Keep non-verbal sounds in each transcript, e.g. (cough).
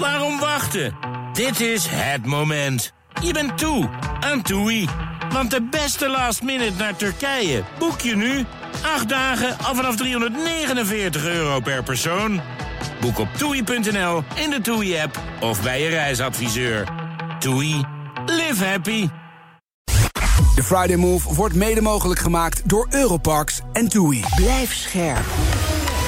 Waarom wachten? Dit is het moment. Je bent toe aan TUI. Want de beste last minute naar Turkije boek je nu. 8 dagen al vanaf 349 euro per persoon. Boek op toei.nl, in de TUI-app of bij je reisadviseur. TUI. Live happy. De Friday Move wordt mede mogelijk gemaakt door Europarks en TUI. Blijf scherp.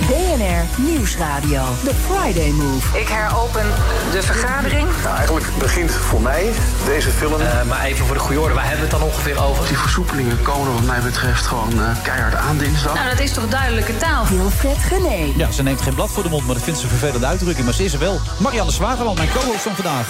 BNR Nieuwsradio. The Friday Move. Ik heropen de vergadering. Nou, eigenlijk begint voor mij deze film. Uh, maar even voor de goede orde, waar hebben we het dan ongeveer over? Die versoepelingen komen wat mij betreft gewoon uh, keihard aan dinsdag. Nou, dat is toch duidelijke taal. Wilfred Gené. Ja, ze neemt geen blad voor de mond, maar dat vindt ze een vervelende uitdrukking. Maar ze is er wel. Marianne Zwagerland, mijn co-host van vandaag.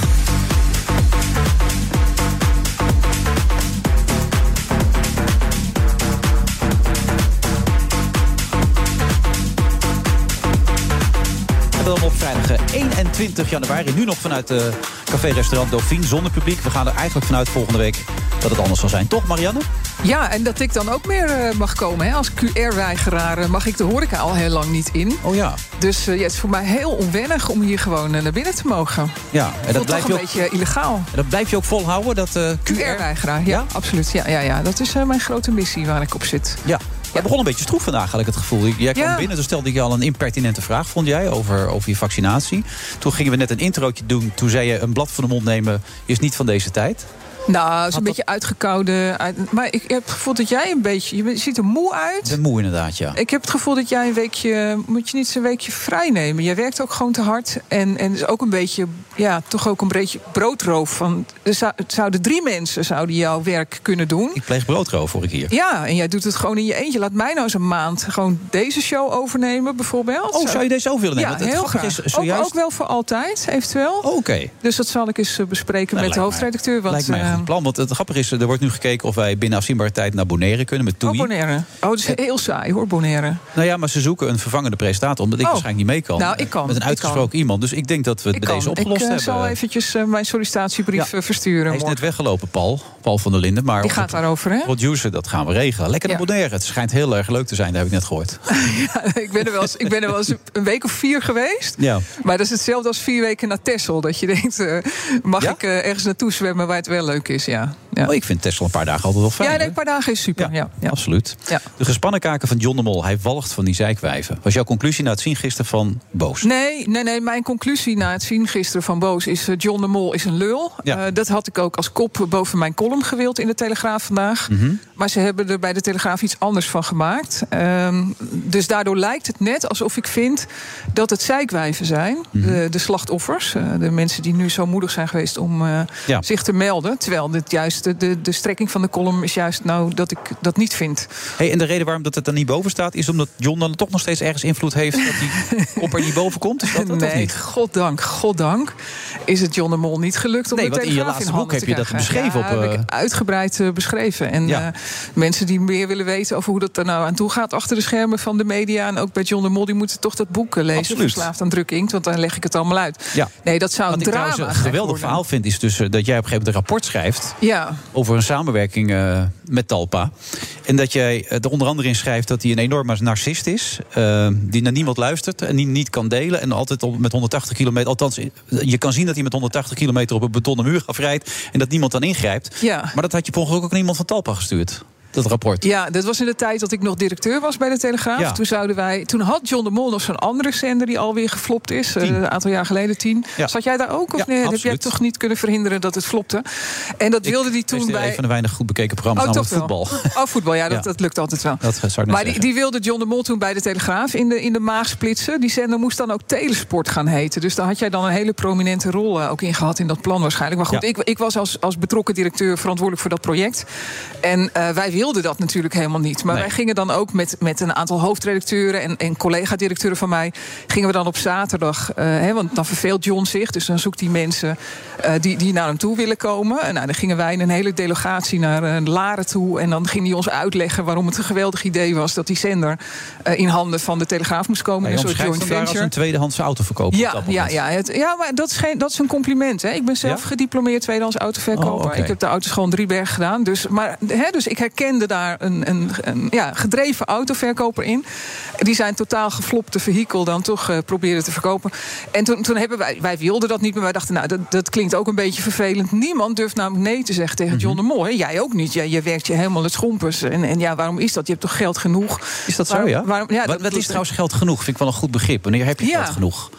Op vrijdag 21 januari. Nu nog vanuit uh, café-restaurant Dauphine zonder publiek. We gaan er eigenlijk vanuit volgende week dat het anders zal zijn. Toch, Marianne? Ja, en dat ik dan ook meer uh, mag komen. Hè? Als QR-weigeraar mag ik de horeca al heel lang niet in. Oh ja. Dus uh, ja, het is voor mij heel onwennig om hier gewoon naar binnen te mogen. Ja, en dat blijft toch een ook, beetje illegaal. En dat blijf je ook volhouden, dat QR... QR-weigeraar, ja, ja, absoluut. Ja, ja, ja. Dat is mijn grote missie waar ik op zit. Ja, Jij begon een beetje stroef vandaag, had ik het gevoel. Jij kwam binnen, toen stelde ik je al een impertinente vraag, vond jij, over, over je vaccinatie. Toen gingen we net een introotje doen. Toen zei je, een blad voor de mond nemen is niet van deze tijd. Nou, is een beetje uitgekoude. Uit, maar ik heb het gevoel dat jij een beetje. Je ziet er moe uit. Ik moe inderdaad, ja. Ik heb het gevoel dat jij een weekje. Moet je niet zo'n weekje vrij nemen? Jij werkt ook gewoon te hard. En, en is ook een beetje. Ja, toch ook een beetje broodroof. Van, er zouden drie mensen zouden jouw werk kunnen doen. Ik pleeg broodroof, hoor ik hier. Ja, en jij doet het gewoon in je eentje. Laat mij nou eens een maand gewoon deze show overnemen, bijvoorbeeld. Oh, zou je deze over willen nemen? Ja, heel graag. Is zojuist... ook, ook, wel voor altijd, eventueel. Oh, Oké. Dus dat zal ik eens eh, bespreken nou, met de hoofdredacteur. Want, een goed plan. Want het grappige is, er wordt nu gekeken of wij binnen afzienbare tijd naar Bonaire kunnen met Toei. Oh, Bonaire. Oh, dat is heel saai hoor, Bonaire. Nou ja, maar ze zoeken een vervangende presentator, omdat ik oh. waarschijnlijk niet mee kan. Nou, ik kan. Met een uitgesproken iemand. Dus ik denk dat we het bij deze opgelost ik, uh, hebben. Ik zal eventjes uh, mijn sollicitatiebrief ja. versturen. Hij is net weggelopen, Paul. Paul van der Linden. Maar Die gaat daarover, hè? Producer, dat gaan we regelen. Lekker ja. Bonaire. Het schijnt heel erg leuk te zijn, dat heb ik net gehoord. (laughs) ja, ik ben er wel eens, ik ben er wel eens een week of vier geweest. Ja. Maar dat is hetzelfde als vier weken naar Texel. Dat je denkt, uh, mag ik ergens naartoe zwemmen waar het wel leuk is, ja. ja. Oh, ik vind Texel een paar dagen altijd wel fijn. Ja, nee, een paar dagen is super. Ja, absoluut. Ja. De gespannen kaken van John de Mol, hij walgt van die zijkwijven. Was jouw conclusie na het zien gisteren van Boos? Nee, nee, nee. Mijn conclusie na het zien gisteren van Boos is... Uh, John de Mol is een lul. Ja. Dat had ik ook als kop boven mijn column gewild in de Telegraaf vandaag. Mm -hmm. Maar ze hebben er bij de Telegraaf iets anders van gemaakt. Um, dus daardoor lijkt het net alsof ik vind dat het zijkwijven zijn. Mm -hmm. de, de, slachtoffers. Uh, de mensen die nu zo moedig zijn geweest om ja. zich te melden. Terwijl dit juist de, de, de strekking van de column is juist nou dat ik dat niet vind. Hey, en de reden waarom dat het er niet boven staat... is omdat John dan toch nog steeds ergens invloed heeft... dat die (laughs) kop er niet boven komt? Is dat, dat nee, niet? goddank, goddank is het John de Mol niet gelukt om nee, de want in je laatste boek heb je dat beschreven. Ja, op, uh... uitgebreid uh, beschreven. En ja. uh, mensen die meer willen weten over hoe dat er nou aan toe gaat... achter de schermen van de media en ook bij John de Mol... die moeten toch dat boek lezen, Absoluut. Verslaafd aan druk inkt. Want dan leg ik het allemaal uit. Ja. Nee, dat zou Wat een ik drama trouwens een geweldig worden. verhaal vind... is dus dat jij op een gegeven moment een rapport schrijft... Ja. over een samenwerking uh, met Talpa. En dat jij er onder andere in schrijft dat hij een enorme narcist is. Uh, die naar niemand luistert en die niet kan delen. En altijd op, met 180 kilometer. Althans, je kan zien dat hij met 180 kilometer op een betonnen muur afrijdt. En dat niemand dan ingrijpt. Ja. Maar dat had je per ook aan iemand van Talpa gestuurd. Dat rapport. Ja, dat was in de tijd dat ik nog directeur was bij de Telegraaf. Ja. Toen, zouden wij, toen had John de Mol nog zo'n andere zender die alweer geflopt is. Uh, een aantal jaar geleden, tien. Ja. Zat jij daar ook? Of Ja, nee, heb jij toch niet kunnen verhinderen dat het flopte? En dat wilde die toen is bij. Een van de weinig goed bekeken programma's, Oh, wel. voetbal. (laughs) Oh, voetbal, ja, dat, dat lukt altijd wel. Dat zou Maar die, wilde John de Mol toen bij de Telegraaf in de, in de maag splitsen. Die zender moest dan ook Telesport gaan heten. Dus daar had jij dan een hele prominente rol eh, ook in gehad in dat plan waarschijnlijk. Maar goed, ik, ik was als, als betrokken directeur verantwoordelijk voor dat project. En eh, wij wilden dat natuurlijk helemaal niet. Maar Nee. wij gingen dan ook met, met een aantal hoofdredacteuren en, en collega-directeuren van mij... gingen we dan op zaterdag, eh, hè, want dan verveelt John zich. Dus dan zoekt hij mensen eh, die, die naar hem toe willen komen. En nou, dan gingen wij in een hele delegatie naar eh, Laren toe. En dan ging hij ons uitleggen waarom het een geweldig idee was... dat die zender in handen van de Telegraaf moest komen. In een soort joint hem daar als venture. een tweedehands autoverkoper. op Ja, ja, ja, het, ja, maar dat is, geen, dat is een compliment. Hè. Ik ben zelf Ja? gediplomeerd tweedehands autoverkoper. Oh. Ik heb de auto's gewoon Drieberg gedaan. Dus, maar, hè, dus ik herken daar een, een, een ja, gedreven autoverkoper in. Die zijn totaal geflopte vehikel dan toch uh, proberen te verkopen. En toen, toen hebben wij, wij wilden dat niet, maar wij dachten, nou, dat, dat klinkt ook een beetje vervelend. Niemand durft namelijk nee te zeggen tegen John de. Hè? Jij ook niet. Ja, je werkt je helemaal het schompers. En, en ja, waarom is dat? Je hebt toch geld genoeg? Is dat zo, ja? Waarom, ja wat, wat is trouwens geld genoeg? Vind ik wel een goed begrip. Wanneer heb je Ja. geld genoeg?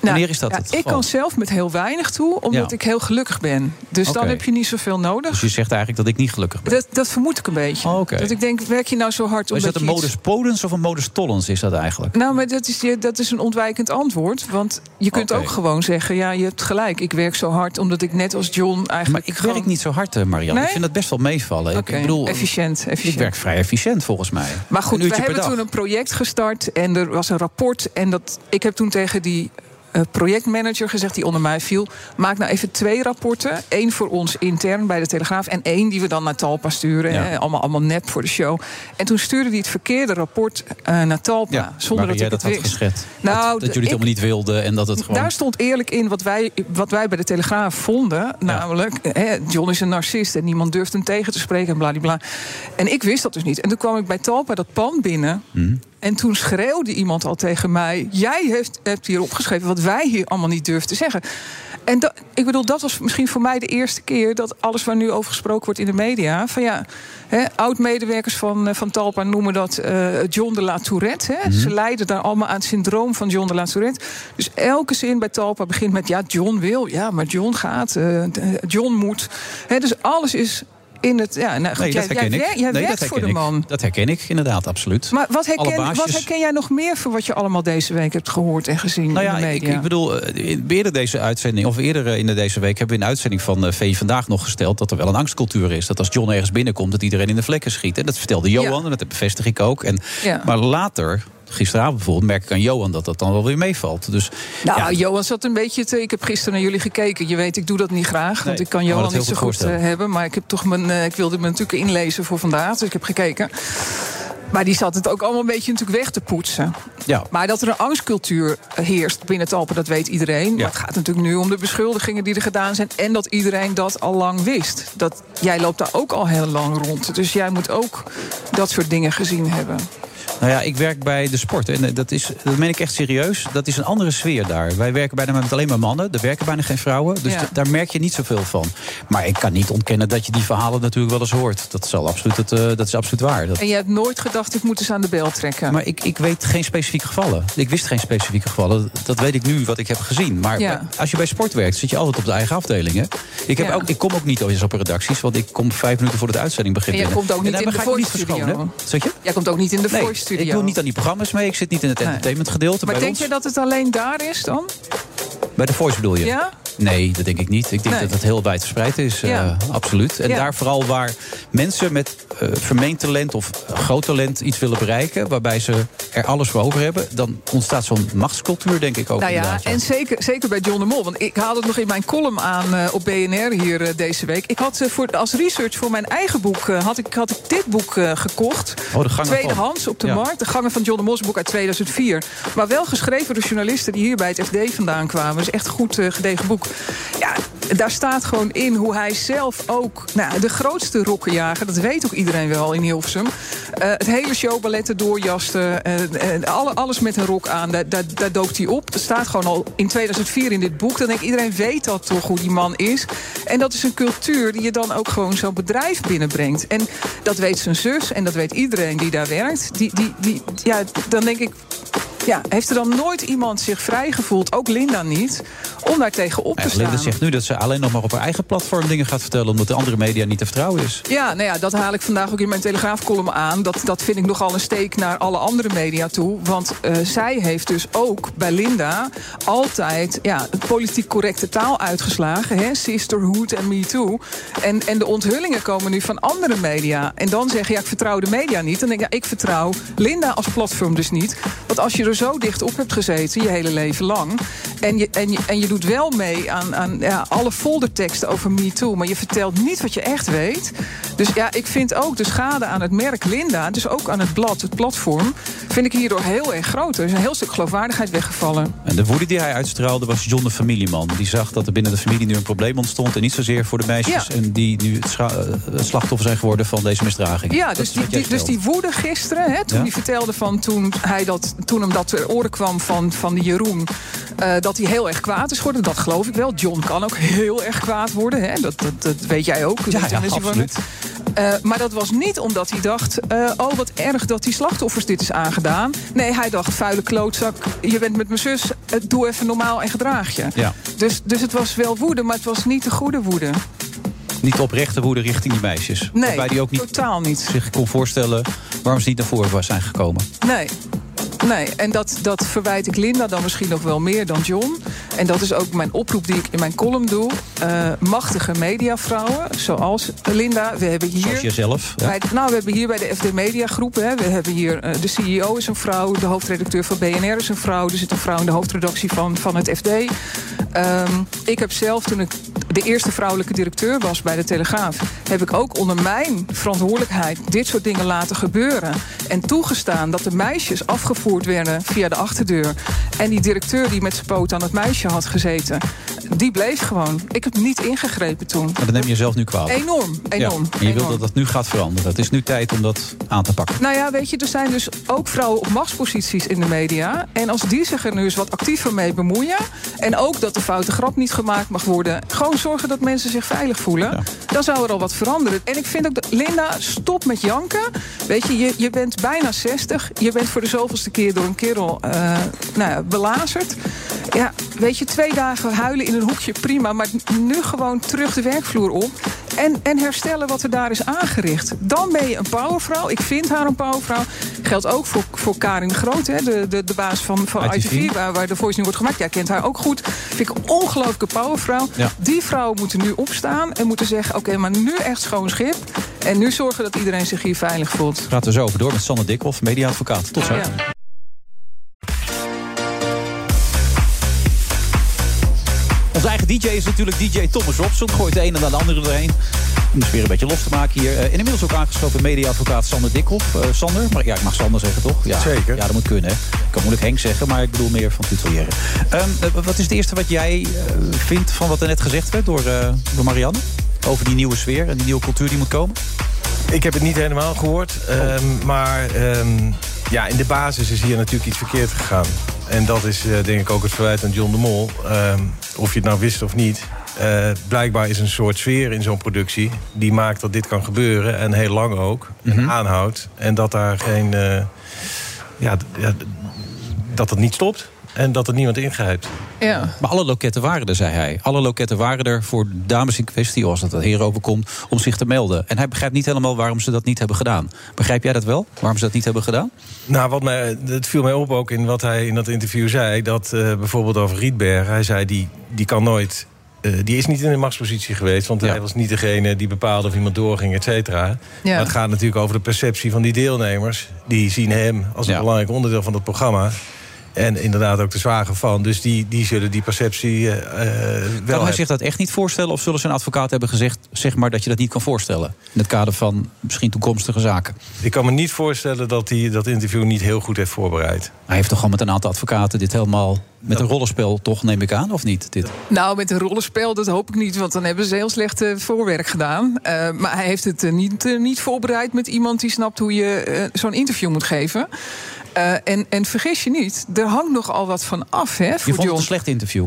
Nou, Wanneer is dat ja, het Ik kan zelf met heel weinig toe, omdat Ja. ik heel gelukkig ben. Dus dan heb je niet zoveel nodig. Dus je zegt eigenlijk dat ik niet gelukkig ben. Dat, dat vermoed ik een beetje. Oh, oké. Dat ik denk, werk je nou zo hard Maar is dat een je iets- modus polens of een modus tollens is dat eigenlijk? Nou, maar dat is, dat is een ontwijkend antwoord. Want je kunt ook gewoon zeggen... ja, je hebt gelijk, ik werk zo hard omdat ik net als John eigenlijk... Maar ik werk niet zo hard, eh, Marianne. Nee? Ik vind dat best wel meevallen. Ik- bedoel, efficiënt, efficiënt. ik werk vrij efficiënt volgens mij. Maar goed, we hebben toen een project gestart en er was een rapport. En dat, ik heb toen tegen die projectmanager gezegd, die onder mij viel... maak nou even twee rapporten. Eén voor ons intern bij de Telegraaf... en één die we dan naar Talpa sturen. Ja. allemaal, allemaal nep voor de show. En toen stuurde hij het verkeerde rapport eh, naar Talpa. Ja, zonder dat jij ik dat het had geschet. Nou, dat, dat jullie het ik- helemaal niet wilden en dat het gewoon... Daar stond eerlijk in wat wij, wat wij bij de Telegraaf vonden. Namelijk, John is een narcist en niemand durft hem tegen te spreken en bladibla. En ik wist dat dus niet. En toen kwam ik bij Talpa dat pand binnen. Mhm. En toen schreeuwde iemand al tegen mij... jij heeft, hebt hier opgeschreven wat wij hier allemaal niet durven te zeggen. En dat, ik bedoel, dat was misschien voor mij de eerste keer... dat alles waar nu over gesproken wordt in de media... van ja, hè, oud-medewerkers van, eh, van Talpa noemen dat eh, John de la Tourette. Hè. Ze lijden daar allemaal aan het syndroom van John de la Tourette. Dus elke zin bij Talpa begint met... ja, John wil, ja, maar John gaat, eh, John moet. Hè, dus alles is in het... Ja, nou, goed, Nee, jij, dat herken jij, ik. jij nee, werkt dat voor de herken ik. man. Dat herken ik inderdaad, absoluut. Maar wat herken, wat herken jij nog meer van wat je allemaal deze week hebt gehoord en gezien Nou in ja, de ik, media? ik bedoel, eh, in- eerder deze uitzending, of eerder eh, in de deze week, hebben we in de uitzending van eh, VI vandaag nog gesteld dat er wel een angstcultuur is. Dat als John ergens binnenkomt, dat iedereen in de vlekken schiet. En dat vertelde Johan Ja. en dat bevestig ik ook. En, Ja. Maar later, gisteravond bijvoorbeeld, merk ik aan Johan dat dat dan wel weer meevalt. Dus Nou, ja, Johan zat een beetje te. Ik heb gisteren naar jullie gekeken. Je weet, ik doe dat niet graag. Want Nee, ik kan ik kan me Johan niet zo goed eh, hebben. Maar ik, heb toch mijn, eh, ik wilde me natuurlijk inlezen voor vandaag. Dus ik heb gekeken. Maar die zat het ook allemaal een beetje natuurlijk weg te poetsen. ja. Maar dat er een angstcultuur heerst binnen Talpen, dat weet iedereen. Ja. Maar het gaat natuurlijk nu om de beschuldigingen die er gedaan zijn. En dat iedereen dat al lang wist. Dat, jij loopt daar ook al heel lang rond. Dus jij moet ook dat soort dingen gezien hebben. Nou ja, ik werk bij de sport. En eh, dat, is, dat meen ik echt serieus. Dat is een andere sfeer daar. Wij werken bijna met alleen maar mannen. Er werken bijna geen vrouwen. Dus Ja. daar merk je niet zoveel van. Maar ik kan niet ontkennen dat je die verhalen natuurlijk wel eens hoort. Dat, zal absoluut, het, eh, dat is absoluut waar. Dat, En je hebt nooit gedacht, ik moet eens aan de bel trekken. maar ik, ik weet geen specifieke gevallen. Ik wist geen specifieke gevallen. Dat weet ik nu wat ik heb gezien. Maar Ja. als je bij sport werkt, zit je altijd op de eigen afdelingen. Ik, heb Ja. ook, ik kom ook niet eens op redacties. Want ik kom vijf minuten voor de uitzending begint. En jij binnen. komt ook niet in de. Zeg je? Jij komt ook niet in de Nee, Studio. ik doe niet aan die programma's mee. Ik zit niet in het entertainment gedeelte Maar denk ons. je dat het alleen daar is dan? Bij de Voice bedoel je? Ja? Nee, dat denk ik niet. Ik denk Nee. dat het heel wijd verspreid is. eh, absoluut. En Ja. daar vooral waar mensen met eh, vermeend talent of groot talent iets willen bereiken, waarbij ze er alles voor over hebben, dan ontstaat zo'n machtscultuur, denk ik ook. Nou ja, en zeker, zeker bij John de Mol. Want ik haalde het nog in mijn column aan eh, op BNR hier eh, deze week. Ik had eh, voor, als research voor mijn eigen boek eh, had, ik, had ik dit boek eh, gekocht. Oh, de gangen Tweedehands op de Ja. markt. De gangen van John de Mol's boek uit 2004. Maar wel geschreven door journalisten die hier bij het FD vandaan kwamen. Dus echt een goed eh, gedegen boek. Ja, daar staat gewoon in hoe hij zelf ook... Nou, de grootste rokkenjager, dat weet ook iedereen wel in Hilversum. Eh, het hele showballetten doorjaste. eh, eh, alle, alles met een rok aan, daar, daar, dook hij op. Dat staat gewoon al in 2004 in dit boek. Dan denk ik, iedereen weet dat toch, hoe die man is. En dat is een cultuur die je dan ook gewoon zo'n bedrijf binnenbrengt. En dat weet zijn zus en dat weet iedereen die daar werkt. Die, die, die, ja, dan denk ik, ja, heeft er dan nooit iemand zich vrij gevoeld, ook Linda niet, om daar tegen op te Ja, staan? Linda zegt nu dat ze alleen nog maar op haar eigen platform dingen gaat vertellen, omdat de andere media niet te vertrouwen is. Ja, nou ja, dat haal ik vandaag ook in mijn Telegraafcolumn aan. Dat, dat vind ik nogal een steek naar alle andere media toe. Want eh, zij heeft dus ook bij Linda altijd ja, politiek correcte taal uitgeslagen. Hè? Sisterhood en Me Too. En, en de onthullingen komen nu van andere media. En dan zeggen, ja, ik vertrouw de media niet. Dan denk ik, ja, ik vertrouw Linda als platform dus niet. Want als je er zo dicht op hebt gezeten je hele leven lang. En je, en je, en je doet wel mee aan, aan ja, alle folderteksten over MeToo. Maar je vertelt niet wat je echt weet. Dus ja, ik vind ook de schade aan het merk Linda, dus ook aan het blad, het platform, vind ik hierdoor heel erg groot. Er is een heel stuk geloofwaardigheid weggevallen. En de woede die hij uitstraalde was John de familieman. Die zag dat er binnen de familie nu een probleem ontstond. En niet zozeer voor de meisjes. Ja. En die nu het, eh, het slachtoffer zijn geworden van deze misdraging. Ja, Dat dus die, dus die woede gisteren, hè, toen Ja. hij vertelde van toen, hij dat, toen hem dat ter oren kwam van, van die Jeroen, eh, dat hij heel erg kwaad is geworden. Dat geloof ik wel. John kan ook heel erg kwaad worden. Hè. Dat, dat, dat weet jij ook. Ja, absoluut. Eh, maar dat was niet omdat hij dacht: eh, oh, wat erg dat die slachtoffers dit is aangedaan. Nee, hij dacht: vuile klootzak, je bent met mijn zus, doe even normaal en gedraag je. Ja. Dus, dus het was wel woede, maar het was niet de goede woede. Niet oprechte woede richting die meisjes. Nee, Waarbij die ook niet totaal niet. zich kon voorstellen waarom ze niet naar voren was zijn gekomen. Nee. Nee, en dat, dat verwijt ik Linda dan misschien nog wel meer dan John. En dat is ook mijn oproep die ik in mijn column doe. Eh, machtige mediavrouwen, zoals Linda. We hebben hier. Zoals jezelf. Ja. Bij, nou, we hebben hier bij de FD Media Groep. Hè, we hebben hier eh, de CEO is een vrouw, de hoofdredacteur van BNR is een vrouw. Er zit een vrouw in de hoofdredactie van, van het FD. Ehm, ik heb zelf, toen ik de eerste vrouwelijke directeur was bij de Telegraaf, heb ik ook onder mijn verantwoordelijkheid dit soort dingen laten gebeuren. En toegestaan dat de meisjes afgevoerd werden via de achterdeur. En die directeur die met zijn poot aan het meisje had gezeten, die bleef gewoon. Ik heb niet ingegrepen toen. Maar dan neem je jezelf nu kwalijk. Enorm, enorm. Ja, en je wilt enorm. dat dat nu gaat veranderen. Het is nu tijd om dat aan te pakken. Nou ja, weet je, er zijn dus ook vrouwen op machtsposities in de media. En als die zich er nu eens wat actiever mee bemoeien. En ook dat de foute grap niet gemaakt mag worden. Gewoon zorgen dat mensen zich veilig voelen. Dan zou er al wat veranderen. En ik vind ook dat Linda, stop met janken. Weet je, je, je bent bijna 60. Je bent voor de zoveelste keer door een kerel eh, nou belazerd. Ja, weet je, twee dagen huilen in een hoekje, prima. Maar nu gewoon terug de werkvloer op. En, en herstellen wat er daar is aangericht. Dan ben je een powervrouw. Ik vind haar een powervrouw. Geldt ook voor, voor Karin de Groot, hè, de, de, de baas van, van ITV. ITV, waar, waar de voice nu wordt gemaakt. Jij kent haar ook goed. Vind ik een ongelooflijke powervrouw. Ja. Die vrouwen moeten nu opstaan en moeten zeggen... oké, maar nu echt schoon schip. En nu zorgen dat iedereen zich hier veilig voelt. Praten we zo over door met Sanne Dikhoff, mediaadvocaat. Tot zo. Ja. DJ is natuurlijk DJ Thomas Robson. Gooit de ene naar de andere erheen. Om de sfeer een beetje los te maken hier. Eh, en inmiddels ook aangeschoven mediaadvocaat Sander Dikhoff. Eh, Sander, maar ja, ik mag Sander zeggen toch? Ja, Zeker. Ja, dat moet kunnen. hè. Ik kan moeilijk Henk zeggen, maar ik bedoel meer van tutoriëren. Ehm, eh, wat is het eerste wat jij vindt van wat er net gezegd werd door, door Marianne? Over die nieuwe sfeer en die nieuwe cultuur die moet komen? Ik heb het niet helemaal gehoord. ehm, maar ehm, ja, in de basis is hier natuurlijk iets verkeerd gegaan. En dat is eh, denk ik ook het verwijt aan John de Mol. Ehm, of je het nou wist of niet. Eh, blijkbaar is een soort sfeer in zo'n productie... die maakt dat dit kan gebeuren. En heel lang ook. En aanhoudt. En dat daar geen... eh, ja, ja, dat het niet stopt. En dat er niemand ingrijpt. Ja. Maar alle loketten waren er, zei hij. Alle loketten waren er voor dames in kwestie, als dat het heer overkomt, om zich te melden. En hij begrijpt niet helemaal waarom ze dat niet hebben gedaan. Begrijp jij dat wel? Waarom ze dat niet hebben gedaan? Nou, wat mij, het viel mij op ook in wat hij in dat interview zei. Dat eh, bijvoorbeeld over Rietberg. Hij zei, die, die kan nooit... eh, die is niet in een machtspositie geweest. Want Ja. hij was niet degene die bepaalde of iemand doorging, et cetera. Ja. Maar het gaat natuurlijk over de perceptie van die deelnemers. Die zien hem als een Ja. belangrijk onderdeel van het programma. En inderdaad ook de zwager van. Dus die, die zullen die perceptie eh, eh, wel Kan hij hebben. zich dat echt niet voorstellen? Of zullen zijn advocaat hebben gezegd zeg maar, dat je dat niet kan voorstellen? In het kader van misschien toekomstige zaken. Ik kan me niet voorstellen dat hij dat interview niet heel goed heeft voorbereid. Hij heeft toch gewoon met een aantal advocaten dit helemaal met een rollenspel, toch neem ik aan, of niet? Dit? Nou, met een rollenspel, dat hoop ik niet, want dan hebben ze heel slecht eh, voorwerk gedaan. Eh, maar hij heeft het niet, niet voorbereid met iemand die snapt hoe je zo'n interview moet geven. Eh, en, en vergis je niet, er hangt nogal wat van af, hè, Je voor vond het John. een slecht interview.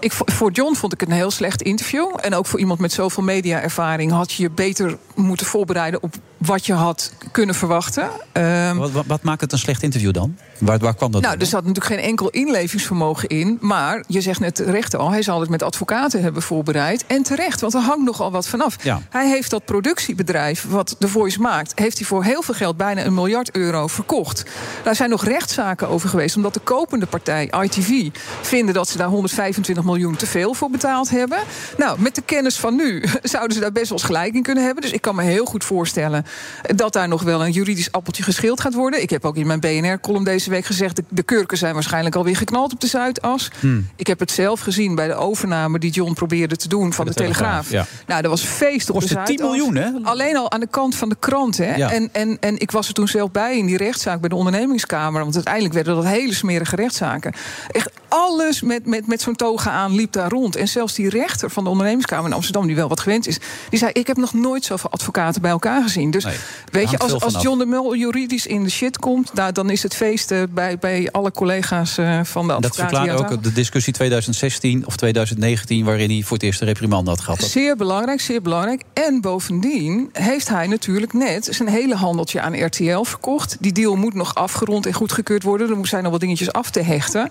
Ik, vo- voor John vond ik het een heel slecht interview. En ook voor iemand met zoveel media-ervaring had je je beter moeten voorbereiden op wat je had kunnen verwachten. Ehm, Wat, wat, wat maakt het een slecht interview dan? Waar, waar kwam dat nou, er zat natuurlijk geen enkel inlevingsvermogen in. Maar je zegt net terecht al, hij zal het met advocaten hebben voorbereid. En terecht, want er hangt nogal wat vanaf. Ja. Hij heeft dat productiebedrijf wat The Voice maakt... heeft hij voor heel veel geld, bijna een miljard euro, verkocht. Daar zijn nog rechtszaken over geweest... omdat de kopende partij, ITV, vinden dat ze daar 125 miljoen te veel voor betaald hebben. Nou, met de kennis van nu (laughs) zouden ze daar best wel eens gelijk in kunnen hebben. Dus ik kan me heel goed voorstellen dat daar nog wel een juridisch appeltje geschild gaat worden. Ik heb ook in mijn BNR-column deze week gezegd... de, de kurken zijn waarschijnlijk alweer geknald op de Zuidas. Hmm. Ik heb het zelf gezien bij de overname die John probeerde te doen van de, de Telegraaf. Telegraaf, ja. Nou, dat was feest op de Kostte 10 Zuidas. miljoen, hè? Alleen al aan de kant van de krant. Hè? Ja. En, en, en ik was er toen zelf bij in die rechtszaak bij de ondernemingskamer. Want uiteindelijk werden dat hele smerige rechtszaken. Echt alles met, met, met zo'n toga aan liep daar rond. En zelfs die rechter van de ondernemingskamer in Amsterdam, die wel wat gewend is, die zei: Ik heb nog nooit zoveel advocaten bij elkaar gezien. Dus Nee, weet je, als, als. John de Mul juridisch in de shit komt, nou, dan is het feest eh, bij, bij alle collega's eh, van de Dat advocaten. verklaart ook de discussie 2016 of 2019... waarin hij voor het eerst een reprimande had gehad. Dat- Zeer belangrijk, zeer belangrijk. En bovendien heeft hij natuurlijk net zijn hele handeltje aan RTL verkocht. Die deal moet nog afgerond en goedgekeurd worden. Er zijn nog wat dingetjes af te hechten.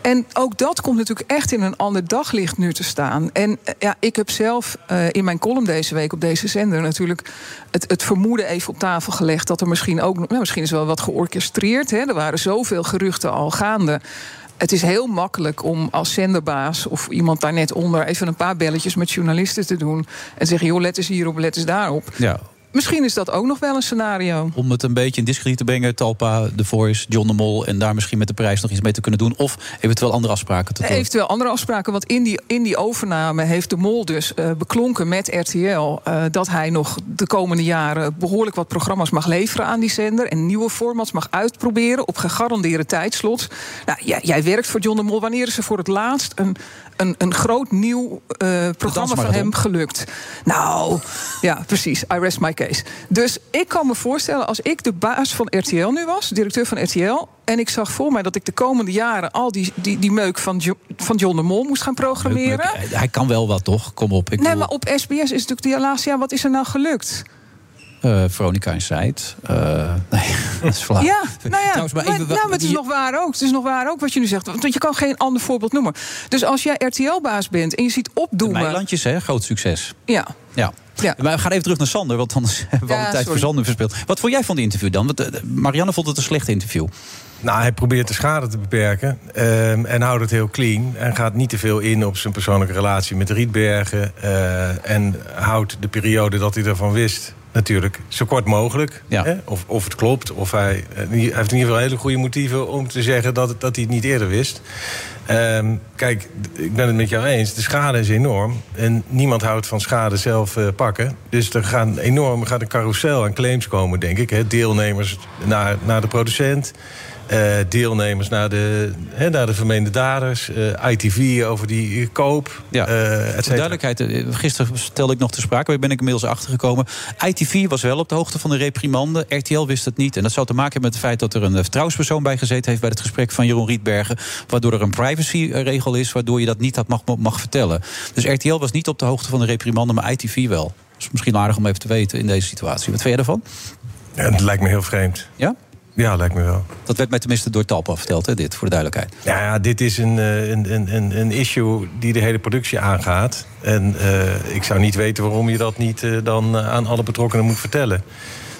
En ook dat komt natuurlijk echt in een ander daglicht nu te staan. En eh, ja, ik heb zelf eh, in mijn column deze week op deze zender natuurlijk het, het vermoeden even op tafel gelegd dat er misschien ook, nou, misschien is wel wat georchestreerd. Hè. Er waren zoveel geruchten al gaande. Het is heel makkelijk om als zenderbaas of iemand daar net onder even een paar belletjes met journalisten te doen. En zeggen: joh, let eens hierop, let eens daarop. Ja, Misschien is dat ook nog wel een scenario. om het een beetje in discrediet te brengen... Talpa, The Voice, John de Mol... en daar misschien met de prijs nog iets mee te kunnen doen... of eventueel andere afspraken te doen. Eventueel andere afspraken. Want in die, in die overname heeft de Mol dus eh, beklonken met RTL... eh, dat hij nog de komende jaren behoorlijk wat programma's mag leveren aan die zender... en nieuwe formats mag uitproberen op gegarandeerde tijdslots. Nou, jij, jij werkt voor John de Mol. Wanneer is er voor het laatst een, een, een groot nieuw eh, programma van hem gelukt? Nou, ja, precies. I rest my case. Dus ik kan me voorstellen, als ik de baas van RTL nu was... directeur van RTL... en ik zag voor mij dat ik de komende jaren... al die, die, die meuk van, Jo- van John de Mol moest gaan programmeren... Hij kan wel wat, toch? Kom op. Ik Nee, bedoel, maar op SBS is natuurlijk die laatste jaar... wat is er nou gelukt? eh, Veronica Inside. Eh nee, (laughs) dat is flauw. Ja, nou ja, Trouwens, maar maar, even- nou, maar het is je- nog waar ook. Het is nog waar ook wat je nu zegt. Want je kan geen ander voorbeeld noemen. Dus als jij RTL-baas bent en je ziet opdoemen... Meilandjes, hè? Groot succes. Ja, Ja. Ja. Maar we gaan even terug naar Sander, want anders (laughs) hebben we Ja, al de tijd sorry. voor Sander verspeeld. Wat vond jij van het interview dan? Want eh, Marianne vond het een slecht interview. Nou, hij probeert de schade te beperken ehm, en houdt het heel clean. En gaat niet te veel in op zijn persoonlijke relatie met Rietbergen. eh, en houdt de periode dat hij ervan wist natuurlijk zo kort mogelijk. Ja. Hè? Of, of het klopt, of hij, eh, hij heeft in ieder geval hele goede motieven... om te zeggen dat, dat hij het niet eerder wist. Ehm, kijk, ik ben het met jou eens. De schade is enorm. En niemand houdt van schade zelf eh, pakken. Dus er gaan enorm, gaat een carousel aan claims komen, denk ik. Hè. Deelnemers naar, naar de producent. Eh, deelnemers naar de, hè, naar de vermeende daders. eh, ITV over die koop. Ja. eh, Voor duidelijkheid, gisteren stelde ik nog te sprake, waar ben ik inmiddels achtergekomen. ITV was wel op de hoogte van de reprimande, RTL wist het niet. En dat zou te maken hebben met het feit dat er een vertrouwenspersoon bij gezeten heeft bij het gesprek van Jeroen Rietbergen. Waardoor er een privacyregel is, waardoor je dat niet had mag, mag vertellen. Dus RTL was niet op de hoogte van de reprimande, maar ITV wel. Dat is misschien aardig om even te weten in deze situatie. Wat vind jij daarvan? Ja, dat lijkt me heel vreemd. Ja? Ja, lijkt me wel. Dat werd mij tenminste door Talpa verteld, hè, dit, voor de duidelijkheid. Ja, ja, dit is een, eh, een, een, een, issue die de hele productie aangaat. En eh, ik zou niet weten waarom je dat niet eh, dan aan alle betrokkenen moet vertellen.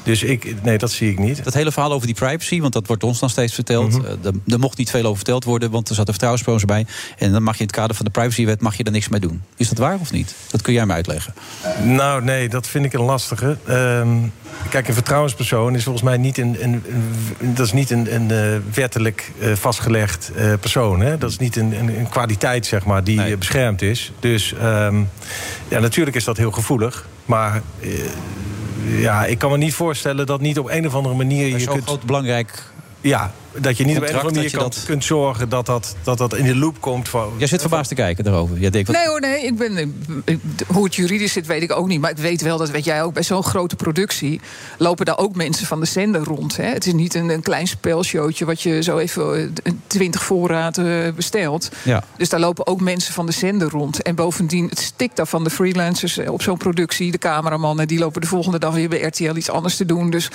Dus ik, nee, dat zie ik niet. Dat hele verhaal over die privacy, want dat wordt ons dan steeds verteld. Eh, er, er mocht niet veel over verteld worden, want er zat een vertrouwenspersoon bij. En dan mag je in het kader van de privacywet mag je er niks mee doen. Is dat waar of niet? Dat kun jij me uitleggen. Nou, nee, dat vind ik een lastige. Ehm, kijk, een vertrouwenspersoon is volgens mij niet een, een, een- dat is niet een, een eh, wettelijk eh, vastgelegd persoon. Hè? Dat is niet een, een, kwaliteit, zeg maar, die Nee. beschermd is. Dus ehm, ja, natuurlijk is dat heel gevoelig. Maar eh, ja, ik kan me niet voorstellen dat niet op een of andere manier je zo kunt. groot belangrijk. Ja, dat je niet op een of andere manier kan, dat- kunt zorgen dat dat, dat dat in de loop komt. Van, Jij zit verbaasd te kijken daarover. Jij denkt, wat, Nee hoor, nee. Ik ben, ik- hoe het juridisch zit, weet ik ook niet. Maar ik weet wel, dat weet jij ook, bij zo'n grote productie... lopen daar ook mensen van de zender rond. Hè. Het is niet een, een klein spelshowtje... wat je zo even eh, 20 voorraad eh, bestelt. Ja. Dus daar lopen ook mensen van de zender rond. En bovendien, het stikt daar van de freelancers eh, op zo'n productie. De cameramannen, die lopen de volgende dag weer bij RTL iets anders te doen. Dus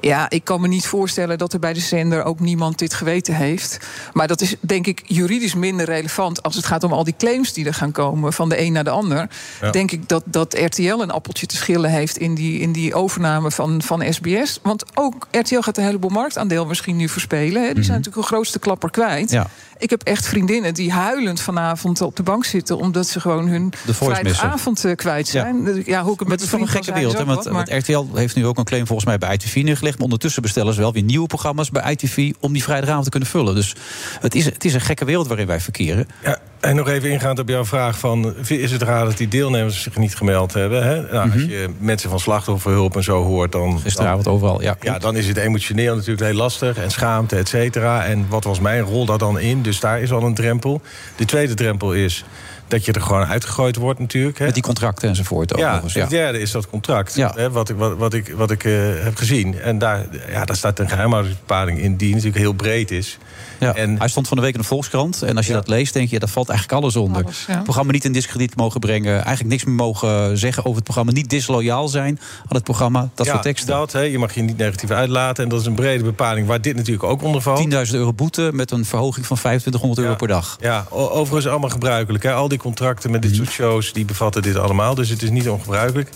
ja, ik kan me niet voorstellen dat er bij de zender ook niemand iemand dit geweten heeft. Maar dat is denk ik juridisch minder relevant als het gaat om al die claims die er gaan komen van de een naar de ander. Ja. Denk ik dat, dat RTL een appeltje te schillen heeft in die, in die overname van, van SBS. Want ook RTL gaat een heleboel marktaandeel misschien nu verspelen. Hè. Die zijn natuurlijk een grootste klapper kwijt. Ja. Ik heb echt vriendinnen die huilend vanavond op de bank zitten... omdat ze gewoon hun De Voice missen. vrijdagavond eh, kwijt zijn. Ja. ja, hoe ik het met het is toch een gekke wereld. Hè? want RTL heeft nu ook een claim volgens mij bij ITV neergelegd. Maar ondertussen bestellen ze wel weer nieuwe programma's bij ITV... om die vrijdagavond te kunnen vullen. Dus het is, het is een gekke wereld waarin wij verkeren. Ja, en nog even ingaand op jouw vraag van... is het raar dat die deelnemers zich niet gemeld hebben? Hè? Nou, Als je mensen van slachtofferhulp en zo hoort... dan, Mhm. Gisteravond overal, ja. ja, dan is het emotioneel natuurlijk heel lastig... en schaamte, et cetera. En wat was mijn rol daar dan in? Dus daar is al een drempel. De tweede drempel is dat je er gewoon uitgegooid wordt natuurlijk. Hè? Met die contracten enzovoort. Ja, overigens, het derde is dat contract, Ja. hè, wat ik, wat, wat ik, wat ik eh, heb gezien. En daar, ja, daar staat een geheimhoudingsbepaling in die natuurlijk heel breed is. Ja, En- hij stond van de week in de Volkskrant. En als je Ja. dat leest, denk je, dat valt eigenlijk alles onder. Alles, ja. Het programma niet in discrediet mogen brengen. Eigenlijk niks meer mogen zeggen over het programma. Niet disloyaal zijn aan het programma. Dat ja, soort teksten. Dat, hè, je mag je niet negatief uitlaten. En dat is een brede bepaling waar dit natuurlijk ook onder valt. 10.000 euro boete met een verhoging van 2500 euro per dag. Ja, overigens allemaal gebruikelijk. Hè. Al die contracten met Mhm. dit soort shows, die bevatten dit allemaal. Dus het is niet ongebruikelijk.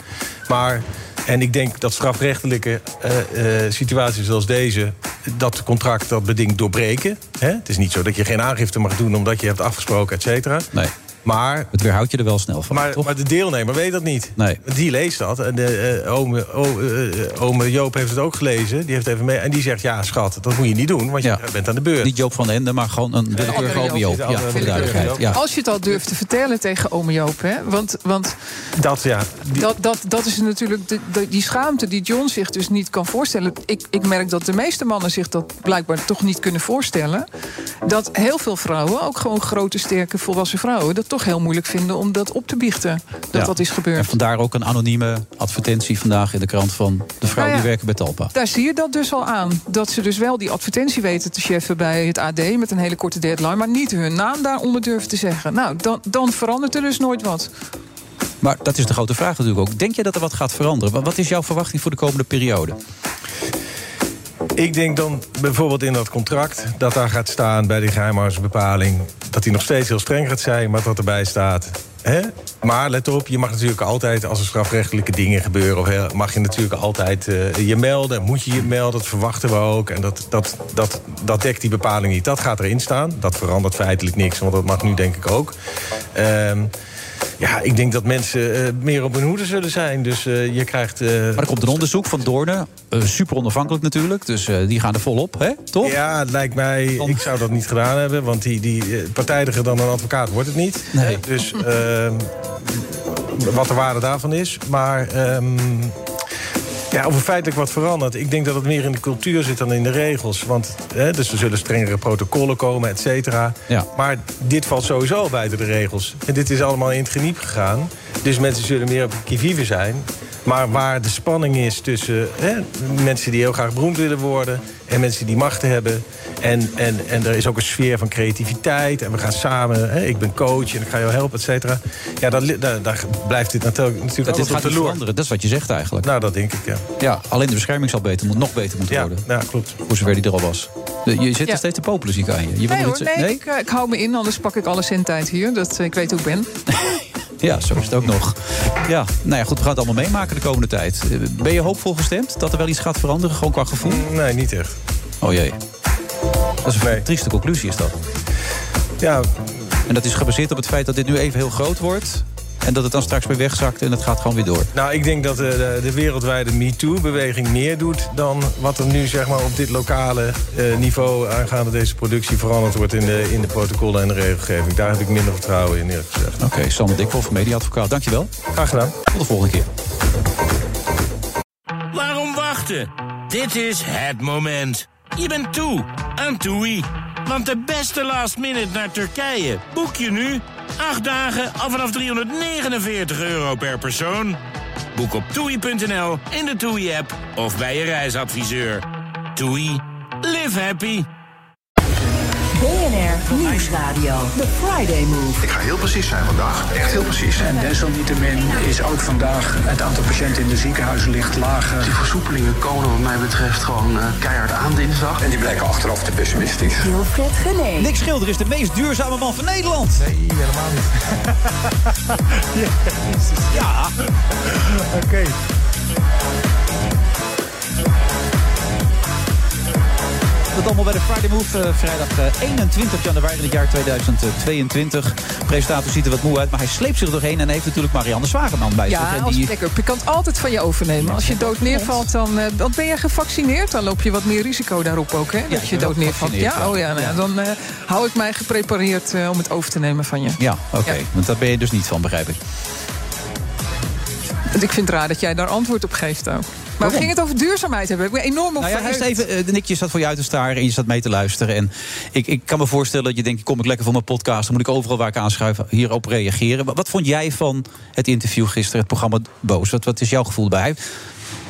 Maar, en ik denk dat strafrechtelijke eh, eh, situaties zoals deze... dat contract dat bedingt doorbreken. Hè. Het is niet zo dat je geen aangifte mag doen... omdat je hebt afgesproken, et Nee, Maar het weerhoudt je er wel snel van, Maar, toch? maar de deelnemer weet dat niet. Nee. Die leest dat. En de, eh, ome, o- eh, eh, ome Joop heeft het ook gelezen. Die heeft even mee. En die zegt: Ja, schat, dat moet je niet doen, want je bent aan de beurt. Niet Joop van den Ende, maar gewoon een andere ome Joop. Joop. Ja, voor de duidelijkheid. Ja. Als je het al durft te vertellen tegen ome Joop... Hè, want, want Dat, ja. Die- dat, dat, dat is natuurlijk de, de- die schaamte die John zich dus niet kan voorstellen. Ik, ik merk dat de meeste mannen zich dat blijkbaar toch niet kunnen voorstellen. Dat heel veel vrouwen, ook gewoon grote, sterke, volwassen vrouwen... dat toch heel moeilijk vinden om dat op te biechten. Dat Ja. dat is En gebeurd. vandaar ook een anonieme advertentie vandaag in de krant van de vrouwen Nou ja. die werken bij Talpa. Daar zie je dat dus al aan. Dat ze dus wel die advertentie weten te cheffen bij het AD... met een hele korte deadline, maar niet hun naam daaronder durven te zeggen. Nou, dan, dan verandert er dus nooit wat. Maar dat is de grote vraag natuurlijk ook. Denk je dat er wat gaat veranderen? Wat is jouw verwachting voor de komende periode? Ik denk dan bijvoorbeeld in dat contract dat daar gaat staan bij die geheimhoudingsbepaling. dat die nog steeds heel streng gaat zijn, maar dat erbij staat. Hè? Maar let op, je mag natuurlijk altijd, als er strafrechtelijke dingen gebeuren, mag je natuurlijk altijd eh, je melden. Moet je je melden, dat verwachten we ook. En dat, dat, dat, dat dekt die bepaling niet. Dat gaat erin staan. Dat verandert feitelijk niks, want dat mag nu denk ik ook. Ehm, ja, ik denk dat mensen eh, meer op hun hoede zullen zijn. Dus eh, je krijgt. eh, Maar er komt een onderzoek van Doornen. super onafhankelijk natuurlijk. Dus die gaan er volop, hè? Toch? Ja, het lijkt mij. Ik zou dat niet gedaan hebben, want die, die partijdiger dan een advocaat wordt het niet. Nee. Dus ehm, wat de waarde daarvan is. Maar ehm, ja, of er feitelijk wat verandert. Ik denk dat het meer in de cultuur zit dan in de regels. Want hè, dus er zullen strengere protocollen komen, et cetera. Ja. Maar dit valt sowieso buiten de regels. En dit is allemaal in het geniep gegaan. Dus mensen zullen meer op kivive zijn. Maar waar de spanning is tussen hè, mensen die heel graag beroemd willen worden... en mensen die machten hebben. En, en, en er is ook een sfeer van creativiteit. En we gaan samen, hè, ik ben coach en ik ga jou helpen, et cetera. Ja, daar, daar blijft dit natuurlijk, natuurlijk Dat dit alles op gaat de niet loer. veranderen. Dat is wat je zegt eigenlijk. Nou, dat denk ik, ja. Ja, alleen de bescherming zal beter, moet nog beter moeten Ja, worden. ja klopt. Voor zover die er al was. Je zit Ja. er steeds te popelen, zie ik aan je. Nee nog hoor, iets- nee, Ik, eh, ik hou me in, anders pak ik alle zendtijd hier. Dat, eh, ik weet hoe ik ben. (laughs) Ja, zo is het ook nog. Ja, nou ja, goed, we gaan het allemaal meemaken de komende tijd. Eh, Ben je hoopvol gestemd dat er wel iets gaat veranderen, gewoon qua gevoel? Nee, niet echt. Oh jee. Dat is een Nee. trieste conclusie, is dat. Ja, En dat is gebaseerd op het feit dat dit nu even heel groot wordt... en dat het dan straks weer wegzakt en het gaat gewoon weer door. Nou, ik denk dat de, de, de wereldwijde MeToo-beweging meer doet... dan wat er nu zeg maar, op dit lokale eh, niveau aangaande deze productie veranderd wordt... In de, in de protocollen en de regelgeving. Daar heb ik minder vertrouwen in, eerlijk gezegd. Oké, Sander Dikhoff, mediaadvocaat, dankjewel. Graag gedaan. Tot de volgende keer. Waarom wachten? Dit is het moment. Je bent toe aan TUI. Want de beste last minute naar Turkije boek je nu. 8 dagen al vanaf 349 euro per persoon. Boek op toei.nl, in de TUI-app of bij je reisadviseur. TUI, live happy. BNR Nieuwsradio. The Friday Move. Ik ga heel precies zijn vandaag. Echt heel precies. En desalniettemin is ook vandaag het aantal patiënten in de ziekenhuizen ligt lager. Die versoepelingen komen wat mij betreft gewoon uh, keihard aan dinsdag. En die blijken achteraf te pessimistisch. Wilfred Genee. Nick Schilder is de meest duurzame man van Nederland. Nee, helemaal niet. (laughs) Ja. Oké. Okay. Dat allemaal bij de Friday Move, uh, vrijdag uh, 21 januari in het jaar 2022. De presentator ziet er wat moe uit, maar hij sleept zich doorheen... en heeft natuurlijk Marianne Zwageman bij zich. Ja, als lekker. Je kan het altijd van je overnemen. Als je dood neervalt, dan, uh, dan ben je gevaccineerd. Dan loop je wat meer risico daarop ook, hè? Ja, dat je dood neervalt. Ja, oh ja, nou, ja. dan hou ik mij geprepareerd om het over te nemen van je. Ja, oké. Okay. Ja. Want daar ben je dus niet van, begrijp ik. Ik vind het raar dat jij daar antwoord op geeft ook. Maar we gingen het over duurzaamheid hebben. Ik ben enorm op nou ja, eerst even, uh, Nick, je zat voor je uit te staren en je zat mee te luisteren. En ik, ik kan me voorstellen dat je denkt, kom ik lekker voor mijn podcast... dan moet ik overal waar ik aanschuif hierop reageren. Wat, wat vond jij van het interview gisteren, het programma Boos? Wat, wat is jouw gevoel bij?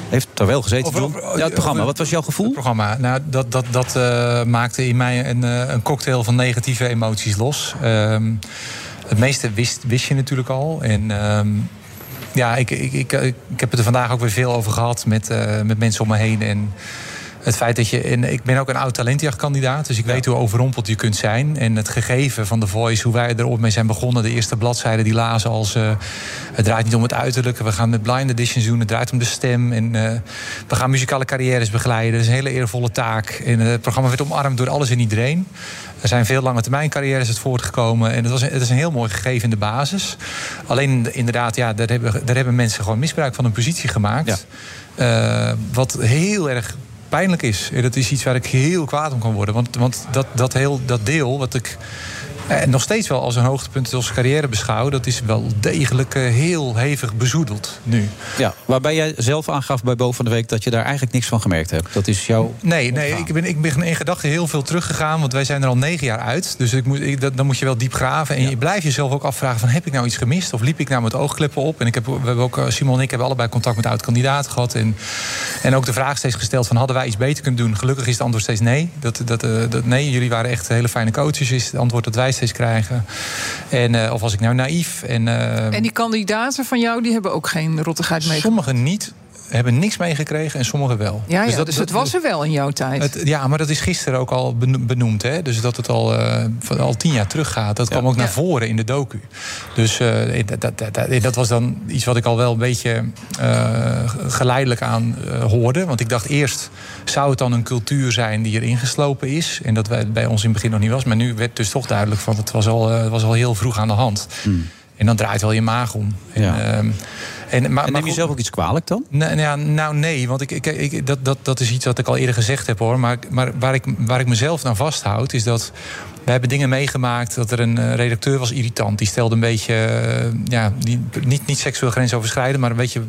Heeft er wel gezeten, over, over, ja, het programma. Wat was jouw gevoel? Het programma. Nou, dat dat, dat uh, maakte in mij een, uh, een cocktail van negatieve emoties los. Um, het meeste wist, wist je natuurlijk al. En... Um, ja, ik, ik, ik, ik heb het er vandaag ook weer veel over gehad met, uh, met mensen om me heen. En het feit dat je. En ik ben ook een oud talentjachtkandidaat, dus ik ja. weet hoe overrompeld je kunt zijn. En het gegeven van The Voice, hoe wij erop mee zijn begonnen. De eerste bladzijden die lazen als. Uh, het draait niet om het uiterlijke. We gaan met blind editions doen. Het draait om de stem. En uh, we gaan muzikale carrières begeleiden. Dat is een hele eervolle taak. En het programma werd omarmd door alles en iedereen. Er zijn veel lange termijn carrières uit voortgekomen. En het, was, het is een heel mooi gegeven in de basis. Alleen inderdaad, ja, daar, hebben, daar hebben mensen gewoon misbruik van hun positie gemaakt. Ja. Uh, wat heel erg pijnlijk is. Dat is iets waar ik heel kwaad om kan worden. Want, want dat, dat, heel, dat deel wat ik en nog steeds wel als een hoogtepunt als carrière beschouw... dat is wel degelijk uh, heel hevig bezoedeld nu. Ja, waarbij jij zelf aangaf bij Boven van de Week... dat je daar eigenlijk niks van gemerkt hebt. Dat is jouw... Nee, nee ik, ben, ik ben in gedachten heel veel teruggegaan... want wij zijn er al negen jaar uit. Dus ik moet, ik, dat, dan moet je wel diep graven. En ja. je blijft jezelf ook afvragen van... heb ik nou iets gemist? Of liep ik nou met oogkleppen op? En ik heb, we hebben ook, Simon en ik hebben allebei contact met oud-kandidaten gehad. En, en ook de vraag steeds gesteld van... hadden wij iets beter kunnen doen? Gelukkig is het antwoord steeds nee. Dat, dat, dat, nee, jullie waren echt hele fijne coaches. Is het antwoord dat wij steeds krijgen. En, uh, of was ik nou naïef? En, uh, en die kandidaten van jou die hebben ook geen rottigheid mee. Sommigen niet hebben niks meegekregen en sommigen wel. Ja, ja dus, dat, dus het was er wel in jouw tijd. Het, ja, maar dat is gisteren ook al benoemd. Hè? Dus dat het al, uh, al tien jaar terug gaat. Dat ja. kwam ook naar ja. voren in de docu. Dus uh, dat, dat, dat, dat, was dan iets wat ik al wel een beetje uh, geleidelijk aan hoorde. Want ik dacht eerst, zou het dan een cultuur zijn die erin geslopen is? En dat wij, bij ons in het begin nog niet was. Maar nu werd dus toch duidelijk van het was al, was al heel vroeg aan de hand. Hmm. En dan draait wel je maag om. Ja. En, en, maar, en neem je zelf ook iets kwalijk dan? Nou, nou nee, want ik, ik, ik, dat, dat, dat is iets wat ik al eerder gezegd heb hoor. Maar, maar waar, ik, waar ik mezelf aan vasthoud, is dat we hebben dingen meegemaakt dat er een uh, redacteur was irritant. Die stelde een beetje, uh, ja, die, niet, niet seksueel grensoverschrijdend, maar een beetje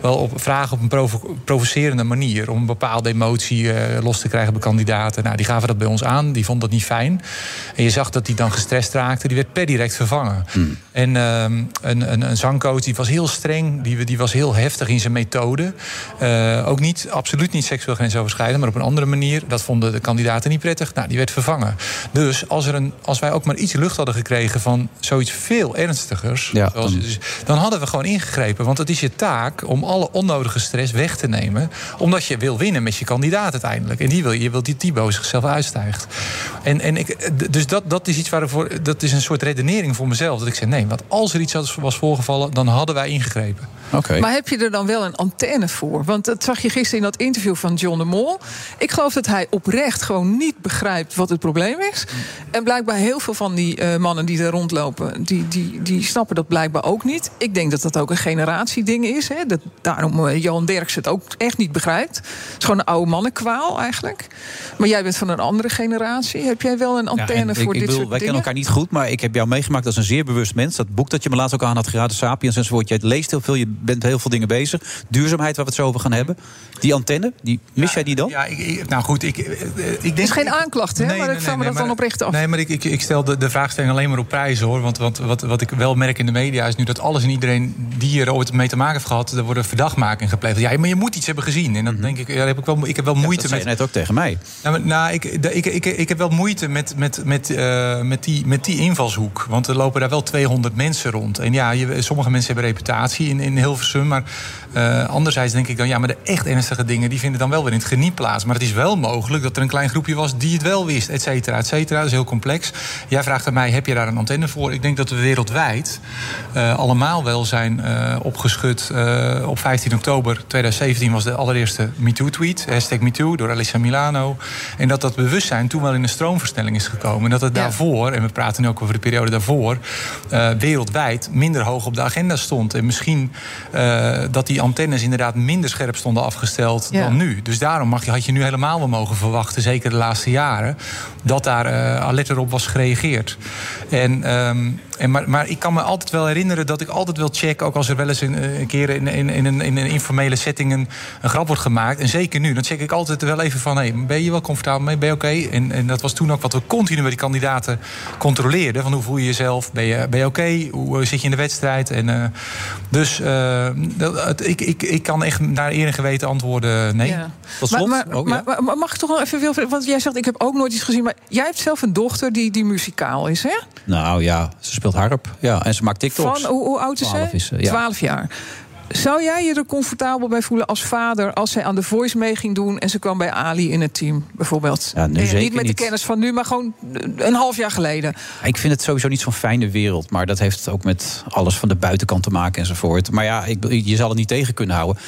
wel op vragen op een provo provocerende manier. Om een bepaalde emotie uh, los te krijgen bij kandidaten. Nou, die gaven dat bij ons aan, die vonden dat niet fijn. En je zag dat die dan gestrest raakte, die werd per direct vervangen. Hmm. En een, een, een zangcoach die was heel streng, die, die was heel heftig in zijn methode. ook niet, absoluut niet seksueel grensoverschrijdend, maar op een andere manier. Dat vonden de kandidaten niet prettig. Nou, die werd vervangen. Dus als, er een, als wij ook maar iets lucht hadden gekregen van zoiets veel ernstigers, ja, zoals, dan... dan hadden we gewoon ingegrepen. Want het is je taak om alle onnodige stress weg te nemen. Omdat je wil winnen met je kandidaat uiteindelijk. En die wil, je wil die Thibaut zichzelf uitstijgt. En, en ik, dus dat, dat is iets waarvoor. Dat is een soort redenering voor mezelf. Dat ik zeg: nee, want als er iets was voorgevallen, dan hadden wij ingegrepen. Okay. Maar heb je er dan wel een antenne voor? Want dat zag je gisteren in dat interview van John de Mol. Ik geloof dat hij oprecht gewoon niet begrijpt wat het probleem is. En blijkbaar heel veel van die uh, mannen die er rondlopen, die, die, die snappen dat blijkbaar ook niet. Ik denk dat dat ook een generatieding is. Hè? Dat daarom uh, Johan Derks het ook echt niet begrijpt. Het is gewoon een oude mannenkwaal eigenlijk. Maar jij bent van een andere generatie. Heb jij wel een antenne ja, voor ik, dit ik bedoel, soort wij dingen? kennen elkaar niet goed, maar ik heb jou meegemaakt als een zeer bewust mens. Dat boek dat je me laatst ook aan had geraden, Sapiens enzovoort. Jij leest heel veel, je bent heel veel dingen bezig. Duurzaamheid, waar we het zo over gaan hebben. Die antenne, die, mis ja, jij die dan? Ja, ik, nou goed, ik, ik denk... Het is geen aanklacht, hè? Nee, maar nee, ik vraag nee, me dat dan oprecht af. Nee, maar ik, ik, ik stel de, de vraagstelling alleen maar op prijs hoor. Want, want wat, wat ik wel merk in de media is nu dat alles en iedereen die er ooit mee te maken heeft gehad, er worden verdachtmakingen gepleegd. Ja, maar je moet iets hebben gezien. En dan denk ik, ja, heb ik, wel, ik heb wel moeite dat zei met. je net ook tegen mij. Nou, maar- nou, ik, de- ik, ik, ik heb wel moeite met, met, met, eh, met, die, met die invalshoek. Want er lopen daar wel 200 mensen rond. En ja, je, sommige mensen hebben reputatie in, in Hilversum. Maar eh, anderzijds denk ik dan, ja, maar de echt ernstige dingen... die vinden dan wel weer in het geniet plaats. Maar het is wel mogelijk dat er een klein groepje was die het wel wist, et cetera, et cetera. Dat is heel complex. Jij vraagt aan mij, heb je daar een antenne voor? Ik denk dat we wereldwijd eh, allemaal wel zijn eh, opgeschud. Eh, op 15 oktober 2017 was de allereerste MeToo-tweet. Hashtag MeToo door Alyssa Milano. En dat dat bewustzijn toen wel in een stroomversnelling is gekomen. En dat het daarvoor, en we praten nu ook over de periode daarvoor... wereldwijd minder hoog op de agenda stond. En misschien dat die antennes inderdaad minder scherp stonden afgesteld Ja. dan nu. Dus daarom mag je, had je nu helemaal wel mogen verwachten, zeker de laatste jaren... dat daar eh alerter op was gereageerd. En, ehm, en maar, maar ik kan me altijd wel herinneren dat ik altijd wil checken... ook als er wel eens een, een keer in, in, in, een, in een informele setting een, een grap wordt gemaakt... en zeker nu, dan check ik altijd wel even van... Hey, ben je wel comfortabel mee, ben je oké? En, en dat was toen ook wat we continu bij die kandidaten controleerden. Van hoe voel je jezelf? Ben je, ben je oké? Hoe eh, zit je in de wedstrijd? En, eh, dus eh, dat- het- ik, ik, ik kan echt naar eer en geweten antwoorden nee. Ja. Tot Maar, slot, maar, oh, ja. maar, maar mag ik toch wel even veel... Want jij zegt, ik heb ook nooit iets gezien... maar jij hebt zelf een dochter die, die muzikaal is, hè? Nou ja, ze speelt harp. Ja, en ze maakt TikToks. Van, hoe, hoe oud is 12 zij? is ze, ja. 12 jaar. Zou jij je er comfortabel bij voelen als vader... als zij aan de Voice mee ging doen... en ze kwam bij Ali in het team, bijvoorbeeld? Ja, nu zeker niet met de kennis van nu, maar gewoon een half jaar geleden. Ik vind het sowieso niet zo'n fijne wereld. Maar dat heeft ook met alles van de buitenkant te maken enzovoort. Maar ja, ik, je zal het niet tegen kunnen houden.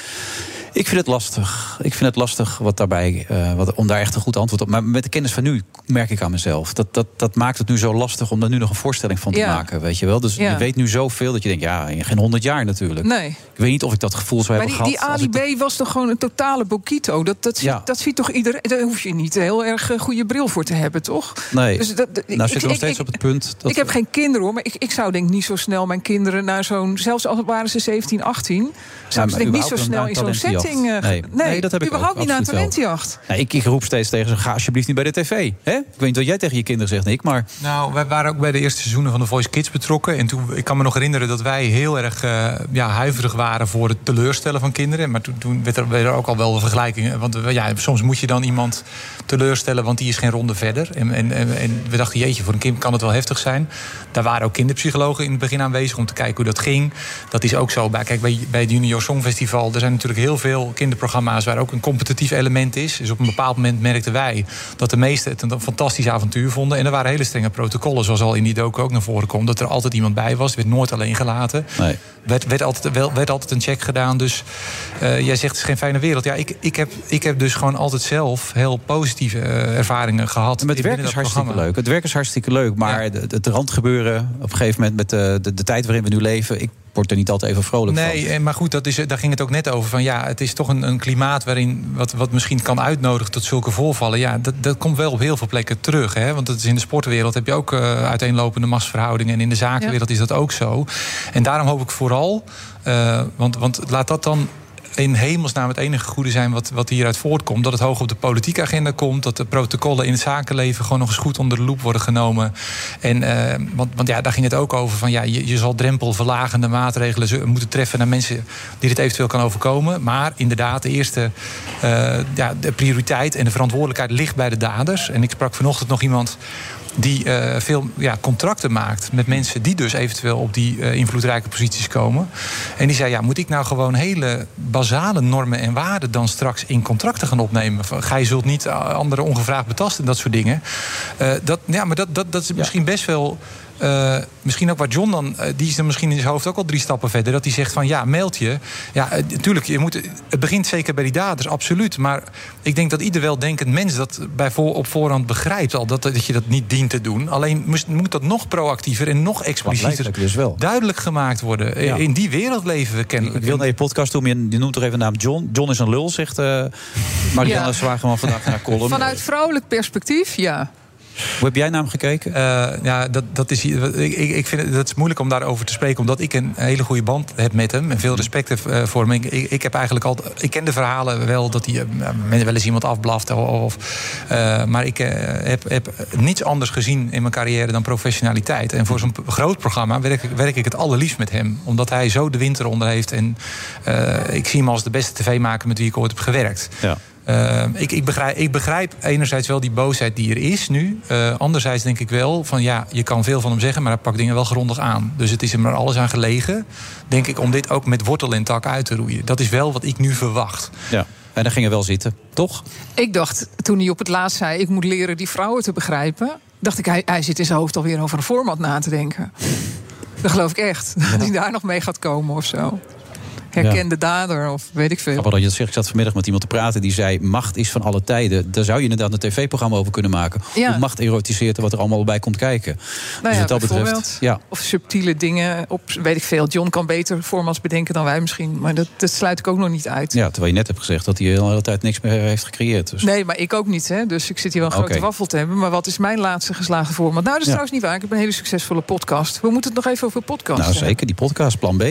Ik vind het lastig. Ik vind het lastig wat daarbij, eh, wat, om daar echt een goed antwoord op. Maar met de kennis van nu merk ik aan mezelf. Dat, dat, dat maakt het nu zo lastig om daar nu nog een voorstelling van te Ja. maken. Weet je wel? Dus Ja. je weet nu zoveel dat je denkt, ja, in geen honderd jaar natuurlijk. Nee. Ik weet niet of ik dat gevoel zou Maar hebben die, die gehad. als Ali ik dat- B was toch gewoon een totale bokito? Dat, dat, ziet- Ja. dat ziet toch iedereen... Daar hoef je niet heel erg eh, goede bril voor te hebben, toch? Nee, Dus dat- nou ik- we nog steeds ik- op het punt. Dat ik heb geen kinderen hoor, maar ik, ik zou denk niet zo snel mijn kinderen naar zo'n. Zelfs al waren ze 17, 18, zou maar ik denk niet zo snel in zo'n setting. Eh, Nee. Nee, dat heb ik überhaupt ook, niet naar talentjacht. Nee, ik, ik roep steeds tegen ze: ga alsjeblieft niet bij de tv. Hè? Ik weet niet wat jij tegen je kinderen zegt, Nick, maar. Nou, wij waren ook bij de eerste seizoenen van The Voice Kids betrokken. En toen, ik kan me nog herinneren dat wij heel erg eh, ja, huiverig waren voor het teleurstellen van kinderen. Maar toen, toen werd er, er ook al wel vergelijkingen. Want ja, soms moet je dan iemand teleurstellen, want die is geen ronde verder. En, en, en, en we dachten, jeetje, voor een kind kan het wel heftig zijn. Daar waren ook kinderpsychologen in het begin aanwezig om te kijken hoe dat ging. Dat is ook zo. Bij, kijk, bij, bij het Junior Songfestival, er zijn natuurlijk heel veel kinderprogramma's waar ook een competitief element is. Dus op een bepaald moment merkten wij dat de meesten het een fantastisch avontuur vonden. En er waren hele strenge protocollen, zoals al in die docu ook naar voren komt. Dat er altijd iemand bij was, werd nooit alleen gelaten. Nee. Werd, werd, altijd, wel, werd altijd een check gedaan. Dus eh, jij zegt het is geen fijne wereld. Ja, ik, ik, heb, ik heb dus gewoon altijd zelf heel positieve eh, ervaringen gehad. En het werk is hartstikke programma. leuk. Het werk is hartstikke leuk. Maar het, het randgebeuren op een gegeven moment met de, de, de tijd waarin we nu leven. Ik word er niet altijd even vrolijk van. Nee, eh, maar goed, dat is, daar ging het ook net over. Van, ja, het is toch een, een klimaat waarin wat, wat misschien kan uitnodigen tot zulke voorvallen. Ja, dat, dat komt wel op heel veel plekken terug. Hè? Want het is in de sportwereld heb je ook eh, uiteenlopende machtsverhoudingen. En in de zakenwereld is dat ook zo. En daarom hoop ik vooral, eh, want, want laat dat dan in hemelsnaam het enige goede zijn wat, wat hieruit voortkomt. Dat het hoog op de politieke agenda komt. Dat de protocollen in het zakenleven gewoon nog eens goed onder de loep worden genomen. En, eh, want, want ja, daar ging het ook over. Van, ja, je, je zal drempelverlagende maatregelen moeten treffen naar mensen die dit eventueel kan overkomen. Maar inderdaad, de eerste eh, ja, de prioriteit en de verantwoordelijkheid ligt bij de daders. En ik sprak vanochtend nog iemand die eh, veel ja, contracten maakt met mensen die dus eventueel op die eh, invloedrijke posities komen. En die zei: ja, moet ik nou gewoon hele basale normen en waarden dan straks in contracten gaan opnemen? Je zult niet anderen ongevraagd betasten en dat soort dingen. Eh, dat, ja, maar dat, dat, dat is misschien best wel. Eh, misschien ook waar John dan, eh, die is dan misschien in zijn hoofd ook al drie stappen verder. Dat hij zegt van ja, meld je. Ja, natuurlijk, je moet, het begint zeker bij die daders, absoluut. Maar ik denk dat ieder weldenkend mens dat bij voor, op voorhand begrijpt al. Dat, dat je dat niet dient te doen. Alleen moest, moet dat nog proactiever en nog explicieter dus wel. duidelijk gemaakt worden. Ja. In die wereld leven we kennelijk. Ik wil naar je podcast toe, maar je je noemt toch even de naam John. John is een lul, zegt eh Marianne Ja. Zwageman vandaag naar (laughs) column. Vanuit vrouwelijk perspectief, ja. Hoe heb jij naar hem gekeken? Uh, ja, dat, dat, is, ik, ik vind het, dat is moeilijk om daarover te spreken, omdat ik een hele goede band heb met hem en veel respect heb uh, voor hem. Ik, ik, heb eigenlijk altijd, ik ken de verhalen wel dat hij uh, wel eens iemand afblaft, of, maar ik heb, heb niets anders gezien in mijn carrière dan professionaliteit. En voor zo'n groot programma werk, werk ik het allerliefst met hem, omdat hij zo de winter onder heeft en ik zie hem als de beste tv-maker met wie ik ooit heb gewerkt. Ja. Uh, ik, ik, begrijp, ik begrijp enerzijds wel die boosheid die er is nu. Uh, anderzijds denk ik wel van ja, je kan veel van hem zeggen, maar hij pakt dingen wel grondig aan. Dus het is er maar alles aan gelegen, denk ik, om dit ook met wortel en tak uit te roeien. Dat is wel wat ik nu verwacht. Ja. En dan ging er wel zitten, toch? Ik dacht, toen hij op het laatst zei... ik moet leren die vrouwen te begrijpen... dacht ik, hij, hij zit in zijn hoofd alweer over een format na te denken. Dat geloof ik echt. (laughs) Ja. Dat hij daar nog mee gaat komen of zo herkende dader of weet ik veel. Grappig dat je dat zegt. Ik zat vanmiddag met iemand te praten die zei... macht is van alle tijden. Daar zou je inderdaad een tv-programma over kunnen maken. Hoe macht erotiseert en wat er allemaal bij komt kijken. Nou dus dat betreft... Ja. Of subtiele dingen op, weet ik veel. John kan beter formats bedenken dan wij misschien. Maar dat, dat sluit ik ook nog niet uit. Ja, terwijl je net hebt gezegd dat hij de hele tijd niks meer heeft gecreëerd. Dus. Nee, maar ik ook niet. Hè. Dus ik zit hier wel een grote waffel te hebben. Maar wat is mijn laatste geslagen format? Nou, dat is Ja. trouwens niet waar. Ik heb een hele succesvolle podcast. We moeten het nog even over podcast Nou, zeker. Die podcast, plan B.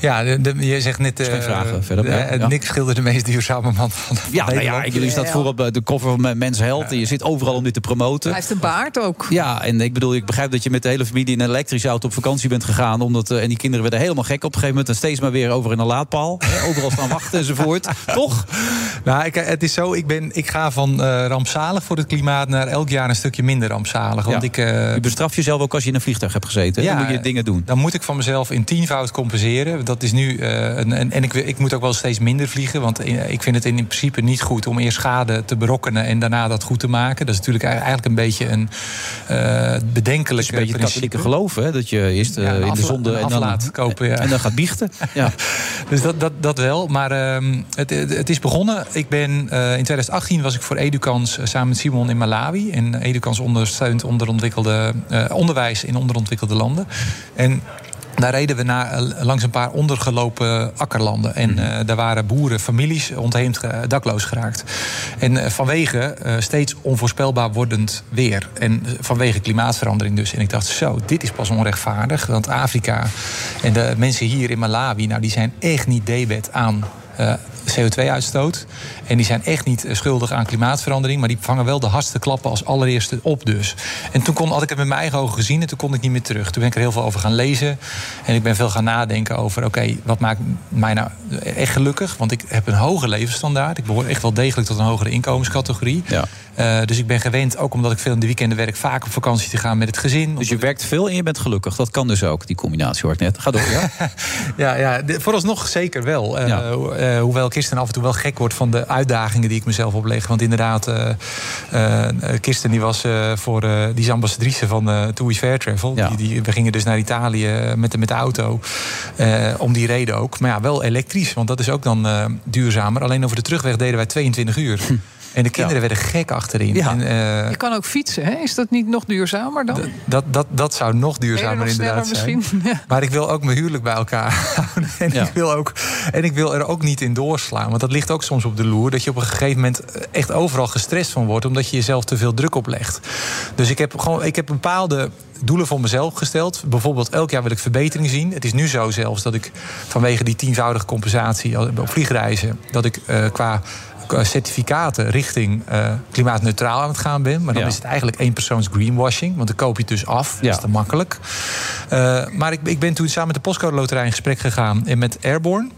Ja, de, de- je zegt net... Geen eh, vragen verder, eh, ja. Ja. Nick schildert de meest duurzame man van Ja, nou ja, Nederland. jullie staat voor op eh, de cover van Mens Held. En je zit overal om dit te promoten. Hij heeft een baard ook. Ja, en ik bedoel, ik begrijp dat je met de hele familie in een elektrische auto op vakantie bent gegaan. Omdat, eh, en die kinderen werden helemaal gek op een gegeven moment. En steeds maar weer over in een laadpaal. Hè, overal staan wachten enzovoort. (laughs) Toch? Nou, ik, het is zo, ik, ben, ik ga van eh, rampzalig voor het klimaat naar elk jaar een stukje minder rampzalig. Want Ja. ik, eh, Je bestraft jezelf ook als je in een vliegtuig hebt gezeten. Ja, dan moet je dingen doen. Dan moet ik van mezelf in tienvoud compenseren. Dat is nu. eh, een, en en ik, ik moet ook wel steeds minder vliegen. Want in- ik vind het in principe niet goed om eerst schade te berokkenen en daarna dat goed te maken. Dat is natuurlijk eigenlijk een beetje een eh bedenkelijk Het is een beetje katholieke geloof, hè? Dat je eerst eh, Ja, in de zonde en dan, kopen, ja. en dan gaat biechten. (laughs) Ja. Dus dat, dat, dat wel. Maar ehm, het, het is begonnen. Ik ben, eh, in 2018 was ik voor Educans eh, samen met Simon in Malawi. En Educans ondersteunt onderontwikkelde, eh, onderwijs in onderontwikkelde landen. En daar reden we naar, eh, langs een paar ondergelopen akkerlanden. En eh, daar waren boeren, families ontheemd, ge- dakloos geraakt. En eh, vanwege eh, steeds onvoorspelbaar wordend weer. En eh, vanwege klimaatverandering dus. En ik dacht, zo, dit is pas onrechtvaardig. Want Afrika en de mensen hier in Malawi... Nou, die zijn echt niet debet aan eh, CO2-uitstoot. En die zijn echt niet eh, schuldig aan klimaatverandering. Maar die vangen wel de hardste klappen als allereerste op dus. En toen kon, had ik het met mijn eigen ogen gezien en toen kon ik niet meer terug. Toen ben ik er heel veel over gaan lezen. En ik ben veel gaan nadenken over... oké, wat maakt mij nou echt gelukkig? Want ik heb een hoge levensstandaard. Ik behoor echt wel degelijk tot een hogere inkomenscategorie. Ja. Eh, dus ik ben gewend, ook omdat ik veel in de weekenden werk... vaak op vakantie te gaan met het gezin. Dus je werkt veel en je bent gelukkig. Dat kan dus ook, die combinatie hoor ik net. Ga door, ja? (laughs) Ja, ja vooralsnog zeker wel. Eh, Ja. eh, hoewel Kirsten af en toe wel gek wordt van de uitdagingen die ik mezelf opleg. Want inderdaad, eh, Kirsten die was voor die is ambassadrice van eh TUI Fair Travel. Ja. Die, die, we gingen dus naar Italië met de, met de auto. om die reden ook. Maar ja, wel elektrisch, want dat is ook dan duurzamer. Alleen over de terugweg deden wij 22 uur. En de kinderen werden gek achterin. Ja. En, eh, Je kan ook fietsen, hè? Is dat niet nog duurzamer dan? dat, dat, dat zou nog duurzamer nog inderdaad zijn. misschien? (laughs) Ja. Maar ik wil ook mijn huwelijk bij elkaar (laughs) houden. En, Ja. ik wil ook, en ik wil er ook niet in doorslaan. Want dat ligt ook soms op de loer. Dat je op een gegeven moment echt overal gestrest van wordt. Omdat je jezelf te veel druk oplegt. Dus ik heb, gewoon, ik heb bepaalde doelen voor mezelf gesteld. Bijvoorbeeld elk jaar wil ik verbetering zien. Het is nu zo zelfs dat ik vanwege die tienvoudige compensatie op vliegreizen... dat ik eh, qua certificaten richting eh, klimaatneutraal aan het gaan ben. Maar dan Ja. is het eigenlijk één persoons greenwashing. Want dan koop je het dus af. Dat is te makkelijk. Eh, maar ik, ik ben toen samen met de Postcode Loterij in gesprek gegaan. En met Airborne.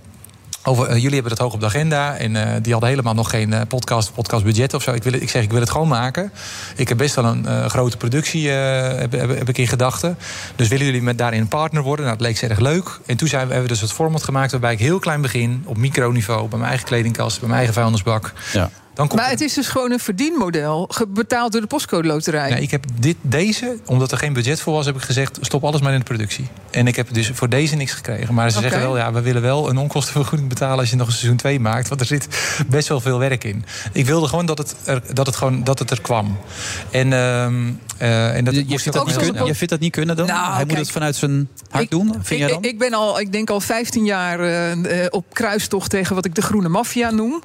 Over, eh, jullie hebben dat hoog op de agenda. En eh, die hadden helemaal nog geen eh, podcast, podcastbudget of zo. Ik, wil ik zeg, ik wil het gewoon maken. Ik heb best wel een grote productie heb, heb, heb ik in gedachten. Dus willen jullie met daarin een partner worden? Nou, dat leek ze erg leuk. En toen zijn we, hebben we dus het format gemaakt... waarbij ik heel klein begin, op microniveau... bij mijn eigen kledingkast, bij mijn eigen vuilnisbak... Ja. Dan komt Maar het is dus gewoon een verdienmodel, betaald door de postcode loterij. Nee, ik heb dit, deze, omdat er geen budget voor was, heb ik gezegd: stop alles maar in de productie. En ik heb dus voor deze niks gekregen. Maar ze zeggen wel, ja, we willen wel een onkostenvergoeding betalen als je nog een seizoen 2 maakt. Want er zit best wel veel werk in. Ik wilde gewoon dat het er, dat het gewoon, dat het er kwam. En, ehm, eh, en dat Je, vindt dat je vindt dat niet kunnen dan? Nou, Hij moet het vanuit zijn hart ik- doen, vind jij ik, dan? ik ben al, ik denk al 15 jaar eh, eh, op kruistocht tegen wat ik de groene maffia noem.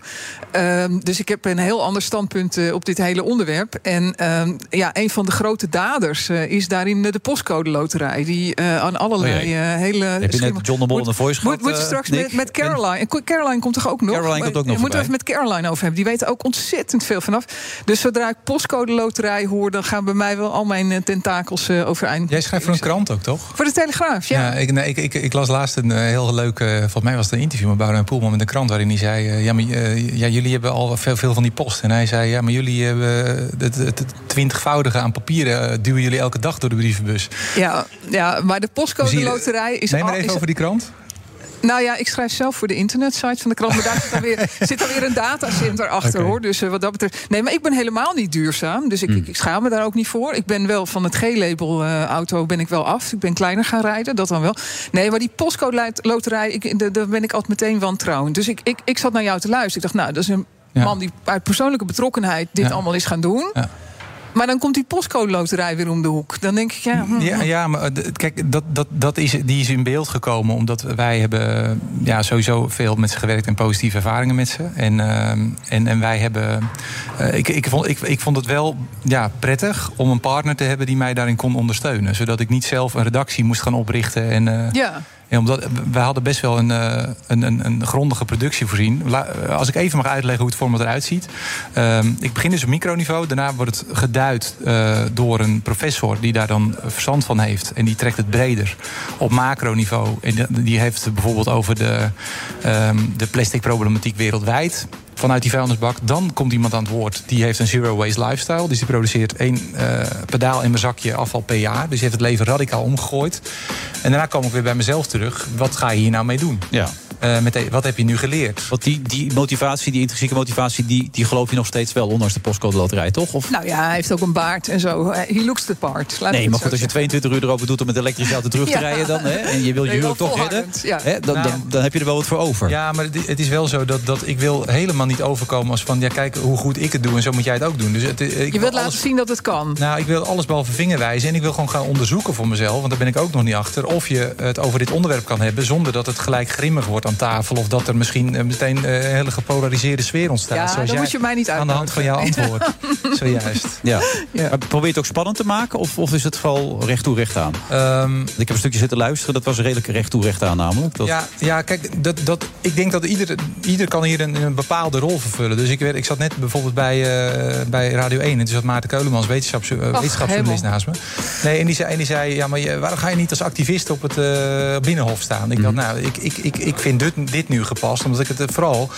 Ehm, dus ik heb heb een heel ander standpunt eh, op dit hele onderwerp. En ehm, ja, een van de grote daders eh, is daarin de postcode loterij. Die eh, aan allerlei Oh eh, hele. Heb je net John de Mol in de voice gehad, moet je straks Nick? met, Caroline. En Caroline komt toch ook nog? Caroline komt ook nog moeten we even met Caroline over hebben. Die weten ook ontzettend veel vanaf. Dus zodra ik postcode loterij hoor, dan gaan bij mij wel al mijn tentakels eh, overeind. Jij schrijft voor een krant ook, toch? Voor de Telegraaf, ja. Ja, ik, nee, ik, ik, ik las laatst een heel leuk, eh volgens mij was het een interview met Boudewijn Poelman met een krant waarin hij zei, ja, maar, eh, ja, jullie hebben al veel, veel van die post. En hij zei, ja, maar jullie hebben het, het, het twintigvoudige aan papieren eh, duwen jullie elke dag door de brievenbus. Ja, ja, maar de postcode loterij is. Neem maar al- even is- over die krant. Nou ja, ik schrijf zelf voor de internetsite van de krant. Maar daar zit alweer, (laughs) (laughs) zit alweer een datacenter achter hoor. Dus eh, wat dat betreft. Nee, maar ik ben helemaal niet duurzaam. Dus ik, ik, ik schaam me daar ook niet voor. Ik ben wel van het G-label eh, auto ben ik wel af. Ik ben kleiner gaan rijden, dat dan wel. Nee, maar die postcode loterij, ik, daar ben ik altijd meteen wantrouwend. Dus ik, ik, ik zat naar jou te luisteren. Ik dacht, nou, dat is een Ja. man die uit persoonlijke betrokkenheid dit Ja. allemaal is gaan doen. Ja. Maar dan komt die postcode loterij weer om de hoek. Dan denk ik, ja. hm, Ja, ja maar eh, kijk, dat, dat, dat is, die is in beeld gekomen omdat wij hebben eh, ja, sowieso veel met ze gewerkt en positieve ervaringen met ze. En, ehm, en, en wij hebben. eh, ik, ik, vond, ik, ik vond het wel ja, prettig om een partner te hebben die mij daarin kon ondersteunen. Zodat ik niet zelf een redactie moest gaan oprichten. En, eh, Ja. Ja, omdat wij hadden best wel een, eh, een, een, een grondige productie voorzien. Eh, als ik even mag uitleggen hoe het format eruit ziet. Ehm, ik begin dus op microniveau. Daarna wordt het geduid eh, door een professor die daar dan verstand van heeft. En die trekt het breder op macroniveau. En die- die heeft het bijvoorbeeld over de, ehm, de plastic problematiek wereldwijd. Vanuit die vuilnisbak. Dan komt iemand aan het woord. Die heeft een zero waste lifestyle. Dus die produceert één eh, pedaal in mijn zakje afval per jaar. Dus die heeft het leven radicaal omgegooid. En daarna kom ik weer bij mezelf terug. Wat ga je hier nou mee doen? Ja. Eh, met de- wat heb je nu geleerd? Want die, die motivatie, die intrinsieke motivatie, die, die geloof je nog steeds wel, ondanks de postcode loterij, toch? Of? Nou ja, hij heeft ook een baard en zo. He looks the part. Laat Nee, maar goed, als je 22 uur erover doet om met een elektrische auto terug te Ja. rijden dan, hè, en je wil je huwelijk toch redden, ja. hè, dan, Nou. dan, dan heb je er wel wat voor over. Ja, maar het- is wel zo dat, dat ik wil helemaal niet overkomen als van... ja, kijk hoe goed ik het doe en zo moet jij het ook doen. Dus het, ik Je wil wilt alles- laten zien dat het kan. Nou, ik wil alles behalve vingerwijzen. En ik wil gewoon gaan onderzoeken voor mezelf. Want daar ben ik ook nog niet achter. Of je het over dit onderwerp kan hebben. zonder dat het gelijk grimmig wordt aan tafel. Of dat er misschien eh, meteen eh, een hele gepolariseerde sfeer ontstaat. Ja, zoals dan jij moet je mij niet Aan de hand van jouw uitnodigen. antwoord. (laughs) Zojuist. Ja. Maar probeer je het ook spannend te maken? Of, of is het vooral recht toe, recht aan? Ehm, ik heb een stukje zitten luisteren. Dat was redelijk recht toe, recht aan namelijk. Dat, Ja, ja, kijk, dat, dat, ik denk dat ieder, ieder kan hier een, een bepaalde rol vervullen. Dus ik, werd, ik zat net bijvoorbeeld bij, eh, bij Radio 1. En toen zat Maarten Keulemans, wetenschaps, eh, wetenschapsjournalist naast me. Nee, en die zei, en die zei ja, maar je- waarom ga je niet als activist op het eh, Binnenhof staan? Ik dacht, nou, ik, ik, ik, ik vind dit, nu gepast. Omdat ik het eh, vooral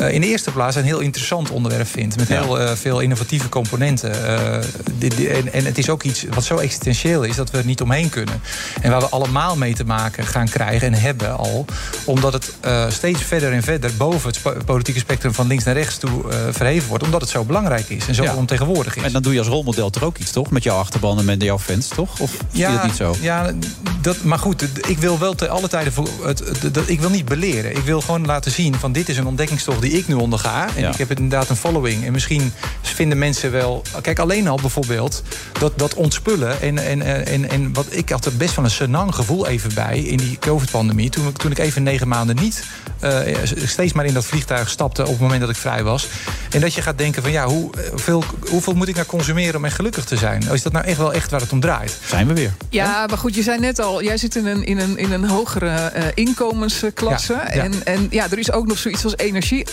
eh, in de eerste plaats een heel interessant onderwerp vind. Met heel eh, veel innovatieve componenten. Eh, dit- dit- en, en het is ook iets wat zo existentieel is dat we er niet omheen kunnen. En waar we allemaal mee te maken gaan krijgen en hebben al. Omdat het steeds verder en verder boven het politieke spectrum van links naar rechts toe verheven wordt. Omdat het zo belangrijk is en zo Ja. ontegenwoordig is. En dan doe je als rolmodel toch ook iets, toch? Met jouw achterban en met jouw fans, toch? Of zie je dat niet zo? Ja, dat, maar goed, ik wil wel te alle tijden... Voor het, ik wil niet beleren. Ik wil gewoon laten zien van dit is een ontdekkingstocht die ik nu onderga. En Ja. ik heb inderdaad een following. En misschien vinden mensen wel... Kijk, alleen al bijvoorbeeld dat, dat ontspullen. En, en, en, en wat ik had er best wel een senang gevoel even bij in die COVID-pandemie. Toen, ik- toen ik even negen maanden niet eh, steeds maar in dat vliegtuig stapte... op het moment dat ik vrij was. En dat je gaat denken van ja, hoe, veel, hoeveel moet ik nou consumeren om echt gelukkig te zijn? Is dat nou echt wel echt waar het om draait? Zijn we weer. Ja, maar goed, je zei net al, jij zit in een, in een, in een hogere eh, inkomensklasse. Ja, ja. En, en ja, er is ook nog zoiets als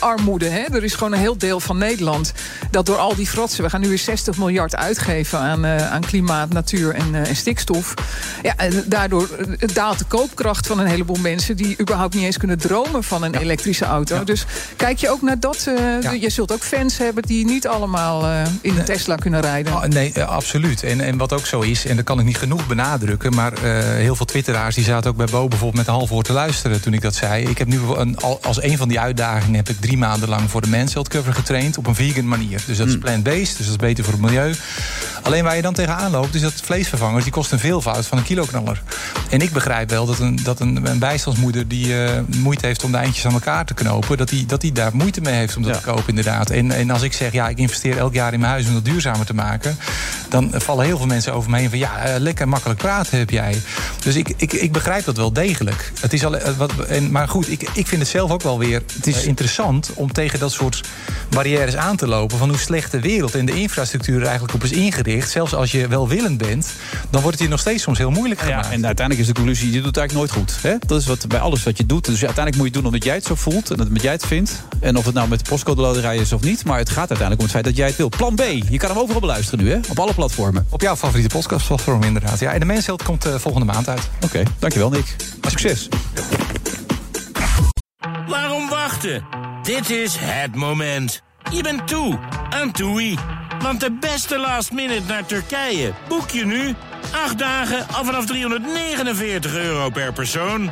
energiearmoede. Hè? Er is gewoon een heel deel van Nederland dat door al die fratsen... we gaan nu weer 60 miljard uitgeven aan, eh, aan klimaat, natuur en, eh, en stikstof. Ja, en daardoor eh, daalt de koopkracht van een heleboel mensen... die überhaupt niet eens kunnen dromen van een elektrische auto. Dus kijk je ook naar dat... Ja. Je zult ook fans hebben die niet allemaal in een Tesla kunnen rijden. Ah, nee, absoluut. En, en wat ook zo is, en dat kan ik niet genoeg benadrukken... maar heel veel twitteraars die zaten ook bij Bo bijvoorbeeld met een half woord te luisteren toen ik dat zei. Ik heb nu een, al- als een van die uitdagingen heb ik drie maanden lang voor de Mansfield cover getraind op een vegan manier. Dus dat is plant-based, dus dat is beter voor het milieu. Alleen waar je dan tegenaan loopt, is dat vleesvervangers die kosten een veelvoud van een kiloknaller. En ik begrijp wel dat een, dat een, een bijstandsmoeder die eh, moeite heeft om de eindjes aan elkaar te knopen, dat die, dat die daar moeite mee heeft om dat te kopen inderdaad. En En, als ik zeg, ja, ik investeer elk jaar in mijn huis om het duurzamer te maken. Dan vallen heel veel mensen over me heen van ja, eh, lekker makkelijk praten heb jij. Dus ik, ik, ik begrijp dat wel degelijk. Het is al, eh, wat, en, maar goed, ik, ik vind het zelf ook wel weer het is interessant om tegen dat soort barrières aan te lopen. Van hoe slecht de wereld en de infrastructuur er eigenlijk op is ingericht. Zelfs als je welwillend bent, dan wordt het hier nog steeds soms heel moeilijk gemaakt. Ja, en uiteindelijk is de conclusie, je doet het eigenlijk nooit goed. Hè? Dat is wat bij alles wat je doet. Dus uiteindelijk moet je het doen omdat jij het zo voelt en dat jij het vindt. En of het nou met de postcode loterij is of niet. Maar het gaat uiteindelijk om het feit dat jij het wil. Plan B, je kan hem overal beluisteren nu, hè? Op alle platformen. Op jouw favoriete podcastplatform inderdaad. Ja, en de Mensheld komt uh, volgende maand uit. Oké, dankjewel Nick. Succes. Waarom wachten? Dit is het moment. Je bent toe aan TUI. Want de beste last minute naar Turkije boek je nu. 8 dagen al vanaf 349 euro per persoon.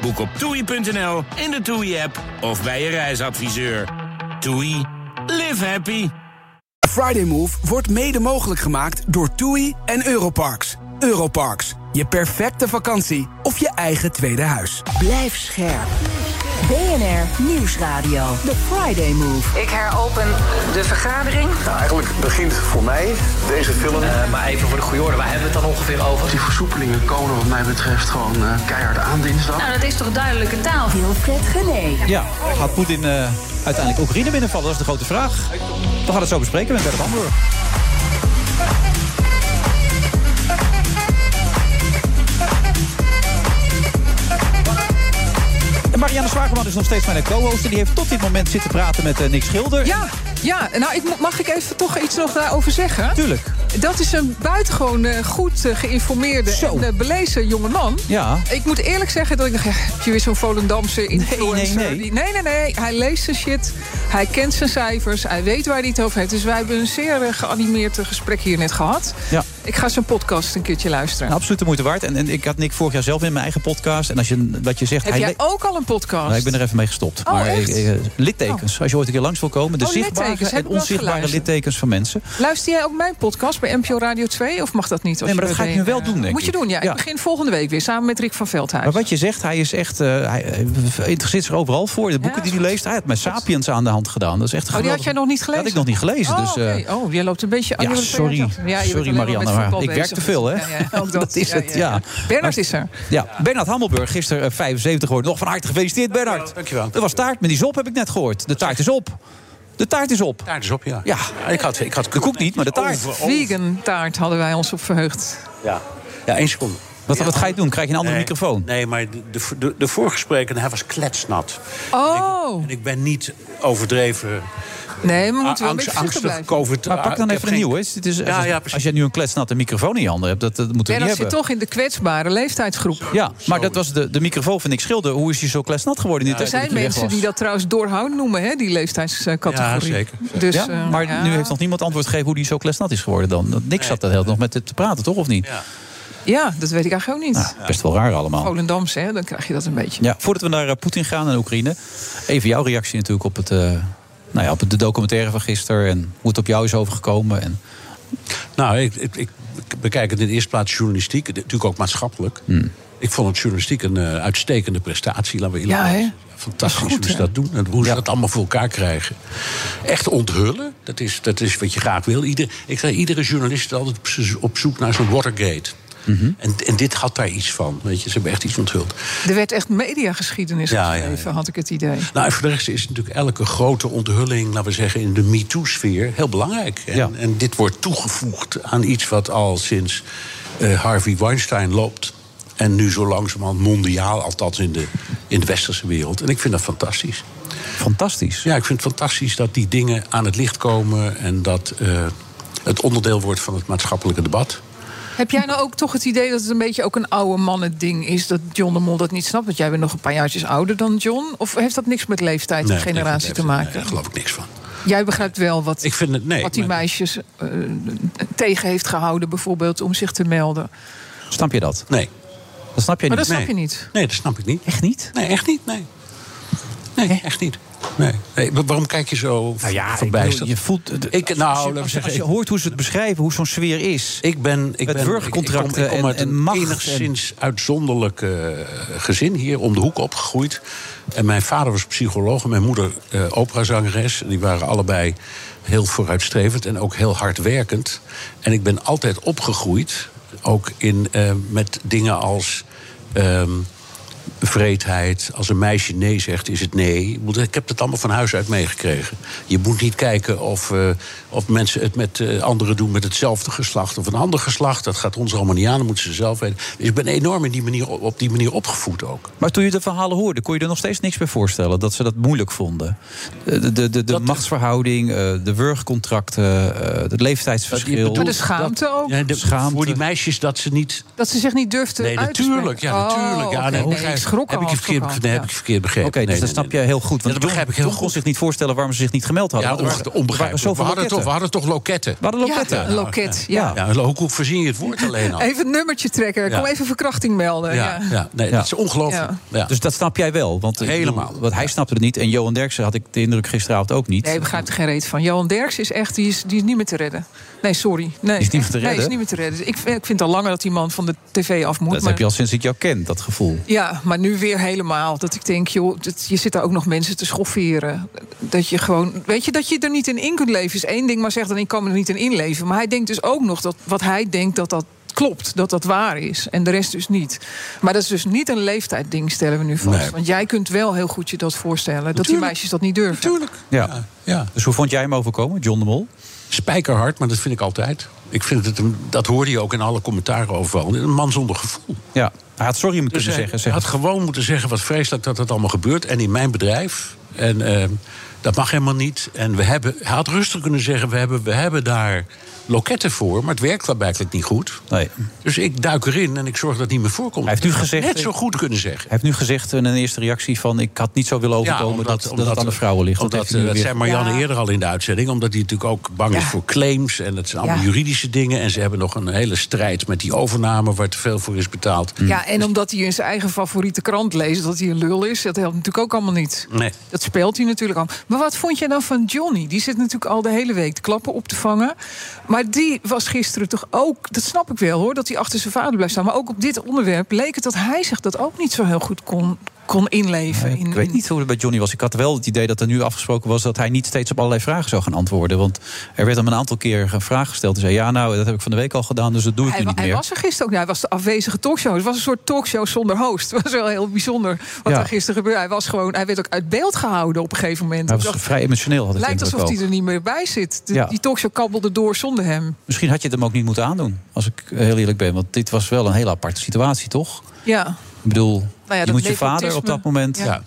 Boek op toei.nl, in de TUI-app of bij je reisadviseur. TUI. Live happy. Friday Move wordt mede mogelijk gemaakt door TUI en Europarks. Europarks, je perfecte vakantie of je eigen tweede huis. Blijf scherp. BNR Nieuwsradio. The Friday Move. Ik heropen de vergadering. Nou, eigenlijk begint voor mij deze film. Uh, maar even voor de goede orde, waar hebben we het dan ongeveer over? Die versoepelingen komen wat mij betreft gewoon uh, keihard aan dinsdag. Nou, dat is toch duidelijke taal? Wilfred Gené. Ja, gaat Poetin uh, uiteindelijk Oekraïne binnenvallen? Dat is de grote vraag. We gaan het zo bespreken met Bert Hamburg. Marianne Zwageman is nog steeds mijn co-host. Die heeft tot dit moment zitten praten met uh, Nick Schilder. Ja, ja, nou ik, mag ik even toch iets nog daarover zeggen? Tuurlijk. Dat is een buitengewoon uh, goed uh, geïnformeerde Zo. en belezen jongeman. Ja. Ik moet eerlijk zeggen dat ik dacht, ja, heb je weer zo'n Volendamse influencer? nee, nee. Die- nee, nee, nee. Hij leest zijn shit. Hij kent zijn cijfers. Hij weet waar hij het over heeft. Dus wij hebben een zeer eh, geanimeerd gesprek hier net gehad. Ja. Ik ga zijn podcast een keertje luisteren. Nou, absoluut de moeite waard. En, en ik had Nick vorig jaar zelf in mijn eigen podcast. En als je, wat je zegt... heb hij jij ook al een podcast? Nou, ik ben er even mee gestopt. Oh, maar echt? eh, eh, littekens, als je ooit een keer langs wil komen. De Oh, zichtbare en ik onzichtbare littekens van mensen. Luister jij ook mijn podcast bij NPO Radio 2? Of mag dat niet? Nee, maar dat ga ik nu wel eh, doen, denk Moet je ik. doen, ja. Ik begin volgende week weer samen met Rick van Veldhuis. Maar wat je zegt, hij is echt. eh, hij interesseert zich overal voor. De boeken die hij leest. Hij had met Sapiens aan de hand gedaan. Dat is echt Oh, die had jij nog niet gelezen? Dat had ik nog niet gelezen. Oh, dus, oh, jij loopt een beetje... oh, ja, sorry. sorry Marianne. Met Maar ik werk te veel, hè? Ja, ja, ook dat. (laughs) dat is Ja, het, ja. Bernard is er. Ja, Bernard Hammelburg, gisteren eh, 75 geworden. Nog van harte gefeliciteerd, Bernard. Dankjewel. Er was taart, maar die zop heb ik net gehoord. De taart is op. De taart is op. Taart is op, ja. Ja. Ik had, ik had De koek niet, maar de taart. Vegan taart hadden wij ons op verheugd. Ja, ja één seconde. Wat, wat ga je doen? Krijg je een andere Nee, microfoon? Nee, maar de, de, de, de vorige spreker, hij was kletsnat. Oh, En ik ben niet overdreven nee, maar we moeten wel een beetje blijven. COVID. Maar pak dan Ik heb even een nieuw. Het is, Ja, als, ja, precies. als je nu een kletsnatte microfoon in je handen hebt, dat, dat moeten we niet zit hebben. toch in de kwetsbare leeftijdsgroep. Ja, maar dat was de, de microfoon van Nick Schilder. Hoe is hij zo kletsnat geworden in die Er tijd zijn dat hij weg mensen die dat trouwens doorhoud noemen, hè, die leeftijdscategorie. Ja, zeker. Dus, ja, eh, maar ja. nu heeft nog niemand antwoord gegeven hoe die zo kletsnat is geworden dan. Nick zat er heel nog met te praten, toch? Of niet? Ja. Ja, dat weet ik eigenlijk ook niet. Nou, best wel raar allemaal. Volendamse, hè, dan krijg je dat een beetje. Ja, voordat we naar eh, Poetin gaan en Oekraïne. Even jouw reactie natuurlijk op, het, eh, nou ja, op de documentaire van gisteren. En hoe het op jou is overgekomen. En, Nou, ik, ik, ik bekijk het in de eerste plaats journalistiek. Natuurlijk ook maatschappelijk. Hmm. Ik vond het journalistiek een eh, uitstekende prestatie. Laten we eerlijk Ja, hè? zijn. Fantastisch Dat is goed, hoe ze dat doen. En hoe ze dat allemaal voor elkaar krijgen. Echt onthullen. Dat is, dat is wat je graag wil. Ieder, ik zeg, iedere journalist is altijd op zoek naar zo'n Watergate. Mhm. En, en dit had daar iets van. Weet je, ze hebben echt iets onthuld. Er werd echt mediageschiedenis Ja, ja, geschreven, had ik het idee. Nou, en voor de rest is natuurlijk elke grote onthulling, laten we zeggen, in de MeToo-sfeer heel belangrijk. En, Ja. en dit wordt toegevoegd aan iets wat al sinds eh, Harvey Weinstein loopt. En nu zo langzamerhand mondiaal, althans in de, in de westerse wereld. En ik vind dat fantastisch. fantastisch. Ja, ik vind het fantastisch dat die dingen aan het licht komen en dat eh, het onderdeel wordt van het maatschappelijke debat. Heb jij nou ook toch het idee dat het een beetje ook een oude mannen ding is... dat John de Mol dat niet snapt? Want jij bent nog een paar jaartjes ouder dan John. Of heeft dat niks met leeftijd en Nee, generatie te nee, maken? Daar geloof ik niks van. Jij begrijpt wel wat, Ik vind het, nee. wat die maar- meisjes eh, tegen heeft gehouden... bijvoorbeeld om zich te melden. Snap je dat? Nee. Dat snap je Maar niet. dat snap Nee. je niet. Nee, dat snap ik niet. Echt niet? Nee, echt niet. Nee. Nee, echt niet. Nee. Waarom kijk je zo Nou ja, verbijsterd? bedoel, je voelt. Ik, nou, als, je, als, als hoort hoe ze het beschrijven, hoe zo'n sfeer is. Ik ben, ik ben, ik, ik kom, ik kom en- uit een en macht en- enigszins uitzonderlijk eh, gezin hier om de hoek opgegroeid. En mijn vader was psycholoog en mijn moeder eh operazangeres. Die waren allebei heel vooruitstrevend en ook heel hardwerkend. En ik ben altijd opgegroeid, ook in, eh, met dingen als. ehm, vreedheid. Als een meisje nee zegt, is het nee. Ik heb het allemaal van huis uit meegekregen. Je moet niet kijken of, eh, of mensen het met eh, anderen doen met hetzelfde geslacht of een ander geslacht. Dat gaat ons allemaal niet aan, dat moeten ze zelf weten. Dus ik ben enorm in die manier, op die manier opgevoed ook. Maar toen je de verhalen hoorde, kon je er nog steeds niks bij voorstellen dat ze dat moeilijk vonden. De, de, de, de machtsverhouding, eh, de wurgcontracten, eh, het leeftijdsverschil. Maar de schaamte ook. Ja, de, Schaamte. Voor die meisjes dat ze niet. Dat ze zich niet durfden Nee, uit te natuurlijk. spreken. Ja, natuurlijk. Ja, Oh, nee, schrok heb al, ik verkeerd, al, nee, ja. heb ik verkeerd begrepen. Oké, dus Nee, dat snap nee. je heel goed. Ja, Want dat begrijp ik heel John kon goed. zich niet voorstellen waarom ze zich niet gemeld hadden. Ja, onge- onbegrijpelijk. We hadden, toch, we loketten. hadden toch loketten? We hadden loketten. Ja, loket, ja. Ja, hoe, hoe verzin je het woord alleen al? Even een nummertje trekken. Kom Ja. even verkrachting melden. Ja, Ja. ja. nee, dat is ongelooflijk. Ja. Ja. Dus dat snap jij wel. Want, Helemaal. Want hij snapte het niet. En Johan Derksen had ik de indruk gisteravond ook niet. Nee, ik begrijp er geen reet van. Johan Derks is echt, die is, die is niet meer te redden. Nee, sorry. Nee, is niet meer te Nee, redden? is niet meer te redden. Ik, vind- ik vind al langer dat die man van de tv af moet. dat maar- heb je al sinds ik jou ken, dat gevoel. Ja, maar nu weer helemaal. Dat ik denk, joh, dat, je zit daar ook nog mensen te schofferen. Dat je gewoon, weet je, dat je er niet in in kunt leven is één ding, maar zegt dan ik kan me er niet in inleven. Maar hij denkt dus ook nog dat wat hij denkt dat dat klopt, dat dat waar is. En de rest dus niet. Maar dat is dus niet een leeftijdding, stellen we nu vast. Nee. Want jij kunt wel heel goed je dat voorstellen. Dat die meisjes dat niet durven. Natuurlijk. Ja. Ja. Dus hoe vond jij hem overkomen, John de Mol? Spijkerhard, maar dat vind ik altijd. Ik vind het, een- dat hoorde je ook in alle commentaren overal. Een man zonder gevoel. Ja, hij had sorry moeten Dus zeggen. hij had gewoon moeten zeggen wat vreselijk dat het allemaal gebeurt. En in mijn bedrijf. En eh, dat mag helemaal niet. En we hebben, hij had rustig kunnen zeggen: we hebben, we hebben daar loketten voor. Maar het werkt blijkbaar niet goed. Nee. Dus ik duik erin en ik zorg dat het niet meer voorkomt. Hij heeft nu Dat gezegd- Net zo goed kunnen zeggen. Hij heeft nu gezegd in een eerste reactie van... ik had niet zo willen overkomen dat, dat het aan de vrouwen ligt. Omdat, nu eh, dat zei Marianne Ja. eerder al in de uitzending. Omdat hij natuurlijk ook bang is voor claims. En dat zijn allemaal Ja. juridische dingen. En ze hebben nog een hele strijd met die overname... waar te veel voor is betaald. Ja, en omdat hij in zijn eigen favoriete krant leest dat hij een lul is, dat helpt natuurlijk ook allemaal niet. Nee. Dat speelt hij natuurlijk al. Maar wat vond jij dan van Johnny? Die zit natuurlijk al de hele week de klappen op te vangen. Maar die was gisteren toch ook, dat snap ik wel hoor, dat hij achter zijn vader blijft staan. Maar ook op dit onderwerp leek het dat hij zich dat ook niet zo heel goed kon, kon inleven. in, Ik weet in- niet hoe het bij Johnny was. Ik had wel het idee dat er nu afgesproken was dat hij niet steeds op allerlei vragen zou gaan antwoorden. Want er werd hem een aantal keer een vraag gesteld. Hij zei: Ja, nou, dat heb ik van de week al gedaan, dus dat doe ik Hij, nu niet hij meer. was er gisteren ook. Nou, hij was de afwezige talkshow. Het was een soort talkshow zonder host. (laughs) Het was wel heel bijzonder wat Ja. er gisteren gebeurde. Hij, was gewoon, hij werd ook uit beeld gehouden op een gegeven moment. Hij was dacht, vrij emotioneel. Had de lijkt alsof ook. hij er niet meer bij zit. De- Ja. Die talkshow kabbelde door zonder hem. Misschien had je het hem ook niet moeten aandoen, als ik heel eerlijk ben. Want dit was wel een hele aparte situatie, toch? Ja. Ik bedoel, ja, je dat moet je vader op dat moment Ja.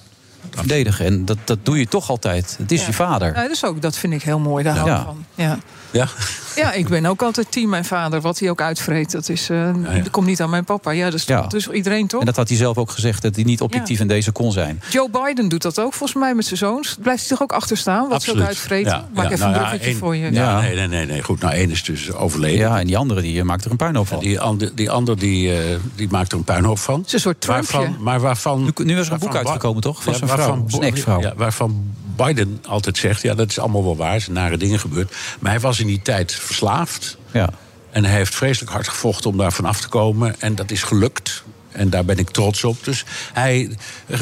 verdedigen. En dat, dat doe je toch altijd. Het is je vader. Ja, dus ook, dat vind ik heel mooi. Daar hou ik van. Ja. Ja? ja, ik ben ook altijd team mijn vader. Wat hij ook uitvreet, dat, is, eh, dat komt niet aan mijn papa. Ja, dat is Ja. dus iedereen toch? En dat had hij zelf ook gezegd, dat hij niet objectief Ja. in deze kon zijn. Joe Biden doet dat ook volgens mij met zijn zoons. Blijft hij toch ook achter staan? Wat ze ook uitvreten? Maak even nou een bruggetje voor je. Ja, Nee, nee, nee, nee. Goed, nou, één is dus overleden. Ja, en die andere die eh, maakt er een puinhoop van. Die, ander, die ander die, eh, die maakt er een puinhoop van. Het is een soort Trumpje. Waarvan, maar waarvan... Nu, nu is er een boek uitgekomen, toch? Van Ja, zijn vrouw, waarvan, zijn ex-vrouw. Ja, waarvan Biden altijd zegt, ja, dat is allemaal wel waar. Er zijn nare dingen gebeurd. Maar hij was in die tijd verslaafd. Ja. En hij heeft vreselijk hard gevochten om daar vanaf te komen. En dat is gelukt. En daar ben ik trots op. Dus hij,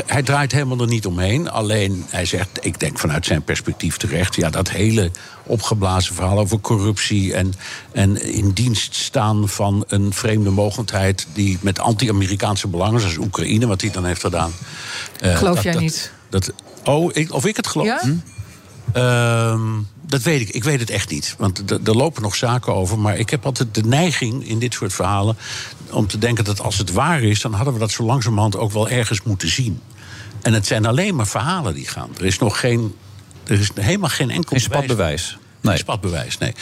hij draait helemaal er niet omheen. Alleen hij zegt, ik denk vanuit zijn perspectief terecht... ja, dat hele opgeblazen verhaal over corruptie... en, en in dienst staan van een vreemde mogendheid... die met anti-Amerikaanse belangen, zoals Oekraïne... wat hij dan heeft gedaan... eh, Geloof dat- jij dat- niet? Dat, oh, ik, of ik het geloof? Ja? Ehm, dat weet ik. Ik weet het echt niet. Want er lopen nog zaken over. Maar ik heb altijd de neiging in dit soort verhalen. om te denken dat als het waar is. dan hadden we dat zo langzamerhand ook wel ergens moeten zien. En het zijn alleen maar verhalen die gaan. Er is nog geen. Er is helemaal geen enkel. Geen spatbewijs. Nee. Geen spatbewijs, nee.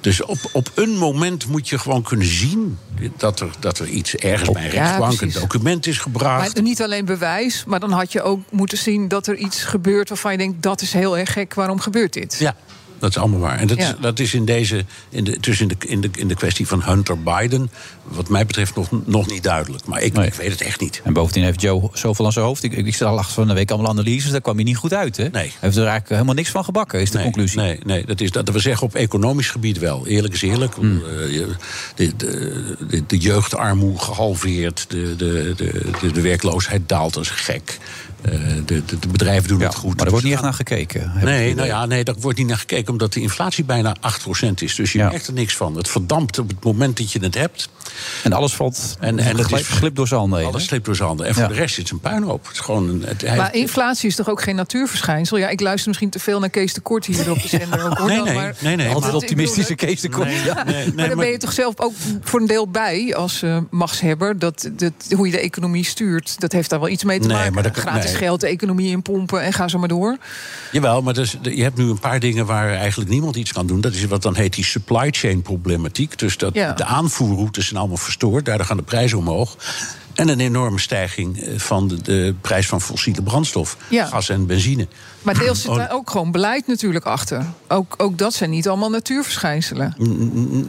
Dus op, op een moment moet je gewoon kunnen zien. dat er, dat er iets ergens bij een Ja, rechtbank. een document is gebracht. Maar niet alleen bewijs, maar dan had je ook moeten zien dat er iets gebeurt waarvan je denkt dat is heel erg gek. Waarom gebeurt dit? Ja. Dat is allemaal waar. En dat, is, dat is in deze, in de, dus in de, in, de, in de kwestie van Hunter Biden, wat mij betreft nog, nog niet duidelijk. Maar ik, ik weet het echt niet. En bovendien heeft Joe zoveel aan zijn hoofd. Ik, ik zag achter van de week allemaal analyses. Daar kwam hij niet goed uit. Hè? Nee. Hij heeft er eigenlijk helemaal niks van gebakken, is de nee, conclusie. Nee, nee dat, is, dat we zeggen op economisch gebied wel. Eerlijk is eerlijk. Hmm. Eh, De, de, de, de jeugdarmoede gehalveerd. De, de, de, de, de werkloosheid daalt als gek. Eh, de, de, de bedrijven doen het goed. Maar er wordt niet echt naar gekeken. Nee, nou ja, nee, daar wordt niet naar gekeken omdat de inflatie bijna 8% is. Dus je merkt er niks van. Het verdampt op het moment dat je het hebt. En alles valt en, en het glip- glipt door zijn handen Alles hè? slipt door zijn handen. En voor Ja. de rest is het een puinhoop. Het is gewoon een, het, hij- Maar inflatie is toch ook geen natuurverschijnsel? Ja, ik luister misschien te veel naar Kees de Kort hier op de zender. Ook, hoor, Nee, nee, maar, nee, nee, Altijd optimistische Kees de Kort. Nee, Ja. nee, nee, maar daar ben je toch zelf ook voor een deel bij als eh, machtshebber. Dat, dat, hoe je de economie stuurt, dat heeft daar wel iets mee te Nee, maken. maar dat Gratis nee. Geld, de economie inpompen en ga zo maar door. Jawel, maar dus, je hebt nu een paar dingen waar eigenlijk niemand iets kan doen. Dat is wat dan heet die supply chain problematiek. Dus dat Ja. de aanvoerroutes zijn allemaal verstoord. Daardoor gaan de prijzen omhoog. En een enorme stijging eh, van de, de prijs van fossiele brandstof. Ja. Gas en benzine. Maar deels zit Oh. daar ook gewoon beleid natuurlijk achter. Ook, ook dat zijn niet allemaal natuurverschijnselen.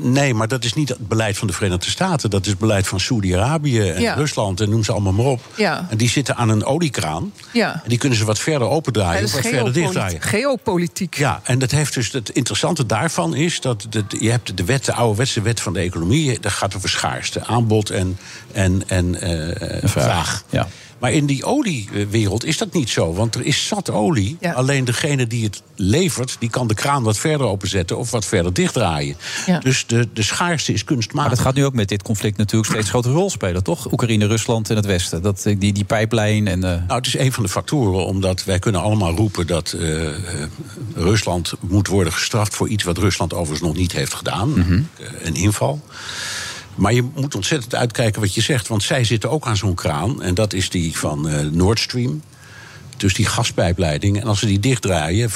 Nee, maar dat is niet het beleid van de Verenigde Staten. Dat is het beleid van Saudi-Arabië en Ja. Rusland en noem ze allemaal maar op. Ja. En die zitten aan een oliekraan. Ja. En die kunnen ze wat verder opendraaien of wat verder geopolitiek. dichtdraaien. Geopolitiek. Ja, en dat heeft dus het interessante daarvan is dat de, je hebt de wet, de ouderwetse wet van de economie, dat gaat over schaarste, aanbod en, en, en eh, vraag. Ja. Maar in die oliewereld is dat niet zo, want er is zat olie. Alleen degene die het levert, die kan de kraan wat verder openzetten of wat verder dichtdraaien. Ja. Dus de, de schaarste is Maar kunstmatig. dat gaat nu ook met dit conflict natuurlijk steeds grotere rol spelen, toch? Oekraïne, Rusland en het Westen. Dat, eh, die, die pijplijn en... eh, Nou, het is een van de factoren, omdat wij kunnen allemaal roepen dat eh, eh, Rusland moet worden gestraft voor iets wat Rusland overigens nog niet heeft gedaan, Mhm. een inval. Maar je moet ontzettend uitkijken wat je zegt, want zij zitten ook aan zo'n kraan, en dat is die van eh, Nord Stream. Dus die gaspijpleiding. En als ze die dichtdraaien, 40%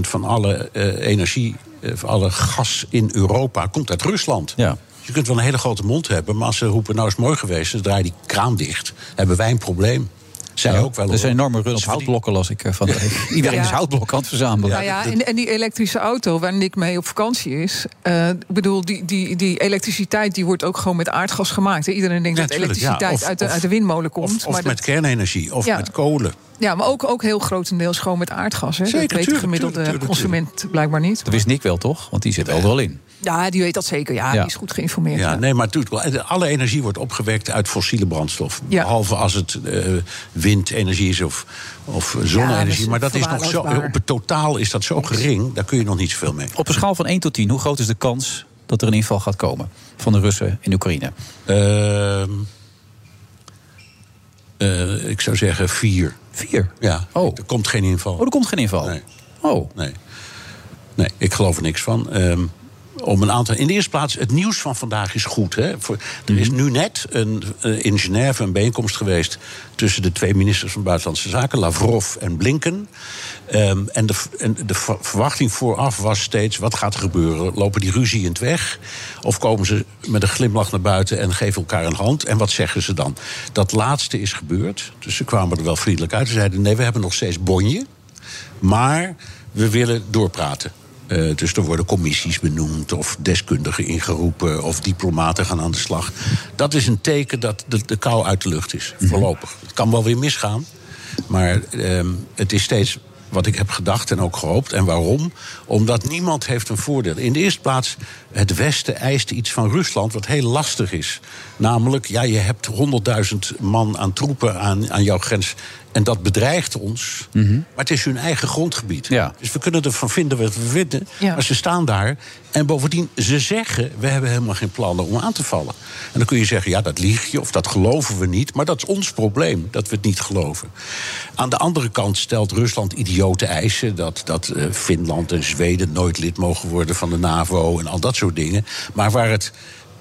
van alle eh, energie, eh, van alle gas in Europa komt uit Rusland. Ja. Je kunt wel een hele grote mond hebben, maar als ze roepen, nou is het mooi geweest, dan draai die kraan dicht. Hebben wij een probleem. Zij ja, ook wel. Er is een hoor. enorme run op houtblokken, las ik eh, van de. (laughs) Iedereen Ja. is houtblokken aan het verzamelen. Nou ja, en, en die elektrische auto waar Nick mee op vakantie is. eh, ik bedoel, die, die, die elektriciteit die wordt ook gewoon met aardgas gemaakt. hè. Iedereen denkt Ja, dat elektriciteit Of- uit, de, of- uit de windmolen komt. Of maar met dat, kernenergie, of Ja. met kolen. ja, maar ook, ook heel grotendeels gewoon met aardgas. Hè. Zeker, dat weet de gemiddelde tuurlijk, tuurlijk, consument blijkbaar niet. Dat wist Nick wel, toch? Want die zit overal in. Ja, die weet dat zeker. Ja, Ja. die is goed geïnformeerd. Ja, ja. nee, maar doet wel. Alle energie wordt opgewekt uit fossiele brandstof. Ja. Behalve als het eh, windenergie is of, of zonne-energie. maar dat is nog zo, op het totaal is dat zo gering, daar kun je nog niet zoveel mee. Op een schaal van 1 tot 10, hoe groot is de kans dat er een inval gaat komen van de Russen in Oekraïne? Ehm, eh, ik zou zeggen vier. Vier? Ja, er komt geen inval. Oh, er komt geen inval? Nee. Oh. Nee. nee, ik geloof er niks van. Ehm, om een aantal. In de eerste plaats, het nieuws van vandaag is goed. Hè? Voor, er is nu net een, eh, in Genève een bijeenkomst geweest tussen de twee ministers van Buitenlandse Zaken, Lavrov en Blinken. Ehm, en de, en de ver- verwachting vooraf was steeds: wat gaat er gebeuren? Lopen die ruzie in het weg? Of komen ze met een glimlach naar buiten en geven elkaar een hand? En wat zeggen ze dan? Dat laatste is gebeurd. Dus ze kwamen er wel vriendelijk uit. Ze zeiden: nee, we hebben nog steeds bonje. Maar we willen doorpraten. Eh, dus er worden commissies benoemd, of deskundigen ingeroepen, of diplomaten gaan aan de slag. Dat is een teken dat de, de kou uit de lucht is, voorlopig. Het kan wel weer misgaan, maar ehm, het is steeds wat ik heb gedacht en ook gehoopt. En waarom? Omdat niemand heeft een voordeel. In de eerste plaats, het Westen eist iets van Rusland wat heel lastig is. Namelijk, ja, je hebt 100.000 man aan troepen aan, aan jouw grens. En dat bedreigt ons. Maar het is hun eigen grondgebied. Dus we kunnen ervan vinden wat we vinden. Ja. Maar ze staan daar. En bovendien, ze zeggen: we hebben helemaal geen plannen om aan te vallen. En dan kun je zeggen: ja, dat lieg je of dat geloven we niet. Maar dat is ons probleem, dat we het niet geloven. Aan de andere kant stelt Rusland idiote eisen. Dat, dat eh, Finland en Zweden nooit lid mogen worden van de NAVO en al dat soort dingen. Maar waar het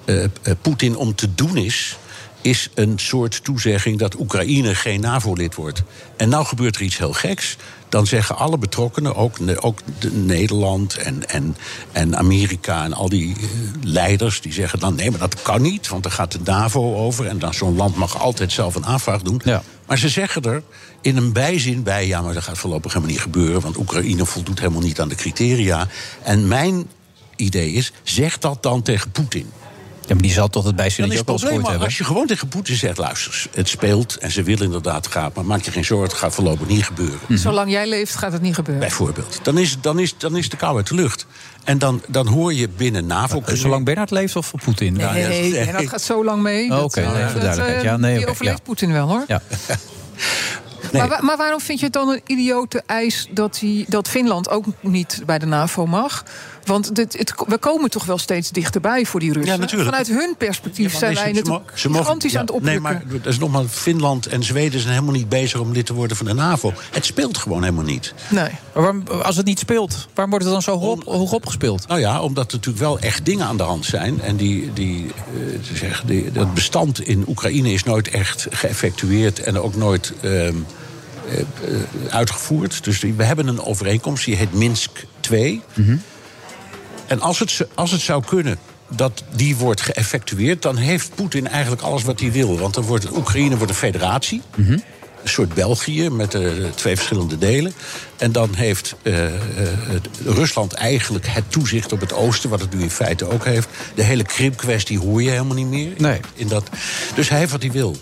eh, eh, Poetin om te doen is is een soort toezegging dat Oekraïne geen NAVO-lid wordt. En nou gebeurt er iets heel geks. Dan zeggen alle betrokkenen, ook, ook de Nederland en, en, en Amerika en al die eh, leiders, die zeggen dan nee, maar dat kan niet, want dan gaat de NAVO over en dan zo'n land mag altijd zelf een aanvraag doen. Maar ze zeggen er in een bijzin bij, ja, maar dat gaat voorlopig helemaal niet gebeuren, want Oekraïne voldoet helemaal niet aan de criteria. En mijn idee is, zeg dat dan tegen Poetin. Ja, maar die zal toch het ook wel probleem, gehoord maar hebben. als je gewoon tegen Poetin zegt, luister, het speelt en ze willen inderdaad gaan, maar maak je geen zorgen, het gaat voorlopig niet gebeuren. Zolang jij leeft gaat het niet gebeuren. Bijvoorbeeld. Dan is, dan, is, dan is de kou uit de lucht. En dan, dan hoor je binnen NAVO... Zolang Bernard leeft of Poetin? Nee, en dat gaat zo lang mee. Oh, dat, oké, eh, nee, voor dat, duidelijkheid. eh, Ja, nee, die oké, overleeft ja. Poetin wel, hoor. Ja. (laughs) Maar, wa- maar waarom vind je het dan een idiote eis dat, die, dat Finland ook niet bij de NAVO mag? Want dit, het, we komen toch wel steeds dichterbij voor die Russen. Ja, natuurlijk. Vanuit hun perspectief zijn Nee, wij ze- ze natuurlijk mo- ze mogen- gigantisch ja, aan het Nee, oprukken. maar dat is nogmaals, Finland en Zweden zijn helemaal niet bezig om lid te worden van de NAVO. Het speelt gewoon helemaal niet. Nee. Maar waarom, als het niet speelt, waarom wordt het dan zo hoog, hoog opgespeeld? Nou ja, omdat er natuurlijk wel echt dingen aan de hand zijn. En die, die, eh, te zeggen, die, dat bestand in Oekraïne is nooit echt geëffectueerd en ook nooit ehm, eh, eh, uitgevoerd. Dus we hebben een overeenkomst, die heet Minsk 2. En als het, als het zou kunnen dat die wordt geëffectueerd... dan heeft Poetin eigenlijk alles wat hij wil. Want dan wordt Oekraïne wordt een federatie. Een soort België met eh, twee verschillende delen. En dan heeft eh, eh, Rusland eigenlijk het toezicht op het oosten... wat het nu in feite ook heeft. De hele Krim-kwestie hoor je helemaal niet meer. Nee. In dat, dus hij heeft wat hij wil.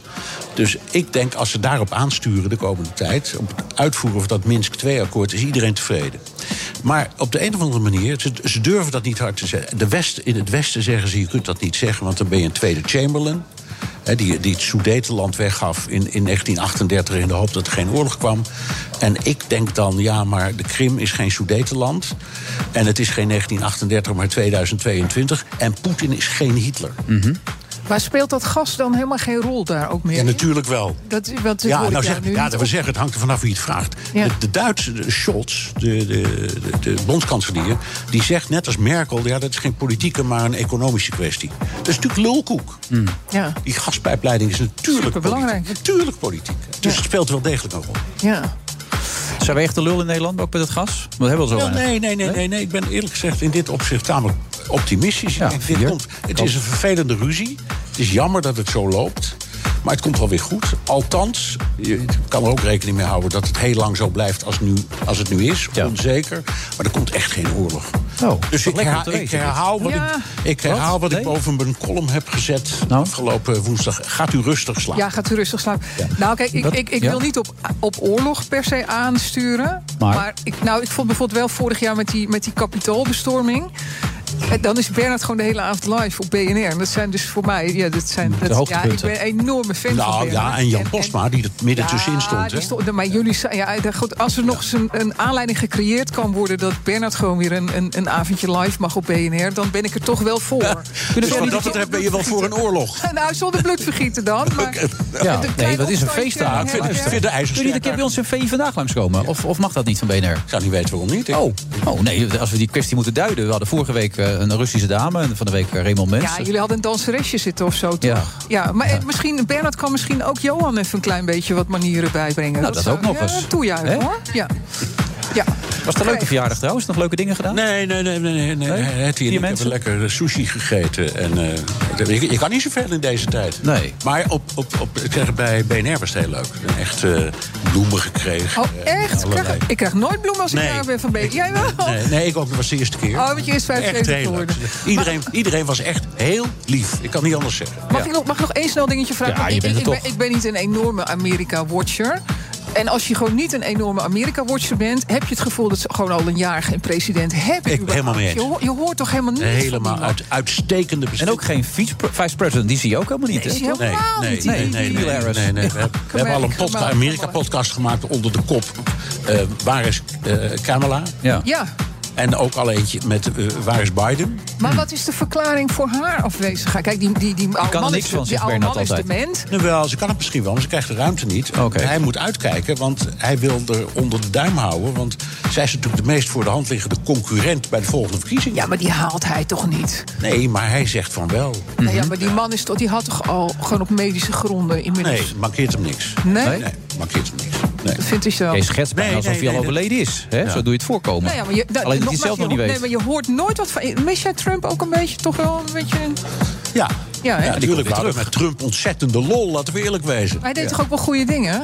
Dus ik denk, als ze daarop aansturen de komende tijd... op het uitvoeren van dat Minsk 2-akkoord... is iedereen tevreden. Maar op de een of andere manier, ze, ze durven dat niet hard te zeggen. De West, in het Westen zeggen ze, je kunt dat niet zeggen... want dan ben je een tweede Chamberlain... Die, die het Sudetenland weggaf in, in 1938 in de hoop dat er geen oorlog kwam. En ik denk dan, ja, maar de Krim is geen Sudetenland. En het is geen 1938, maar 2022. En Poetin is geen Hitler. Maar speelt dat gas dan helemaal geen rol daar ook meer? Ja, in? natuurlijk wel. Dat, want dit Ja, nou zeg, nu ja dat we zeggen, het hangt er vanaf wie het vraagt. Ja. De, de Duitse de Scholz, de, de, de, de bondskanselier, die zegt net als Merkel... ja, dat is geen politieke, maar een economische kwestie. Dat is natuurlijk lulkoek. Ja, Die gaspijpleiding is natuurlijk politiek. Natuurlijk politiek. Dus het speelt wel degelijk een rol. ja. Zijn we echt de lul in Nederland, ook met het gas? We hebben wel zo Wel, weinig. nee, nee, nee, nee, nee. Ik ben eerlijk gezegd in dit opzicht tamelijk optimistisch. Ja, dit komt, het is een vervelende ruzie. Het is jammer dat het zo loopt. Maar het komt wel weer goed. Althans, je kan er ook rekening mee houden dat het heel lang zo blijft als, nu, als het nu is. Onzeker. Maar er komt echt geen oorlog. Oh, dus ik, herha- ik herhaal wat, Ja. ik, ik, herhaal Wat? wat ik boven mijn column heb gezet Nou? afgelopen woensdag. Gaat u rustig slapen. Ja, gaat u rustig slapen. Nou, kijk, ik, Dat- ik, ik ja. wil niet op, op oorlog per se aansturen. Maar? ik, nou, ik vond bijvoorbeeld wel vorig jaar met die, met die kapitoolbestorming. Dan is Bernard gewoon de hele avond live op BNR. En dat zijn dus voor mij, ja, dat zijn, dat, ja ik ben een enorme fan van Nou Bernard. ja, en Jan Postma, die er midden Ja, tussenin stond. Hè? stond- maar jullie zijn, ja, goed, als er nog eens een, een aanleiding gecreëerd kan worden dat Bernard gewoon weer een, een, een avondje live mag op BNR, dan ben ik er toch wel voor. Dus wat dat betreft ben je wel voor een oorlog. (laughs) Nou, zonder bloedvergieten dan. (laughs) Maar Ja, een nee, dat is een feestdag. Ik vind, de Kun je een keer bij ons in VI vandaag langskomen? Of, of mag dat niet van BNR? Ik zou niet weten waarom niet. Oh, oh, nee, als we die kwestie moeten duiden. We hadden vorige week een Russische dame en van de week eh, Raymond Mens. Ja, jullie hadden een danseresje zitten of zo, toch? Ja. Ja, maar eh, misschien, Bernard kan misschien ook Johan even een klein beetje wat manieren bijbrengen. Nou, dat zou- ook nog eens. Toejuichen, hoor. Ja. Ja. Was het een leuke verjaardag trouwens? Nog leuke dingen gedaan? Nee, nee, nee, nee, nee. nee. Vier ik mensen? hebben lekker sushi gegeten. En, eh, je, je kan niet zoveel in deze tijd. Nee. Maar op, op, op, ik zeg, bij BNR was het heel leuk. Echt eh, bloemen gekregen. Oh, en echt? Krijg- ik krijg nooit bloemen als ik Nee. daar ben van B. Jij wel? Nee, nee, ik ook. Dat was de eerste keer. Oh, want je is echt 75 heel leuk. geworden. Iedereen, iedereen was echt heel lief. Ik kan niet anders zeggen. Mag, ik nog, mag ik nog één snel dingetje vragen? Ja, Want je ik, bent ik, het ik ben, ik ben niet een enorme Amerika-watcher. En als je gewoon niet een enorme Amerika-watcher bent... heb je het gevoel dat ze gewoon al een jaar geen president hebben. Ik ben helemaal mee eens. Je, ho- je hoort toch helemaal niet Helemaal uit, uitstekende En bestuur. ook geen vice- vice-president, die zie je ook helemaal niet. Nee, hè? zie je Toch? Nee, helemaal nee, niet. nee, Nee, nee, nee, Harris. nee, nee. We, hebben- we hebben al een Amerika-podcast gemaakt onder de kop... eh, waar is eh, Kamala? Ja. Ja, En ook al eentje met eh, waar is Biden? Maar wat is de verklaring voor haar afwezigheid? Kijk, die, die, die oude kan er man, niks is, van, die zegt oude Bernard man is altijd. dement. Nou wel, ze kan het misschien wel, maar ze krijgt de ruimte niet. Hij moet uitkijken, want hij wil er onder de duim houden. Want zij is natuurlijk de meest voor de hand liggende concurrent bij de volgende verkiezingen. Ja, maar die haalt hij toch niet? Nee, maar hij zegt van wel. Nou ja, maar die man is toch, die had toch al gewoon op medische gronden inmiddels. Nee, markeert hem niks. Nee? Nee, niks. Nee. Dat vind ik zo. Je schetst bijna Nee, alsof nee, hij al nee, overleden is. Hè? Zo doe je het voorkomen. Nou ja, maar je, da- Alleen dat hij zelf nog niet weet. Nee, maar je hoort nooit wat van. Mis jij Trump ook een beetje, toch wel een beetje. Ja, Ja, hè? ja natuurlijk. We hadden met Trump ontzettende lol, laten we eerlijk wezen. Hij deed Ja. toch ook wel goede dingen?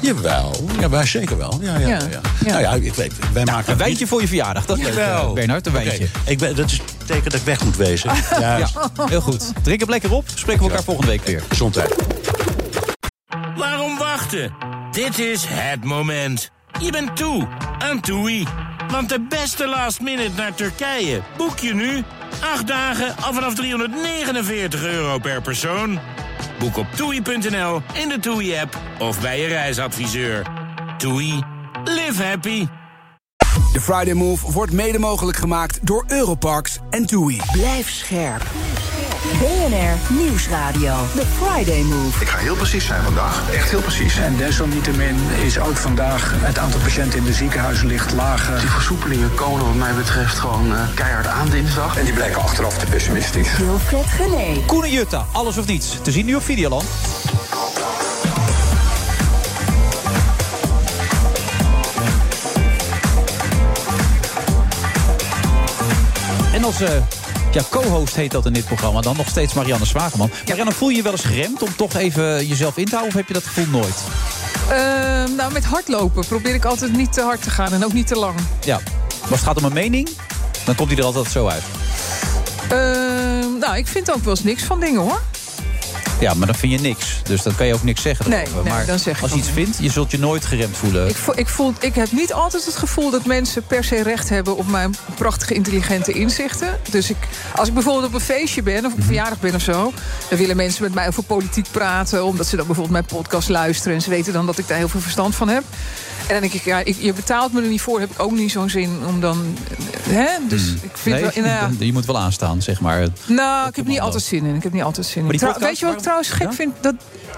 Jawel, ja, wij zeker wel. Ja, ja, ja. Ja. ja. Nou ja, ik weet, wij maken Een wijntje voor je verjaardag, dat is eh, Bernhard, een wijntje. Ik ben, dat is het teken dat ik weg moet wezen. (laughs) Ja, heel goed. Drink hem lekker op. Spreken we elkaar volgende week weer. Gezondheid. Waarom wachten? Dit is het moment. Je bent toe aan TUI. Want de beste last minute naar Turkije boek je nu. Acht dagen al vanaf 349 euro per persoon. Boek op toei.nl, in de TUI-app of bij je reisadviseur. TUI. Live happy. De Friday Move wordt mede mogelijk gemaakt door Europarks en TUI. Blijf scherp. BNR Nieuwsradio. The Friday Move. Ik ga heel precies zijn vandaag. Echt heel precies. En desalniettemin is ook vandaag het aantal patiënten in de ziekenhuizen ligt lager. Die versoepelingen komen wat mij betreft gewoon eh, keihard aan dinsdag. En die blijken achteraf te pessimistisch. Wilfred Gené. Koen en Jutta, alles of niets. Te zien nu op Videoland. En als eh, ja, co-host heet dat in dit programma dan nog steeds Marianne Zwageman. Marianne, voel je je wel eens geremd om toch even jezelf in te houden? Of heb je dat gevoel nooit? Ehm, nou, met hardlopen probeer ik altijd niet te hard te gaan en ook niet te lang. Ja, maar als het gaat om een mening, dan komt hij er altijd zo uit. Ehm, nou, ik vind ook wel eens niks van dingen hoor. Ja, maar dan vind je niks. Dus dan kan je ook niks zeggen. Nee, erover. nee, maar dan zeg ik als je iets vindt, je zult je nooit geremd voelen. Ik, voel, ik, voel, ik heb niet altijd het gevoel dat mensen per se recht hebben op mijn prachtige, intelligente inzichten. Dus ik, als ik bijvoorbeeld op een feestje ben of op een verjaardag ben of zo, dan willen mensen met mij over politiek praten, omdat ze dan bijvoorbeeld mijn podcast luisteren en ze weten dan dat ik daar heel veel verstand van heb. En dan denk ik, ja, ik, je betaalt me er niet voor, heb ik ook niet zo'n zin om dan. Hè? Dus ik vind Nee, wel. Nou, (laughs) je moet wel aanstaan, zeg maar. nou, ik heb niet altijd zin in. Ik heb niet altijd zin in. die Trouw- podcast, weet je wat ik trouwens gek vind? Dat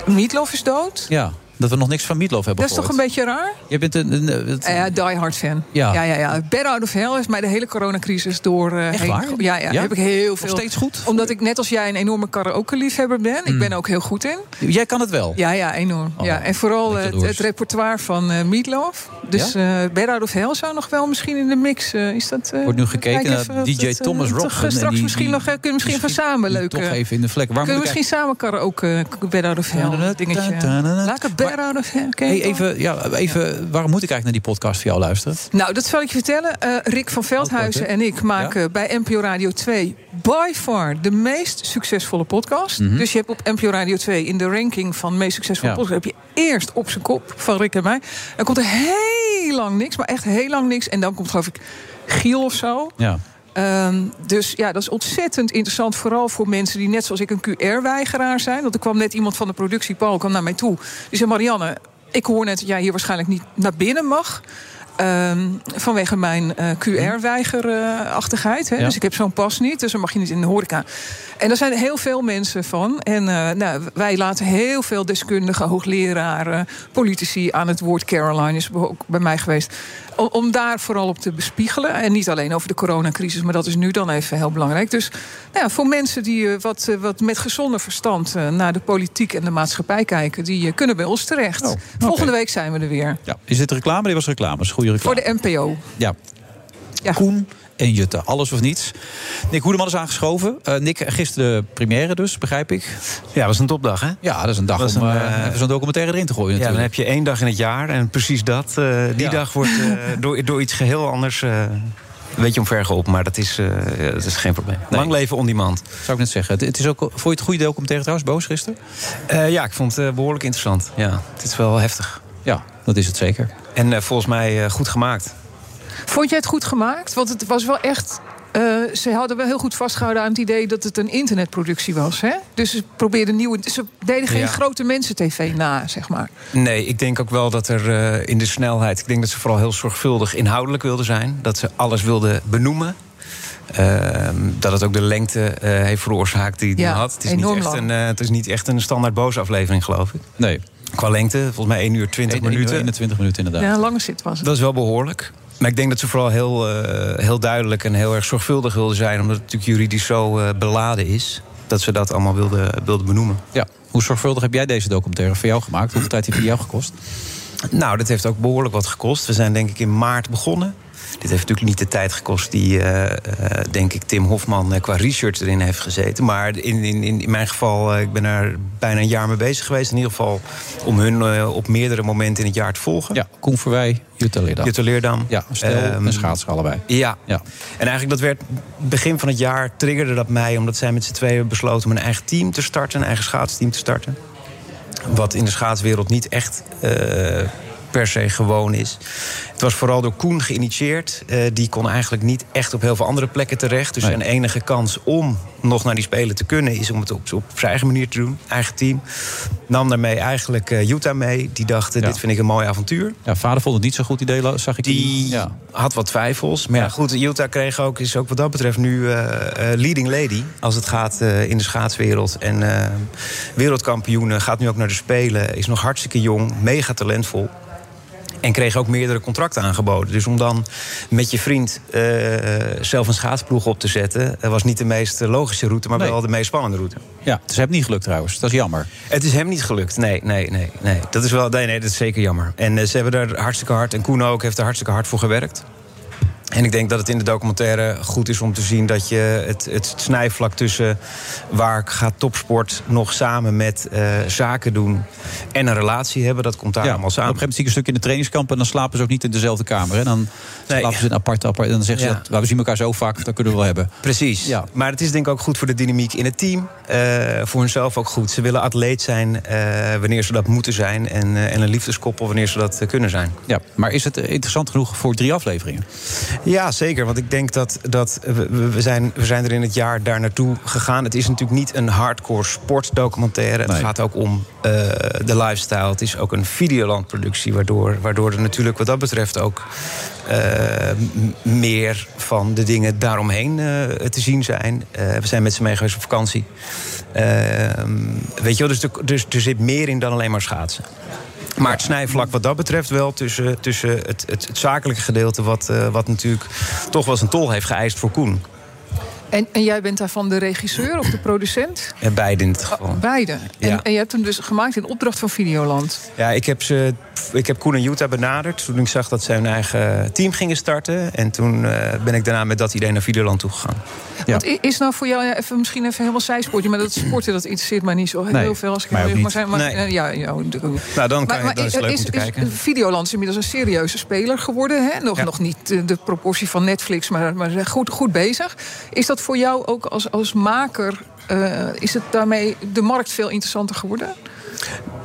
Meatloaf is dood. Ja, dat we nog niks van Meatloaf hebben Dat is toch een beetje raar? Je bent een... een, een- Eh, Ja, die hard fan. Ja. ja, ja, ja. Bad Out of Hell heeft mij de hele coronacrisis door. eh, Echt heen waar? Ja, ja, Ja? heb ik heel Nog veel. steeds goed? Omdat ik net als jij een enorme karaoke-liefhebber ben. Ik Mm. ben ook heel goed in. Jij kan het wel. Ja, ja, enorm. ja. En vooral het, het repertoire van eh Meatloaf. Dus eh Bad Out of Hell zou nog wel misschien in de mix. is dat, Wordt nu gekeken naar DJ het, Thomas en Straks misschien nog, kunnen we misschien van samen leuk. Toch even in de vlek. Kunnen we misschien samen karaoke Bad Out of Hell dingetje. Laat ik Wel? even, ja, even, waarom moet ik eigenlijk naar die podcast van jou luisteren? Nou, dat zal ik je vertellen. Eh, Rick van Veldhuizen kort, hè? en ik maken bij NPO Radio 2 by far de meest succesvolle podcast. Mhm. Dus je hebt op NPO Radio 2 in de ranking van meest succesvolle Ja. podcast... heb je eerst op zijn kop van Rick en mij. Dan komt er heel lang niks, maar echt heel lang niks. En dan komt geloof ik Giel of zo. Ja. Ehm, dus ja, dat is ontzettend interessant. Vooral voor mensen die net zoals ik een QR-weigeraar zijn. Want er kwam net iemand van de productie, Paul, kwam naar mij toe. Die zei, Marianne, ik hoor net dat jij hier waarschijnlijk niet naar binnen mag. Ehm, vanwege mijn eh, QR-weigerachtigheid. Ja. Dus ik heb zo'n pas niet, dus dan mag je niet in de horeca. En daar zijn heel veel mensen van. En eh, nou, wij laten heel veel deskundigen, hoogleraren, politici aan het woord. Caroline is ook bij mij geweest. Om, om daar vooral op te bespiegelen. En niet alleen over de coronacrisis, maar dat is nu dan even heel belangrijk. Dus nou ja, voor mensen die eh, wat, eh, wat met gezonder verstand naar de politiek en de maatschappij kijken, die kunnen bij ons terecht. Volgende week zijn we er weer. Ja. Is dit reclame? Dit was reclame. Is goede reclame. Voor de NPO. Ja. Koen en Jutta, alles of niets. Nick Hoedeman is aangeschoven. Eh, Nick, gisteren de première dus, begrijp ik. Ja, dat is een topdag, hè? Ja, dat is een dag om een, eh, eh, even zo'n documentaire erin te gooien Ja, dan heb je één dag in het jaar en precies dat. die Ja. dag wordt (laughs) door, door iets geheel anders een beetje omvergeholpen. Maar dat is, dat is geen probleem. Lang leven on demand. Zou ik net zeggen. Het, het is ook, vond je het goede documentaire trouwens, Boos, gisteren? Ja, ik vond het eh, behoorlijk interessant. Ja, het is wel heftig. Ja, dat is het zeker. En volgens mij goed gemaakt. Vond jij het goed gemaakt? Want het was wel echt Uh, ze hadden wel heel goed vastgehouden aan het idee dat het een internetproductie was. Hè? Dus ze probeerden nieuwe. Ze deden geen Ja. grote mensen-tv na, zeg maar. Nee, ik denk ook wel dat er eh, in de snelheid... ik denk dat ze vooral heel zorgvuldig inhoudelijk wilden zijn. Dat ze alles wilden benoemen. Ehm, dat het ook de lengte eh, heeft veroorzaakt die het Ja, had. Het is, niet enorm echt lang. een, eh, het is niet echt een standaard boosaflevering, geloof ik. Nee. Qua lengte, volgens mij 1 uur 20 1 uur minuten. 21 minuten inderdaad. Ja, een lange zit was het. Dat is wel behoorlijk. Maar ik denk dat ze vooral heel, eh, heel duidelijk en heel erg zorgvuldig wilden zijn... omdat het natuurlijk juridisch zo eh, beladen is... dat ze dat allemaal wilden, wilden benoemen. Ja. Hoe zorgvuldig heb jij deze documentaire voor jou gemaakt? Hoeveel tijd heeft die jou gekost? Nou, dat heeft ook behoorlijk wat gekost. We zijn denk ik in maart begonnen. Dit heeft natuurlijk niet de tijd gekost die, eh, eh, denk ik, Tim Hofman eh, qua research erin heeft gezeten. Maar in, in, in mijn geval, ik ben er bijna een jaar mee bezig geweest. In ieder geval om hun op meerdere momenten in het jaar te volgen. Ja, Koen Verwij, Jutta Leerdam. Jutta Leerdam. Ja, stel Ehm, en schaatsen allebei. Ja. Ja. En eigenlijk dat werd begin van het jaar triggerde dat mij... omdat zij met z'n tweeën besloten om een eigen team te starten... een eigen schaatsteam te starten. Wat in de schaatswereld niet echt per se gewoon is. Het was vooral door Koen geïnitieerd. Eh, die kon eigenlijk niet echt op heel veel andere plekken terecht. Dus Nee. zijn enige kans om nog naar die Spelen te kunnen... is om het op, op zijn eigen manier te doen, eigen team. Nam daarmee eigenlijk Utah mee. Die dacht, Ja. dit vind ik een mooi avontuur. Ja, vader vond het niet zo goed idee, zag ik. Die Ja. had wat twijfels. Maar ja, goed, Utah kreeg ook, is ook wat dat betreft nu eh, leading lady. Als het gaat in de schaatswereld. En wereldkampioen gaat nu ook naar de Spelen. Is nog hartstikke jong, mega talentvol. En kreeg ook meerdere contracten aangeboden. Dus om dan met je vriend eh, zelf een schaatsploeg op te zetten... eh, was niet de meest logische route, maar Nee. wel de meest spannende route. ja, het is hem niet gelukt trouwens. Dat is jammer. Het is hem niet gelukt. Nee, nee, nee. nee. Dat is wel. Nee, nee, dat is zeker jammer. En eh, ze hebben er hartstikke hard. En Koen ook heeft er hartstikke hard voor gewerkt. En ik denk dat het in de documentaire goed is om te zien dat je het, het snijvlak tussen waar gaat topsport nog samen met eh, zaken doen en een relatie hebben, dat komt daar Ja, allemaal Op een samen. gegeven moment zie ik een stuk in de trainingskamp... en dan slapen ze ook niet in dezelfde kamer. Hè? Dan Nee. slapen ze in apart, apart. En dan zeggen ze, dat, "Nou, we zien elkaar zo vaak, dat kunnen we wel hebben. Precies. Ja. Maar het is denk ik ook goed voor de dynamiek in het team. Eh, voor hunzelf ook goed. Ze willen atleet zijn eh, wanneer ze dat moeten zijn. En, en een liefdeskoppel wanneer ze dat kunnen zijn. Ja, maar is het interessant genoeg voor drie afleveringen? Ja, zeker. Want ik denk dat, dat we, zijn, we zijn er in het jaar daar naartoe gegaan. Het is natuurlijk niet een hardcore sportdocumentaire. Het Nee. gaat ook om eh, de lifestyle. Het is ook een Videoland-productie. Waardoor, waardoor er natuurlijk wat dat betreft ook eh, meer van de dingen daaromheen eh, te zien zijn. We zijn met z'n mee geweest op vakantie. Ehm, weet je wel, dus, dus er zit meer in dan alleen maar schaatsen. Maar het snijvlak wat dat betreft wel tussen, tussen het, het, zakelijke gedeelte... Wat, eh, wat natuurlijk toch wel zijn tol heeft geëist voor Koen. En, en jij bent daarvan de regisseur of de producent? En beide in dit geval. Beide. En, Ja. en je hebt hem dus gemaakt in opdracht van Videoland. Ja, ik heb, ze, ik heb Koen en Jutta benaderd toen ik zag dat zij hun eigen team gingen starten. En toen eh, ben ik daarna met dat idee naar Videoland toegegaan. Want i- is nou voor jou ja, even, misschien even helemaal zijspoortje... maar dat sporten dat interesseert mij niet zo heel Nee, veel... als ik mag niet. zijn. Maar, Nee. eh, ja, ja. Nou, dan, kan je, Maar- dan is het maar leuk om te kijken. Videoland is inmiddels een serieuze speler geworden. Hè? Nog, Ja. nog niet de proportie van Netflix, maar, maar goed, goed bezig. Is dat voor jou ook als, als maker... eh, is het daarmee de markt veel interessanter geworden?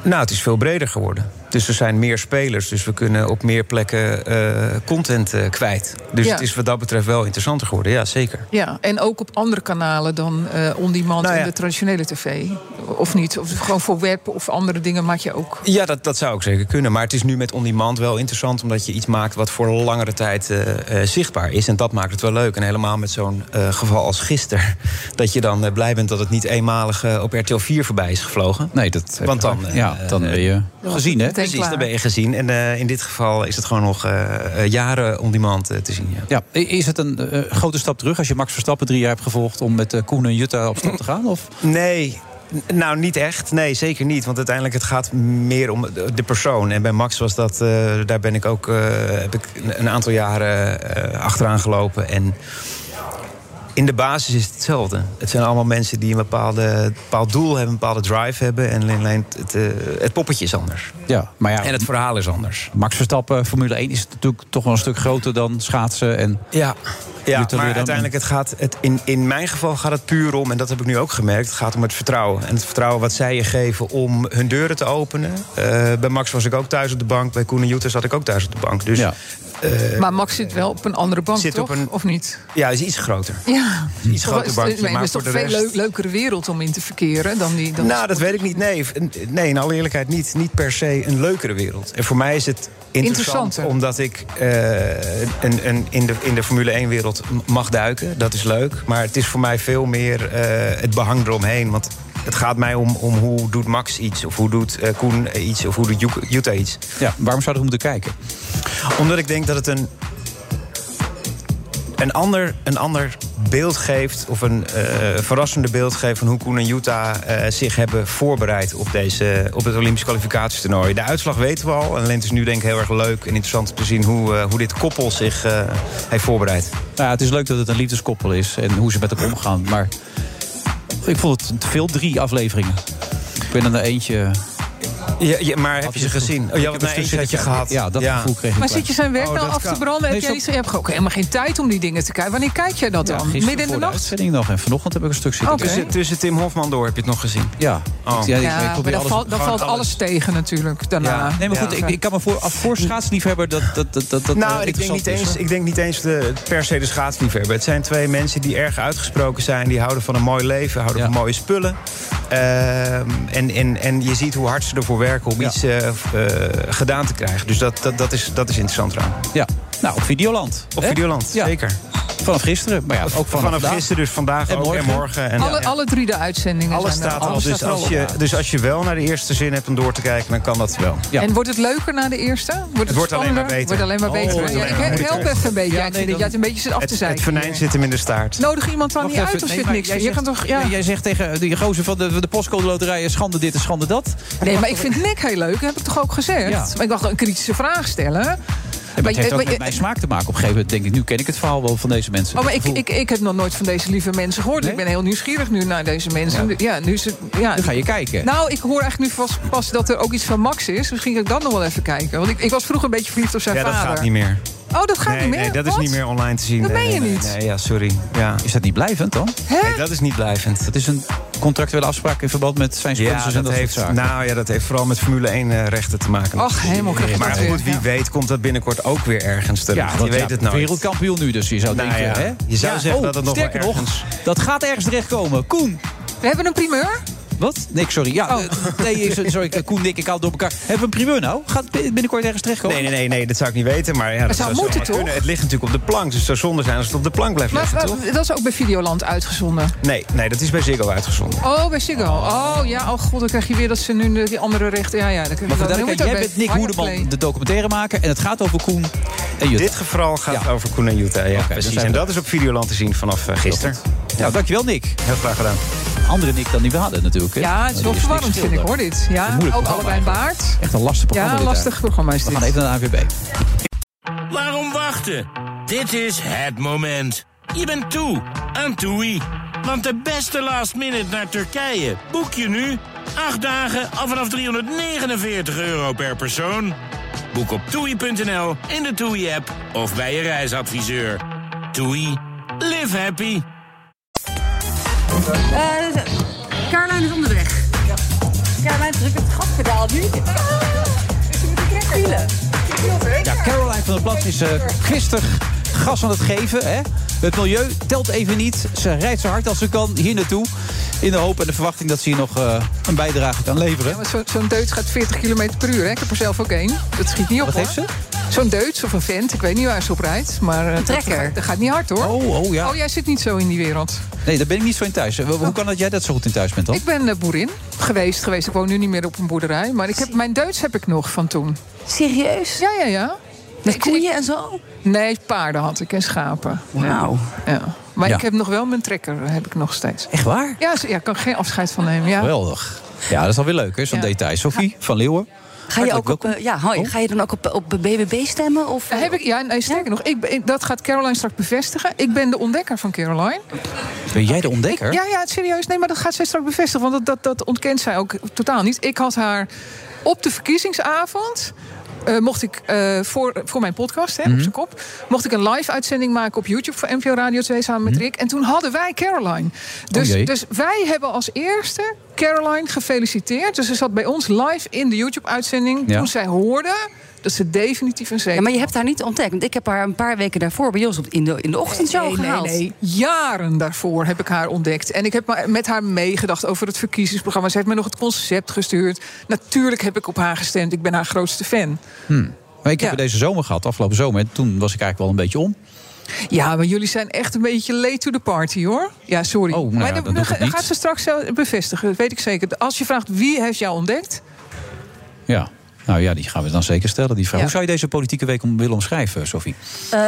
Nou, het is veel breder geworden. Dus er zijn meer spelers, dus we kunnen op meer plekken eh, content eh, kwijt. Dus Ja. het is wat dat betreft wel interessanter geworden, ja, zeker. Ja, en ook op andere kanalen dan eh on-demand Nou ja. en de traditionele tv. Of niet? Of gewoon voor web of andere dingen maak je ook. Ja, dat, dat zou ook zeker kunnen. Maar het is nu met on-demand wel interessant... omdat je iets maakt wat voor langere tijd zichtbaar is. En dat maakt het wel leuk. En helemaal met zo'n geval als gisteren... (laughs) dat je dan blij bent dat het niet eenmalig op RTL 4 voorbij is gevlogen. Nee, dat... Want dan, eh, ja, dan ben je gezien, hè? Precies, dan ben je gezien. En eh, in dit geval is het gewoon nog eh, eh, jaren on-demand eh, te zien. Ja. Ja, is het een eh, grote stap terug als je Max Verstappen drie jaar hebt gevolgd om met eh, Koen en Jutta op stap te (laughs) gaan? Of? Nee, nou niet echt. Nee, zeker niet. Want uiteindelijk het gaat meer om de- persoon. En bij Max was dat, eh, daar ben ik ook, eh, heb ik een- een aantal jaren eh, achteraan gelopen. En in de basis is het hetzelfde. Het zijn allemaal mensen die een bepaalde, bepaald doel hebben, een bepaalde drive hebben. En alleen het, eh, het poppetje is anders. Ja, maar ja, En het verhaal is anders. Max Verstappen, Formule 1, is natuurlijk toch wel een stuk groter dan schaatsen. En Ja. Ja, maar uiteindelijk het gaat het in, in mijn geval gaat het puur om, en dat heb ik nu ook gemerkt, het gaat om het vertrouwen. En het vertrouwen wat zij je geven om hun deuren te openen. Eh, bij Max was ik ook thuis op de bank, bij Koen en Jutta zat ik ook thuis op de bank. Dus Ja. Eh, Maar Max zit wel op een andere bank, Zit toch? op een- Of niet? ja, is iets groter. Ja. Iets Toch groter is- bankje, maar het is toch een veel rest- leukere wereld om in te verkeren dan die... Dan Nou, dat weet ik niet. Nee, nee, in alle eerlijkheid niet, niet per se een leukere wereld. En voor mij is het interessant omdat ik eh, een, een, in, de, in de Formule 1-wereld mag duiken. Dat is leuk. Maar het is voor mij veel meer eh, het behang eromheen. Want het gaat mij om, om hoe doet Max iets, of hoe doet eh, Koen iets, of hoe doet Ju- Jutta iets. Ja, waarom zouden we moeten kijken? Omdat ik denk dat het een, een, ander, een ander beeld geeft... of een eh, verrassende beeld geeft van hoe Koen en Jutta eh, zich hebben voorbereid... Op, deze, op het Olympisch kwalificatietoernooi. De uitslag weten we al. En alleen het is nu denk ik heel erg leuk en interessant om te zien... hoe, hoe dit koppel zich heeft voorbereid. Nou, ja, het is leuk dat het een liefdeskoppel is en hoe ze met elkaar omgaan. Maar ik vond het veel, drie afleveringen. Ik ben er eentje... Ja, ja, maar heb je ze gezien? Oh, Ik heb maar een stukje gehad. Ja, dat gevoel kreeg ik Maar zit je zijn werk Oh, nou af te branden? Heb Nee, jij, zo- iets- je hebt ook helemaal geen tijd om die dingen te kijken. Wanneer kijk jij dat Ja, dan? Midden in de voor nacht? uitzending nog en vanochtend heb ik een stuk zitten kijken. Tussen, tussen Tim Hofman door heb je het nog gezien. Ja. Oh. Ik- ja, ik- ik Ja, maar probeer dan, alles- valt, dan gewoon valt alles. alles tegen natuurlijk daarna. Ja. Nee, maar goed, Ja. ik, ik kan me voor, als voor schaatsliefhebber dat dat dat dat dat Nou, eh, ik denk, niet eens, ik denk niet eens de, per se de schaatsliefhebber. Het zijn twee mensen die erg uitgesproken zijn. Die houden van een mooi leven, houden Ja. van mooie spullen. Ehm, en, en, en je ziet hoe hard ze ervoor werken om Ja. iets eh, eh, gedaan te krijgen. Dus dat, dat, dat, is, dat is interessant eraan. Ja, nou, op Videoland. Op hè? Videoland, zeker. Vanaf gisteren, maar ja, ook vanaf, Vanaf vandaag. gisteren, dus vandaag En ook morgen. en morgen. En, alle, ja. alle drie de uitzendingen Alles zijn staat er al. Alles Dus staat als, al je, dus als je wel naar de eerste zin hebt om door te kijken, dan kan dat wel. Ja. En wordt het leuker na de eerste? Wordt het, wordt alleen maar beter. Wordt alleen maar Oh, beter. Ja, ik help even een beetje. Ja, nee, dat jij het een beetje zit af te zijn. het venijn zit hem in de staart. Nodig iemand dan niet uit of zit niks? jij Je kan toch, ja. jij- zegt tegen die gozer van de, de postcode loterij... schande dit en schande dat. Nee, maar ik vind Nick heel leuk. Dat heb ik toch ook gezegd? Maar ik dacht een kritische vraag stellen. Ja, maar het heeft ook maar- met mijn smaak te maken. Op een gegeven moment denk ik, nu ken ik het verhaal wel van deze mensen. Oh, maar ik, ik, ik heb nog nooit van deze lieve mensen gehoord. Nee? Ik ben heel nieuwsgierig nu naar deze mensen. Ja, nu is het, ja, Dan ga je kijken. Nou, ik hoor eigenlijk nu pas, pas dat er ook iets van Max is. Misschien ga ik dat nog wel even kijken. Want ik, ik was vroeger een beetje verliefd op zijn Ja, dat vader. gaat niet meer. Oh, dat gaat nee, niet meer? nee, dat is Wat? niet meer online te zien. Dat Nee, meen je niet? Nee, ja, sorry. Ja. Is dat niet blijvend dan? Hè? Nee, dat is niet blijvend. Dat is een contractuele afspraak in verband met zijn sponsors Ja, en dat dat heeft, zaken. nou ja, dat heeft vooral met Formule 1 eh, rechten te maken. Och, helemaal krijg je Maar dat goed, wie ja. weet komt dat binnenkort ook weer ergens terecht. want je weet ja, het nooit. Wereldkampioen nu, dus je zou Nou denken... ja, hè? je zou zeggen oh, dat het nog wel sterker ergens- nog, dat gaat ergens terechtkomen. Koen, We hebben een primeur. Wat? Nick, sorry. Ja, Oh. eh, nee, sorry, Koen, Nick, ik haal het door elkaar. Hebben we een primeur nou? Gaat het binnenkort ergens terechtkomen? Nee, nee, nee, nee, dat zou ik niet weten. Maar ja, dat zou zou moeten, toch? kunnen. Het ligt natuurlijk op de plank. Dus het zou zonde zijn als het op de plank blijft Maar liggen, toch? eh, dat is ook bij Videoland uitgezonden. Nee, nee, dat is bij Ziggo uitgezonden. Oh, bij Ziggo. Oh ja, oh god, dan krijg je weer dat ze nu de- die andere rechten... Ja, ja, dan Maar dat- dan jij bent Nick Hoedeman, de documentaire maken. En het gaat over Koen en Jutta. Dit geval gaat Ja. over Koen en Jutta. Ja, precies. En dat is op Videoland te zien vanaf eh, gisteren. Nou, dankjewel Nick. Heel graag gedaan. Andere Nick dan die we hadden natuurlijk. Hè? Ja, het is wel Die verwarrend, vind ik, hoor, dit. Ja, moeilijk ook allebei een baard. Echt een lastig programma. Ja, lastig programma is We dit. gaan even naar de ANVB. Waarom wachten? Dit is het moment. Je bent toe aan TUI. Want de beste last minute naar Turkije boek je nu. 8 dagen al vanaf 349 euro per persoon. Boek op toei.nl, in de TUI-app of bij je reisadviseur. TUI. Live happy. Uh, Caroline is onderweg. Ja. Caroline drukt het gaspedaal nu. Dus we moeten trekken. Ja, Caroline van der Plas is uh, gisteren gas aan het geven. Hè? Het milieu telt even niet. Ze rijdt zo hard als ze kan hier naartoe. In de hoop en de verwachting dat ze hier nog uh, een bijdrage kan leveren. Ja, maar Zo'n zo deuts gaat 40 km per uur. Hè? Ik heb er zelf ook één. Dat schiet niet op. Wat hoor. heeft ze? Zo'n deuts of een vent. Ik weet niet waar ze op rijdt. Maar uh, trekker. Dat, dat, gaat niet hard hoor. Oh, oh ja. Oh, jij zit niet zo in die wereld. Nee, daar ben ik niet zo in thuis. Hoe kan dat jij dat zo goed in thuis bent dan? Ik ben uh, boerin geweest, geweest. Ik woon nu niet meer op een boerderij. Maar ik heb, mijn deuts heb ik nog van toen. Serieus? Ja, ja, ja. Met koeien en zo? Nee, paarden had ik en schapen. Wauw. Ja. Maar Ja. ik heb nog wel mijn trekker, heb ik nog steeds. Echt waar? Ja, ja ik kan geen afscheid van nemen. Ja. Geweldig. Ja, dat is alweer leuk, hè? Zo'n Ja. detail. Sophie van Leeuwen. Ga je, ook op, uh, ja, hoi, Oh. ga je dan ook op, op BBB stemmen? Of, Ja, heb ik, ja, nee, sterker nog, ik, ik- dat gaat Caroline straks bevestigen. Ik ben de ontdekker van Caroline. Ben jij de ontdekker? Ja, ja, serieus. Nee, maar dat gaat zij straks bevestigen. Want dat, dat, dat ontkent zij ook totaal niet. Ik had haar op de verkiezingsavond eh, mocht ik eh, voor, voor mijn podcast, hè, Mhm. op zijn kop... mocht ik een live-uitzending maken op YouTube voor NPO Radio 2 samen met Rick. En toen hadden wij Caroline. Dus, Mhm. jee. dus wij hebben als eerste Caroline gefeliciteerd. Dus ze zat bij ons live in de YouTube-uitzending... Ja. toen zij hoorde dat ze definitief een zeker Ja, maar je hebt haar niet ontdekt. Want ik heb haar een paar weken daarvoor bij ons op- in de, in de ochtendshow Nee, nee, gehaald. nee. Jaren daarvoor heb ik haar ontdekt. En ik heb met haar meegedacht over het verkiezingsprogramma. Ze heeft me nog het concept gestuurd. Natuurlijk heb ik op haar gestemd. Ik ben haar grootste fan. Hm. Maar ik heb deze zomer gehad, afgelopen zomer. En toen was ik eigenlijk wel een beetje om. Ja, maar jullie zijn echt een beetje late to the party, hoor. Ja, sorry. Oh, nou maar dat, gaat ze straks zelf bevestigen, dat weet ik zeker. Als je vraagt wie heeft jou ontdekt... Ja. Nou ja, die gaan we dan zeker stellen. Die vraag. Ja. Hoe zou je deze politieke week willen omschrijven, Sophie? Eh,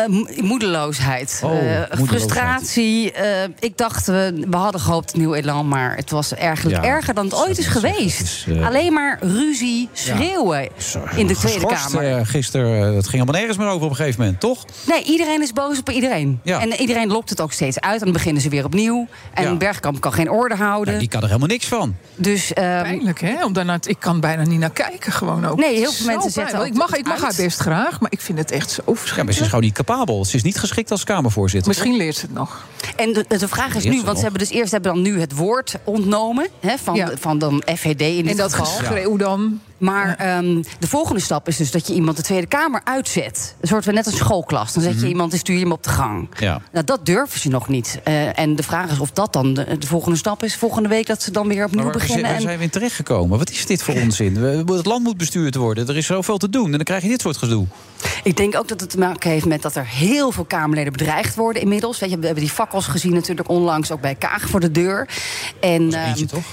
moedeloosheid, Oh, Eh, moedeloosheid. frustratie. Eh, ik dacht, we, we hadden gehoopt nieuw elan, maar het was eigenlijk Ja, erger dan het ooit is geweest. Alleen maar ruzie, schreeuwen in de Tweede Kamer. gisteren, het ging allemaal nergens meer over op een gegeven moment, toch? Nee, iedereen is boos op iedereen. Ja. En iedereen lokt het ook steeds uit. En dan beginnen ze weer opnieuw. En Ja. Bergkamp kan geen orde houden. Die kan er helemaal niks van. Dus, ehm, Pijnlijk, hè? Om daarna te- ik kan bijna niet naar kijken, gewoon ook. Nee, heel veel mensen ook Ik mag, ik mag uit. haar best graag, maar ik vind het echt zo Ja, maar ze verschrikkelijk. is gewoon niet capabel. Ze is niet geschikt als Kamervoorzitter. Misschien leert ze het nog. En de, de vraag is nu, want ze hebben dus eerst hebben dan nu het woord ontnomen hè, van, Ja. van dan FVD in dit En dat geval. geschreeuw dan. Maar ehm, de volgende stap is dus dat je iemand de Tweede Kamer uitzet. Een soort van net een schoolklas. Dan zet je Mhm. iemand en stuur je hem op de gang. Ja. Nou, dat durven ze nog niet. Eh, en de vraag is of dat dan de, de volgende stap is. Volgende week dat ze dan weer opnieuw Maar waar, beginnen. waar En zijn we in terechtgekomen? Wat is dit voor onzin? We- Het land moet bestuurd worden. Er is zoveel te doen. En dan krijg je dit soort gedoe. ik denk ook dat het te maken heeft met dat er heel veel Kamerleden bedreigd worden inmiddels. Weet je, we hebben die fakkels gezien natuurlijk onlangs ook bij Kaag voor de deur. En, eentje, ehm, toch?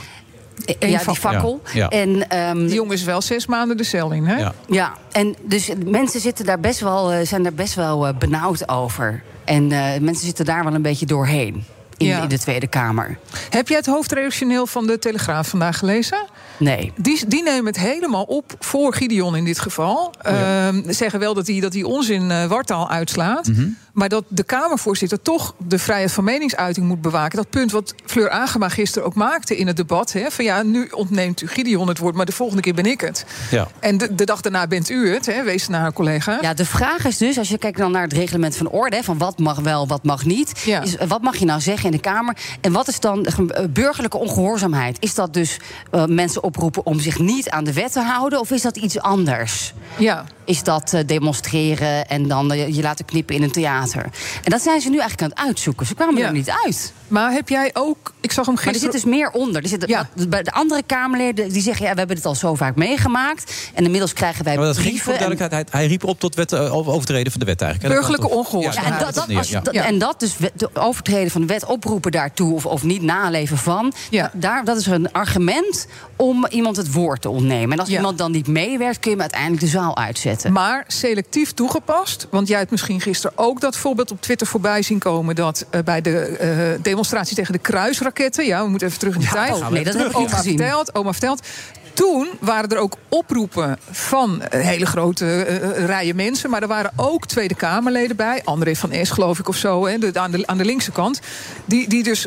Eh, Eén Ja, die fakkel. fakkel. Ja, ja. En, ehm, Die jongen is wel zes maanden de cel in, hè? Ja. Ja, en dus mensen zitten daar best wel, eh, zijn daar best wel eh, benauwd over. En eh, mensen zitten daar wel een beetje doorheen. In, Ja. in de Tweede Kamer. Heb jij het hoofdredactioneel van de Telegraaf vandaag gelezen? Nee. Die, die nemen het helemaal op voor Gideon in dit geval. Ehm, zeggen wel dat hij, dat hij onzin eh, wartaal uitslaat. Mhm. Maar dat de Kamervoorzitter toch de vrijheid van meningsuiting moet bewaken. Dat punt wat Fleur Agema gisteren ook maakte in het debat. Hè, van ja, nu ontneemt u Gideon het woord, maar de volgende keer ben ik het. Ja. En de, de dag daarna bent u het, hè, wees naar haar collega. Ja, de vraag is dus, als je kijkt dan naar het reglement van orde... van wat mag wel, wat mag niet... Is, eh, wat mag je nou zeggen in de Kamer... en wat is dan eh, burgerlijke ongehoorzaamheid? Is dat dus eh, mensen oproepen om zich niet aan de wet te houden... of is dat iets anders? Ja. Is dat eh, demonstreren en dan eh, je laten knippen in een theater? En dat zijn ze nu eigenlijk aan het uitzoeken. Ze kwamen Ja. er niet uit. Maar heb jij ook... Ik zag hem Maar er gisteren... zit dus meer onder. Er zit, Bij de andere Kamerleden die zeggen... ja, we hebben dit al zo vaak meegemaakt. En inmiddels krijgen wij Maar dat ging brieven... en- duidelijkheid. Hij, hij riep op tot wet, eh, overtreden van de wet eigenlijk. Burgerlijke ongehoorzaamheid. Ja, en dat, en dat dus de overtreden van de wet oproepen daartoe of, of niet naleven van. Daar, dat is een argument om iemand het woord te ontnemen. En als Ja. iemand dan niet meewerkt, kun je hem uiteindelijk de zaal uitzetten. Maar selectief toegepast. Want jij hebt misschien gisteren ook dat voorbeeld op Twitter voorbij zien komen. Dat eh, bij de eh, demonstratie tegen de kruisraketten. Ja, we moeten even terug in de tijd. oh, nee, dat heb ik niet oma gezien. Vertelt, oma vertelt. Toen waren er ook oproepen van eh, hele grote eh, eh, rijen mensen. Maar er waren ook Tweede Kamerleden bij. André van Es, geloof ik, of zo. Hè, de, aan, de, aan de linkse kant. Die, die dus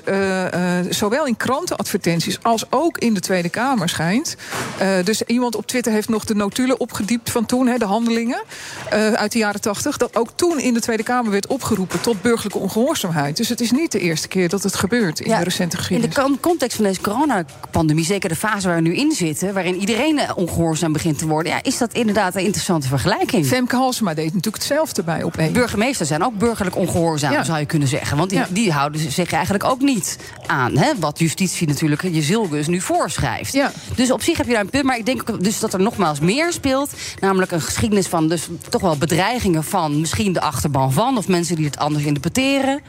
zowel in krantenadvertenties als ook in de Tweede Kamer schijnt. Dus iemand op Twitter heeft nog de notulen opgediept van toen, hè, de handelingen uit de jaren tachtig. Dat ook toen in de Tweede Kamer werd opgeroepen tot burgerlijke ongehoorzaamheid. Dus het is niet de eerste keer dat het gebeurt in Ja, de recente In geschiedenis. de con- context van deze coronapandemie, zeker de fase waar we nu in zitten, waarin iedereen eh, ongehoorzaam begint te worden, ja, is dat inderdaad een interessante vergelijking. Femke Halsema deed natuurlijk hetzelfde bij op één. Burgemeesters zijn ook burgerlijk ongehoorzaam, Ja. zou je kunnen zeggen. Want die, Ja. die houden zich eigenlijk ook niet aan. Hè, wat justitie natuurlijk je zilgus nu voorschrijft. Ja. Dus op zich heb je daar een punt. Maar ik denk dus dat er nogmaals meer speelt. Namelijk een geschiedenis van dus toch wel bedreigingen van misschien de achterban van. Of mensen die het anders interpreteren.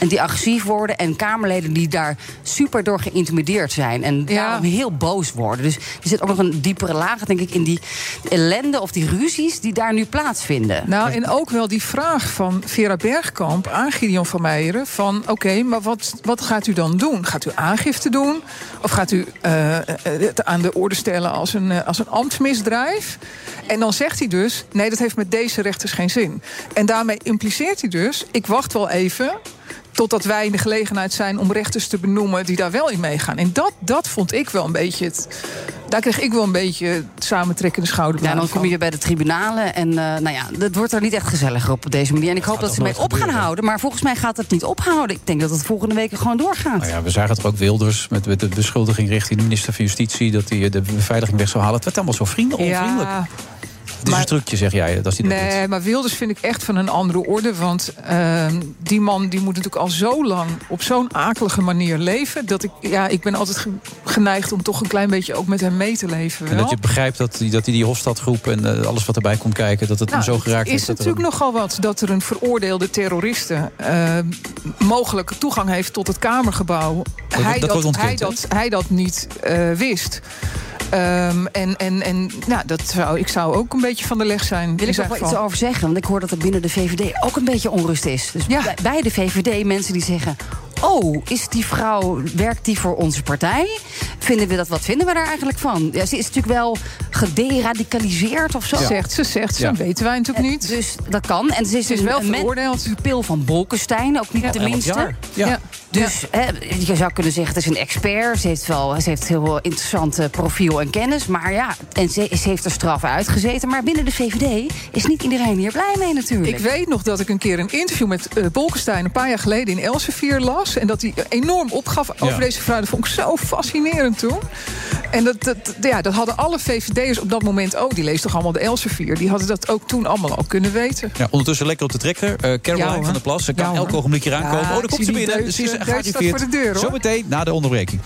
En die agressief worden. En Kamerleden die daar super door geïntimideerd zijn. En daarom heel boos worden. Dus er zit ook nog een diepere laag, denk ik, in die ellende of die ruzies die daar nu plaatsvinden. Nou, en ook wel die vraag van Vera Bergkamp aan Gideon van Meijeren: van oké, maar wat, wat gaat u dan doen? Gaat u aangifte doen? Of gaat u eh, eh, het aan de orde stellen als een, eh, als een ambtsmisdrijf? En dan zegt hij dus: nee, dat heeft met deze rechters geen zin. En daarmee impliceert hij dus: ik wacht wel even Totdat wij in de gelegenheid zijn om rechters te benoemen die daar wel in meegaan. En dat, dat vond ik wel een beetje het. Daar kreeg ik wel een beetje het samentrekkende schouder. Ja, dan kom je bij de tribunalen en uh, nou ja, het wordt er niet echt gezelliger op deze manier. En ik hoop dat ze mee op gaan houden. Maar volgens mij gaat het niet ophouden. Ik denk dat het volgende week gewoon doorgaat. Nou ja, we zagen het ook Wilders met, met de beschuldiging richting de minister van Justitie dat hij de beveiliging weg zou halen. Het werd allemaal zo vriendelijk, onvriendelijk. Ja. Het is een trucje, zeg jij. Dat nee, maar Wilders vind ik echt van een andere orde. Want uh, die man die moet natuurlijk al zo lang op zo'n akelige manier leven. Dat ik, ja, ik ben altijd geneigd om toch een klein beetje ook met hem mee te leven. Wel. En dat je begrijpt dat hij dat die, die Hofstadgroep en uh, alles wat erbij komt kijken, dat het nou, hem zo geraakt is. Het is natuurlijk er... nogal wat dat er een veroordeelde terroriste uh, mogelijk toegang heeft tot het Kamergebouw. Dat, hij, dat, dat, hij, dat, hij dat niet uh, wist. Um, en en, en nou, dat zou, ik zou ook een beetje van de leg zijn. Wil ik nog wel iets over zeggen? Want ik hoor dat er binnen de VVD ook een beetje onrust is. Dus ja. bij de VVD mensen die zeggen... Oh, is die vrouw, werkt die voor onze partij? Vinden we dat, wat vinden we daar eigenlijk van? Ja, ze is natuurlijk wel gederadicaliseerd of zo. Ja. Zegt ze, zegt ze, ja. weten wij natuurlijk niet. Dus dat kan. En ze is, ze is dus wel een veroordeeld. pupil van Bolkestein, ook niet Ja. tenminste. Elf Ja. Dus hè, je zou kunnen zeggen, het is een expert. Ze heeft wel ze heeft heel veel interessante profiel en kennis. Maar ja, en ze, ze heeft er straf uitgezeten. Maar binnen de VVD is niet iedereen hier blij mee natuurlijk. Ik weet nog dat ik een keer een interview met uh, Bolkestein... een paar jaar geleden in Elsevier las. En dat hij enorm opgaf over Ja. deze vrouw. Dat vond ik zo fascinerend toen. En dat, dat, ja, dat hadden alle VVD'ers op dat moment ook. Die leest toch allemaal de Elsevier. Die hadden dat ook toen allemaal al kunnen weten. Ja, ondertussen lekker op de trekker. Eh, Caroline Ja, hoor. van der Plas. Ze kan Ja, elk hoor. ogenblik hier aankomen. Ja, oh, daar komt ze binnen. Ze is gearriveerd. voor de deur, hoor. Zometeen na de onderbreking.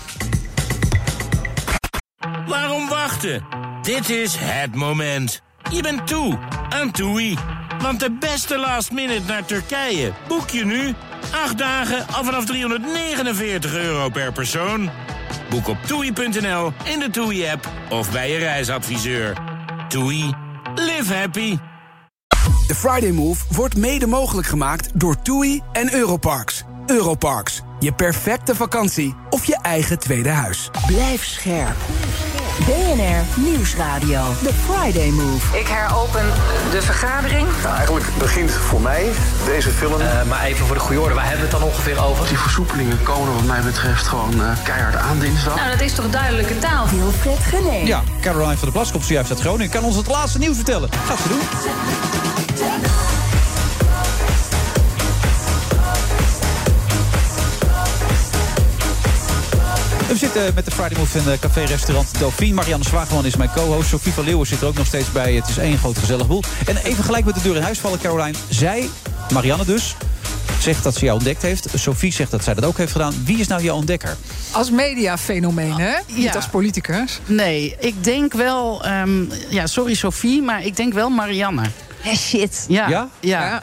Waarom wachten? Dit is het moment. Je bent toe aan TUI. Want de beste last minute naar Turkije boek je nu. 8 dagen al vanaf 349 euro per persoon. Boek op toei.nl, in de TUI-app of bij je reisadviseur. TUI. Live happy. De Friday Move wordt mede mogelijk gemaakt door TUI en Europarks. Europarks, je perfecte vakantie of je eigen tweede huis. Blijf scherp. BNR Nieuwsradio. The Friday Move. Ik heropen de vergadering. Nou, eigenlijk begint voor mij deze film. Eh, maar even voor de goede orde, waar hebben we het dan ongeveer over? Die versoepelingen komen wat mij betreft gewoon eh, keihard aan dinsdag. Nou, dat is toch duidelijke taal? Wilfred Gené. Ja, Caroline van der Plas komt zojuist uit Groningen. Kan ons het laatste nieuws vertellen. Gaat ze doen. We zitten met de Friday Move in eh, café-restaurant Dauphine. Marianne Zwageman is mijn co-host. Sophie van Leeuwen zit er ook nog steeds bij. Het is één groot gezellig boel. En even gelijk met de deur in huis vallen, Caroline. Zij, Marianne dus, zegt dat ze jou ontdekt heeft. Sophie zegt dat zij dat ook heeft gedaan. Wie is nou jouw ontdekker? Als mediafenomeen, hè? Niet Ja. als politicus. Nee, ik denk wel... ehm, ja, sorry Sophie, maar ik denk wel Marianne. Shit. Ja, Ja?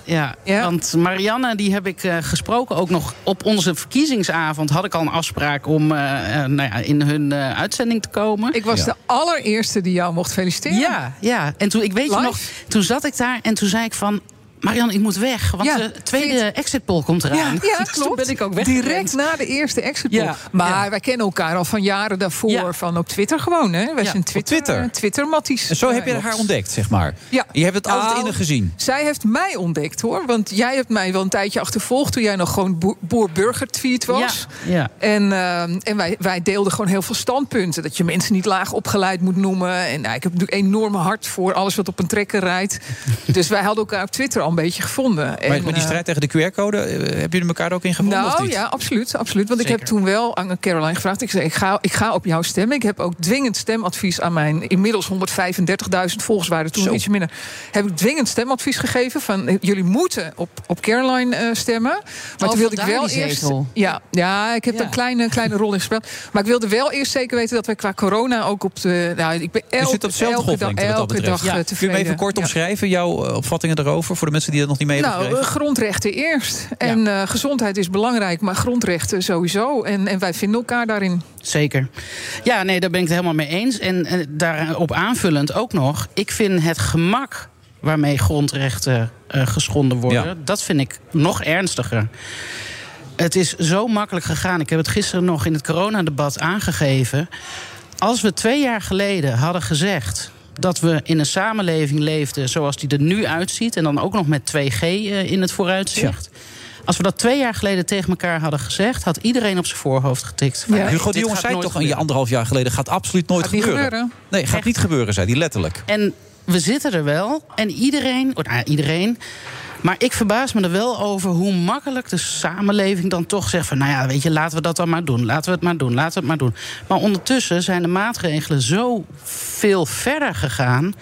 ja, ja. Want Marianne, die heb ik eh, gesproken ook nog op onze verkiezingsavond. Had ik al een afspraak om eh, eh, nou ja, in hun eh, uitzending te komen. Ik was Ja. de allereerste die jou mocht feliciteren. Ja, ja. En toen, ik weet je nog, toen zat ik daar en toen zei ik van... Marianne, ik moet weg, want Ja, de tweede exit poll komt eraan. Ja, ja (laughs) Dus toen klopt. ben ik ook Direct weggerend. na de eerste exit poll. Ja, Maar ja. wij kennen elkaar al van jaren daarvoor. Ja. Van op Twitter gewoon, hè? Wij Ja, zijn Twitter, Twitter. eh, Twitter-matties. En zo heb je haar ontdekt, zeg maar. Ja. Je hebt het altijd Nou, in haar gezien. Zij heeft mij ontdekt, hoor. Want jij hebt mij wel een tijdje achtervolgd... toen jij nog gewoon boer- boer-burger-tweet was. Ja, ja. En, eh, en wij, wij deelden gewoon heel veel standpunten. Dat je mensen niet laag opgeleid moet noemen. En nou, ik heb natuurlijk enorm hart voor alles wat op een trekker rijdt. (laughs) dus wij hadden elkaar op Twitter al een beetje gevonden. Maar, En, maar die eh, strijd tegen de QR-code, eh, hebben jullie elkaar ook in gevonden? of nou niet? ja, absoluut, absoluut. Want ik heb toen wel aan Caroline gevraagd. Ik zei, ik ga, ik ga op jou stemmen. Ik heb ook dwingend stemadvies aan mijn inmiddels 135.000 volgers waren toen Zo. iets minder. Heb ik dwingend stemadvies gegeven van eh, jullie moeten op, op Caroline eh, stemmen. Maar toen wilde ik wel eerst. Ja, ja, ik heb Ja. een kleine, kleine rol in gespeeld. Maar ik wilde wel eerst zeker weten dat wij qua corona ook op de. Nou, ik ben Je elke, zit op dezelfde elke dag, golflengte wat dat elke dag Kun je even kort Ja. omschrijven, jouw opvattingen erover... voor de mensen die dat nog niet mee hebben Nou, gekregen? grondrechten eerst. En eh, gezondheid is belangrijk, maar grondrechten sowieso. En, en wij vinden elkaar daarin. Zeker. Ja, nee, daar ben ik het helemaal mee eens. En daarop aanvullend ook nog... ik vind het gemak waarmee grondrechten eh, geschonden worden... Ja. dat vind ik nog ernstiger. Het is zo makkelijk gegaan. Ik heb het gisteren nog in het coronadebat aangegeven. Als we twee jaar geleden hadden gezegd dat we in een samenleving leefden zoals die er nu uitziet... en dan ook nog met 2G eh, in het vooruitzicht... Als we dat twee jaar geleden tegen elkaar hadden gezegd, had iedereen op zijn voorhoofd getikt. Van, nee, Hugo de gaat zei toch een anderhalf jaar geleden... gaat absoluut nooit Gaat niet gebeuren. gebeuren. Nee, gaat niet gebeuren, zei hij letterlijk. En we zitten er wel. En iedereen, oh, nou, iedereen. Maar ik verbaas me er wel over hoe makkelijk de samenleving dan toch zegt van... nou ja, weet je, laten we dat dan maar doen. Laten we het maar doen, laten we het maar doen. Maar ondertussen zijn de maatregelen zo veel verder gegaan.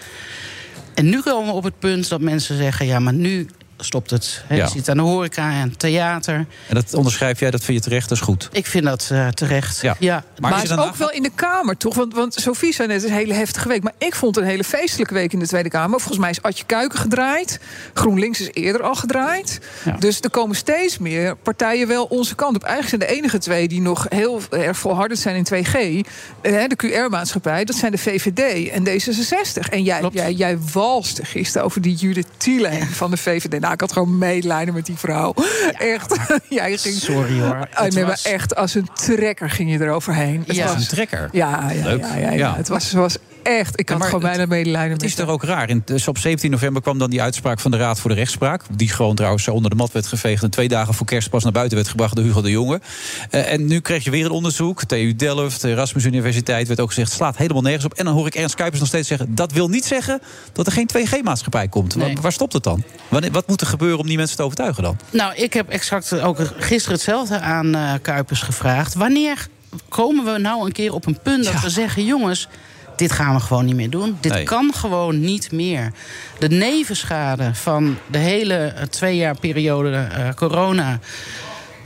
En nu komen we op het punt dat mensen zeggen... ja, maar nu stopt het. Ja. Je ziet aan de horeca en theater. En dat onderschrijf jij, dat vind je terecht, dat is goed. Ik vind dat eh, terecht. Ja. Maar, is ook wel in de Kamer, toch? Want, want Sophie zei net, het is een hele heftige week. Maar ik vond het een hele feestelijke week in de Tweede Kamer. Volgens mij is Adje Kuiken gedraaid. GroenLinks is eerder al gedraaid. Dus er komen steeds meer partijen wel onze kant op. Eigenlijk zijn de enige twee die nog heel erg volhardend zijn in 2G... eh, de QR-maatschappij, dat zijn de VVD en D66. En jij, jij, jij walste gisteren over die Judith Thielen van de VVD. Nou, ik had gewoon medelijden met die vrouw. echt. (laughs) jij ging, Sorry hoor. Het nee, was- maar echt, als een trekker ging je eroverheen. Het Ja. was Als een trekker? Ja, ja, Leuk. ja, ja, ja. Ja. Het was, was echt... Ik had maar gewoon bijna medelijden Het met is toch ook raar. In, dus op 17 november kwam dan die uitspraak van de Raad voor de Rechtspraak. Die gewoon trouwens onder de mat werd geveegd. En twee dagen voor kerst pas naar buiten werd gebracht door Hugo de Jonge. Eh, en nu kreeg je weer een onderzoek. TU Delft, de Erasmus Universiteit werd ook gezegd. Het slaat helemaal nergens op. En dan hoor ik Ernst Kuipers nog steeds zeggen. Dat wil niet zeggen dat er geen 2G-maatschappij komt. Wa- Waar, stopt het dan? Wanneer, wat moet er gebeuren om die mensen te overtuigen dan? Nou, ik heb exact ook gisteren hetzelfde aan eh, Kuipers gevraagd. Wanneer komen we nou een keer op een punt dat we zeggen... jongens, dit gaan we gewoon niet meer doen. Dit Nee. kan gewoon niet meer. De nevenschade van de hele eh, twee jaar periode eh, corona...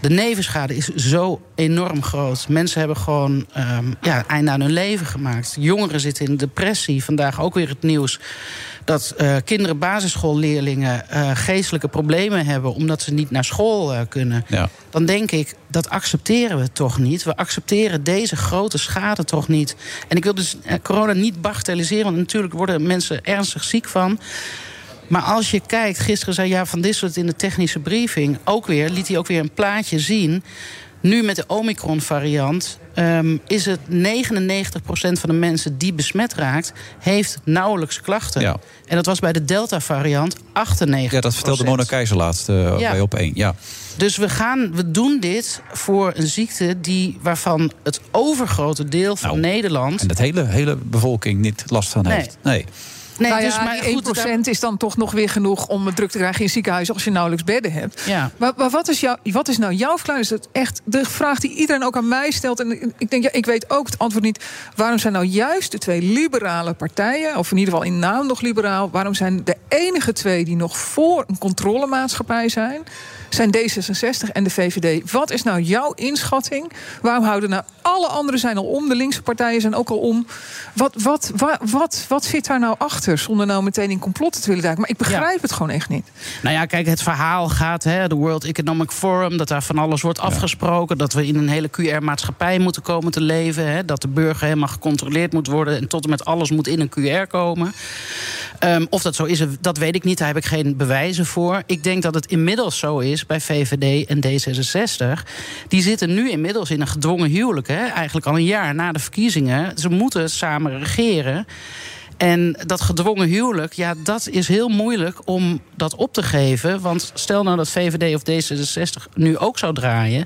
De nevenschade is zo enorm groot. Mensen hebben gewoon ehm ja, einde aan hun leven gemaakt. Jongeren zitten in depressie. Vandaag ook weer het nieuws dat eh, kinderen, basisschoolleerlingen... eh, geestelijke problemen hebben omdat ze niet naar school eh, kunnen. Ja. Dan denk ik, dat accepteren we toch niet. We accepteren deze grote schade toch niet. En ik wil dus corona niet bagatelliseren... want natuurlijk worden mensen ernstig ziek van... Maar als je kijkt, gisteren zei ja van Disselt in de technische briefing ook weer, liet hij ook weer een plaatje zien. Nu met de Omicron-variant ehm, is het 99% van de mensen die besmet raakt, heeft nauwelijks klachten. Ja. En dat was bij de Delta-variant 98%. Ja, dat vertelde Mona Keizer laatst eh, Ja. bij op 1. Ja. Dus we, gaan, we doen dit voor een ziekte die, waarvan het overgrote deel van Nederland. En dat hele, hele bevolking niet last van Nee. heeft. Nee. Nee, nou dus maar die goed, 1% is dan toch nog weer genoeg om het druk te krijgen in ziekenhuis als je nauwelijks bedden hebt. Ja. Maar, maar wat, is jou, wat is nou jouw verklaring? Is dat echt de vraag die iedereen ook aan mij stelt? En ik- ik denk, ja, ik weet ook het antwoord niet. Waarom zijn nou juist de twee liberale partijen, of in ieder geval in naam nog liberaal, waarom zijn de enige twee die nog voor een controlemaatschappij zijn, zijn D66 en de VVD? Wat is nou jouw inschatting? Waarom houden nou alle anderen zijn al om, de linkse partijen zijn ook al om? Wat, wat, wat, wat, wat zit daar nou achter? Zonder nou meteen in complotten te willen duiken. Maar ik begrijp het gewoon echt niet. Nou ja, kijk, het verhaal gaat, hè, de World Economic Forum, dat daar van alles wordt afgesproken. Dat we in een hele QR-maatschappij moeten komen te leven. Hè, dat de burger helemaal gecontroleerd moet worden. En tot en met alles moet in een QR komen. Ehm, of dat zo is, dat weet ik niet. Daar heb ik geen bewijzen voor. Ik denk dat het inmiddels zo is bij VVD en D66. Die zitten nu inmiddels in een gedwongen huwelijk. Hè, eigenlijk al een jaar na de verkiezingen. Ze moeten samen regeren. En dat gedwongen huwelijk, ja, dat is heel moeilijk om dat op te geven. Want stel nou dat VVD of D66 nu ook zou draaien.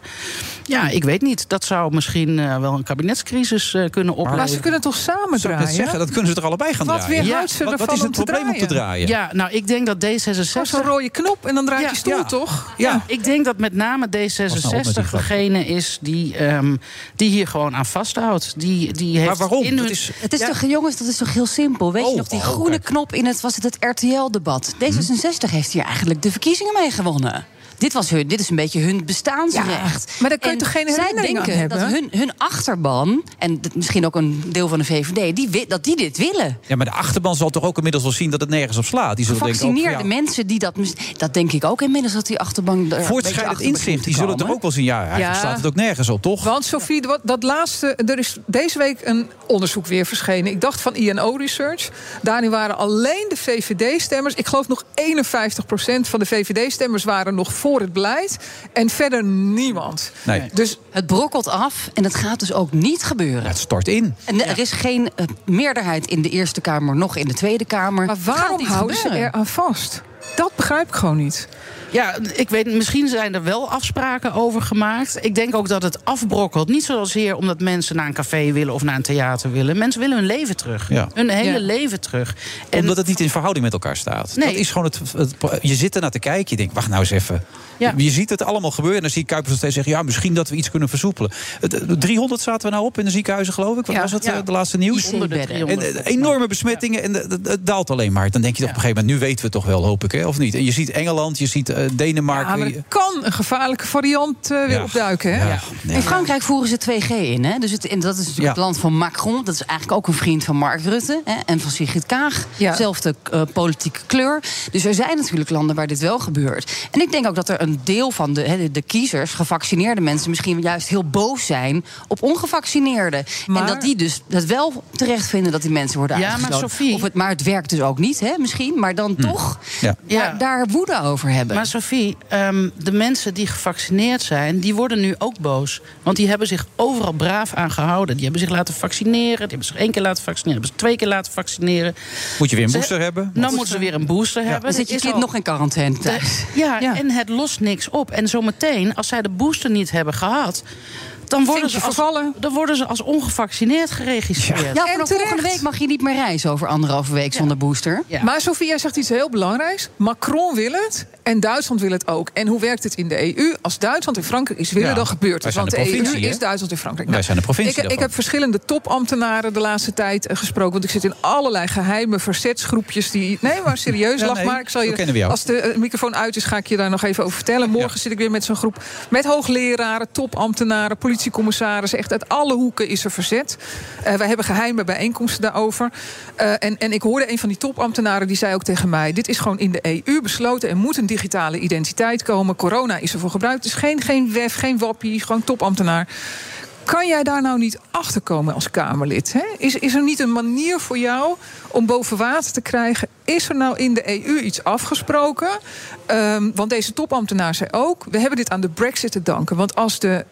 Ja, ik weet niet. Dat zou misschien eh, wel een kabinetscrisis eh, kunnen opleveren. Maar ze kunnen toch samen draaien? net zeggen, dat kunnen ze er allebei gaan Wat draaien. ze wat, wat is het probleem om te draaien? Ja, nou, ik denk dat D66... Zo'n rode knop en dan draait Ja, je stoel, ja. toch? Ja, ik denk dat met name Was nou op met die D66 grap. degene is die, ehm, die hier gewoon aan vasthoudt. Die, die heeft In hun, Het is toch, jongens, dat is toch heel simpel. Weet Oh, je nog, die oh, groene kijk. knop in het, was het, het RTL-debat. D66 heeft hier eigenlijk de verkiezingen mee gewonnen. Dit, was hun, dit is een beetje hun bestaansrecht. maar daar kun je En toch geen zij herinnering aan denken hebben? dat hun, hun achterban, en misschien ook een deel van de VVD... Die, dat die dit willen. Ja, maar de achterban zal toch ook inmiddels wel zien dat het nergens op slaat. Die zullen denken, ook, ja, mensen die dat... Dat denk ik ook inmiddels dat die achterban... er een voortschrijdend inzicht, die zullen toch ook wel zien. Ja, eigenlijk Ja. staat het ook nergens op, toch? Want Sophie, dat laatste, er is deze week een onderzoek weer verschenen. Ik dacht van INO Research. Daarin waren alleen de VVD-stemmers. Ik geloof nog 51% van de VVD-stemmers waren nog voor het beleid. En verder niemand. Nee. Dus Het brokkelt af en het gaat dus ook niet gebeuren. Het stort in. En er is geen eh, meerderheid in de Eerste Kamer, nog in de Tweede Kamer. Maar waarom houden ze er aan vast? Dat begrijp ik gewoon niet. Ja, ik weet, misschien zijn er wel afspraken over gemaakt. Ik denk ook dat het afbrokkelt. Niet zozeer omdat mensen naar een café willen of naar een theater willen. Mensen willen hun leven terug. Ja. Hun hele Ja. leven terug. Omdat het niet in verhouding met elkaar staat. Nee. Dat is gewoon het, het- je zit ernaar te kijken. Je denkt, wacht nou eens even. Ja. Je ziet het allemaal gebeuren. En dan zie je Kuipers nog steeds zeggen... ja, misschien dat we iets kunnen versoepelen. Het, eh, 300 zaten we nou op in de ziekenhuizen, geloof ik. Wat Ja. was het, Ja. eh, de laatste nieuws? Onder de 300. En, eh, enorme besmettingen en eh, het- daalt alleen maar. Dan denk je toch op een gegeven moment... nu weten we het toch wel, hoop ik, hè, of niet? En je ziet Engeland, je ziet eh, Ja, Denemarken. maar er kan een gevaarlijke variant eh, weer Ja. opduiken. Hè? Ja. In Frankrijk voeren ze 2G in. Hè? Dus het, en dat is natuurlijk Ja. het land van Macron. Dat is eigenlijk ook een vriend van Mark Rutte hè? en van Sigrid Kaag. Ja. Zelfde eh, politieke kleur. Dus er zijn natuurlijk landen waar dit wel gebeurt. En ik denk ook dat er een deel van de, hè, de, de kiezers, gevaccineerde mensen, misschien juist heel boos zijn op ongevaccineerden. Maar- En dat die dus het wel terecht vinden dat die mensen worden Ja, maar. Sophie- Of het, maar het werkt dus ook niet, hè, misschien. Maar dan toch Ja. daar, daar woede over hebben. Maar Sophie, ehm, de mensen die gevaccineerd zijn, die worden nu ook boos. Want die hebben zich overal braaf aan gehouden. Die hebben zich laten vaccineren. Die hebben zich één keer laten vaccineren. Die hebben zich twee keer laten vaccineren. Moet je weer een Ze- booster hebben? Dan moeten ze weer een booster hebben. dan zit je kind al- nog in quarantaine thuis. Ja, en het lost niks op. En zometeen, als zij de booster niet hebben gehad... Dan worden, ze als, dan worden ze als ongevaccineerd geregistreerd. Ja, En vanaf terecht. volgende week mag je niet meer reizen over anderhalve week zonder booster. Ja. Maar Sofie, jij zegt iets heel belangrijks. Macron wil het en Duitsland wil het ook. En hoe werkt het in de EU? Als Duitsland en Frankrijk iets willen, Ja, dan gebeurt het. Want de de, EU is Duitsland en Frankrijk. Wij zijn de provincie Ik, ik heb verschillende topambtenaren de laatste tijd eh, gesproken. Want ik zit in allerlei geheime verzetsgroepjes. Die, nee, maar serieus, Ja, lach nee, maar. Ik zal je, kennen we jou. als de eh, microfoon uit is, ga ik je daar nog even over vertellen. Morgen zit ik weer met zo'n groep met hoogleraren, topambtenaren, politiecommissarissen. Echt uit alle hoeken is er verzet. Eh, wij hebben geheime bijeenkomsten daarover. Eh, en, en ik hoorde een van die topambtenaren die zei ook tegen mij: Dit is gewoon in de EU besloten. Er moet een digitale identiteit komen. Corona is ervoor gebruikt. Dus geen, geen WEF, geen wappie, gewoon topambtenaar. Kan jij daar nou niet achter komen als Kamerlid? Hè? Is, is er niet een manier voor jou om boven water te krijgen? Is er nou in de EU iets afgesproken? Ehm, want deze topambtenaar zei ook: we hebben dit aan de Brexit te danken. Want als de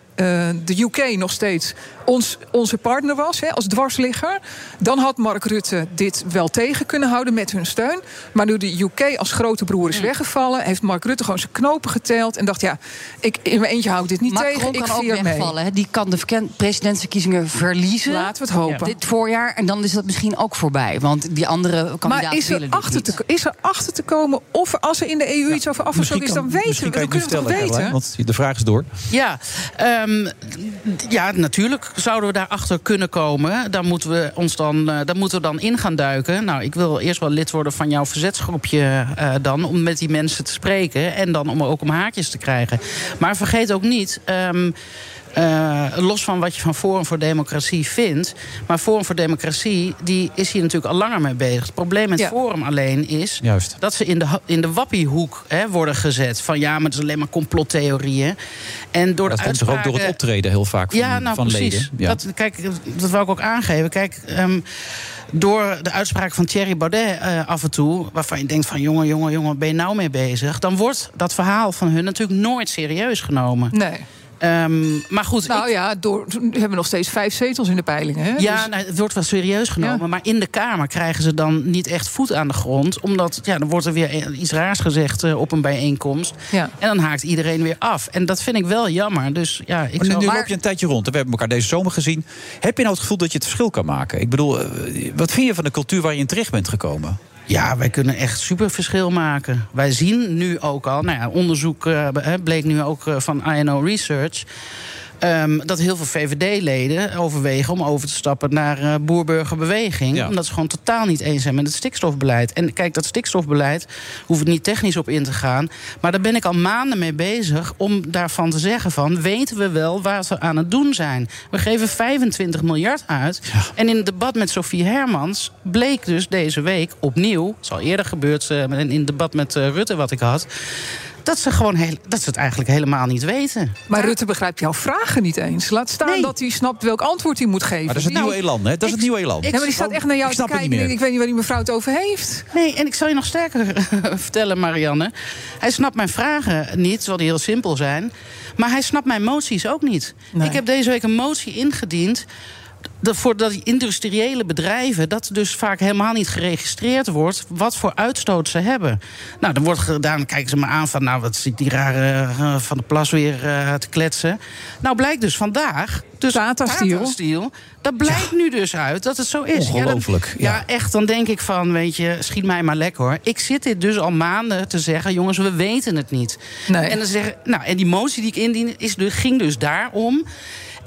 de UK nog steeds ons, onze partner was, hè, als dwarsligger... dan had Mark Rutte dit wel tegen kunnen houden met hun steun. Maar nu de UK als grote broer is weggevallen... heeft Mark Rutte gewoon zijn knopen geteld en dacht... ja, ik, in mijn eentje hou ik dit niet Macron tegen, ik kan ook wegvallen. hè. Die kan de presidentsverkiezingen verliezen. Laten we het hopen. Dit voorjaar. En dan is dat misschien ook voorbij. Want die andere kandidaten Maar is er, achter te, is er achter te komen of er, als er in de EU iets over afgesproken is... dan weten we, het kunnen we het toch weten? Want de vraag is door. Ja, ehm, ja, natuurlijk zouden we daarachter kunnen komen. Daar moeten, we ons dan, eh, daar moeten we dan in gaan duiken. Nou, ik wil eerst wel lid worden van jouw verzetsgroepje eh, dan... om met die mensen te spreken en dan om ook om haakjes te krijgen. Maar vergeet ook niet... ehm, eh, los van wat je van Forum voor Democratie vindt. Maar Forum voor Democratie die is hier natuurlijk al langer mee bezig. Het probleem met Ja. Forum alleen is Juist. dat ze in de, in de wappiehoek hè, worden gezet. Van ja, maar het is alleen maar complottheorieën. En door Dat de komt toch ook door het optreden heel vaak van, ja, nou van precies. leden. Ja. Dat, kijk, dat wou ik ook aangeven. Kijk, ehm, door de uitspraak van Thierry Baudet eh, af en toe... waarvan je denkt van jongen, jongen, jongen, ben je nou mee bezig... dan wordt dat verhaal van hun natuurlijk nooit serieus genomen. Nee. Ehm, maar goed, Nou ja, door, we hebben nog steeds vijf zetels in de peilingen. Hè? ja, Dus- nou, het wordt wel serieus genomen. Ja. Maar in de Kamer krijgen ze dan niet echt voet aan de grond. Omdat ja, dan wordt er weer iets raars gezegd eh, op een bijeenkomst. Ja. En dan haakt iedereen weer af. En dat vind ik wel jammer. Dus ja, ik Maar nu, zou... nu loop je een tijdje rond. We hebben elkaar deze zomer gezien. Heb je nou het gevoel dat je het verschil kan maken? Ik bedoel, eh, wat vind je van de cultuur waar je in terecht bent gekomen? Ja, wij kunnen echt super verschil maken. Wij zien nu ook al, nou ja, onderzoek eh, bleek nu ook eh, van INO Research. Ehm, dat heel veel VVD-leden overwegen om over te stappen naar eh boerburgerbeweging. Ja. Omdat ze gewoon totaal niet eens zijn met het stikstofbeleid. En kijk, dat stikstofbeleid hoef ik niet technisch op in te gaan. Maar daar ben ik al maanden mee bezig om daarvan te zeggen van... weten we wel wat we aan het doen zijn? We geven 25 miljard uit. En in het debat met Sofie Hermans bleek dus deze week opnieuw... het is al eerder gebeurd eh, in het debat met eh, Rutte wat ik had... dat ze, gewoon heel, dat ze het eigenlijk helemaal niet weten. Maar Rutte begrijpt jouw vragen niet eens. Laat staan Nee. dat hij snapt welk antwoord hij moet geven. Maar dat is het Nou, nieuwe elan, hè? Dat is het nieuwe elan. Ja, maar die staat echt naar jou Ik te snap het kijken. niet Ik, meer. ik weet niet waar die mevrouw het over heeft. Nee, en ik zal je nog sterker (laughs) vertellen, Marianne. Hij snapt mijn vragen niet, terwijl die heel simpel zijn. Maar hij snapt mijn moties ook niet. Ik heb deze week een motie ingediend voor dat industriële bedrijven, dat dus vaak helemaal niet geregistreerd wordt wat voor uitstoot ze hebben. Nou, dan wordt gedaan, kijken ze me aan van, nou, wat zit die rare eh, van de plas weer eh, te kletsen. Nou, blijkt dus vandaag. Dus Tata Steel. Tata Steel, dat blijkt nu dus uit dat het zo is. Ongelooflijk, Ja, dan- ja, echt, dan denk ik van, weet je, schiet mij maar lekker hoor. Ik zit dit dus al maanden te zeggen, jongens, we weten het niet. En, dan zeggen, nou, en die motie die ik indien is, dus- ging dus daarom.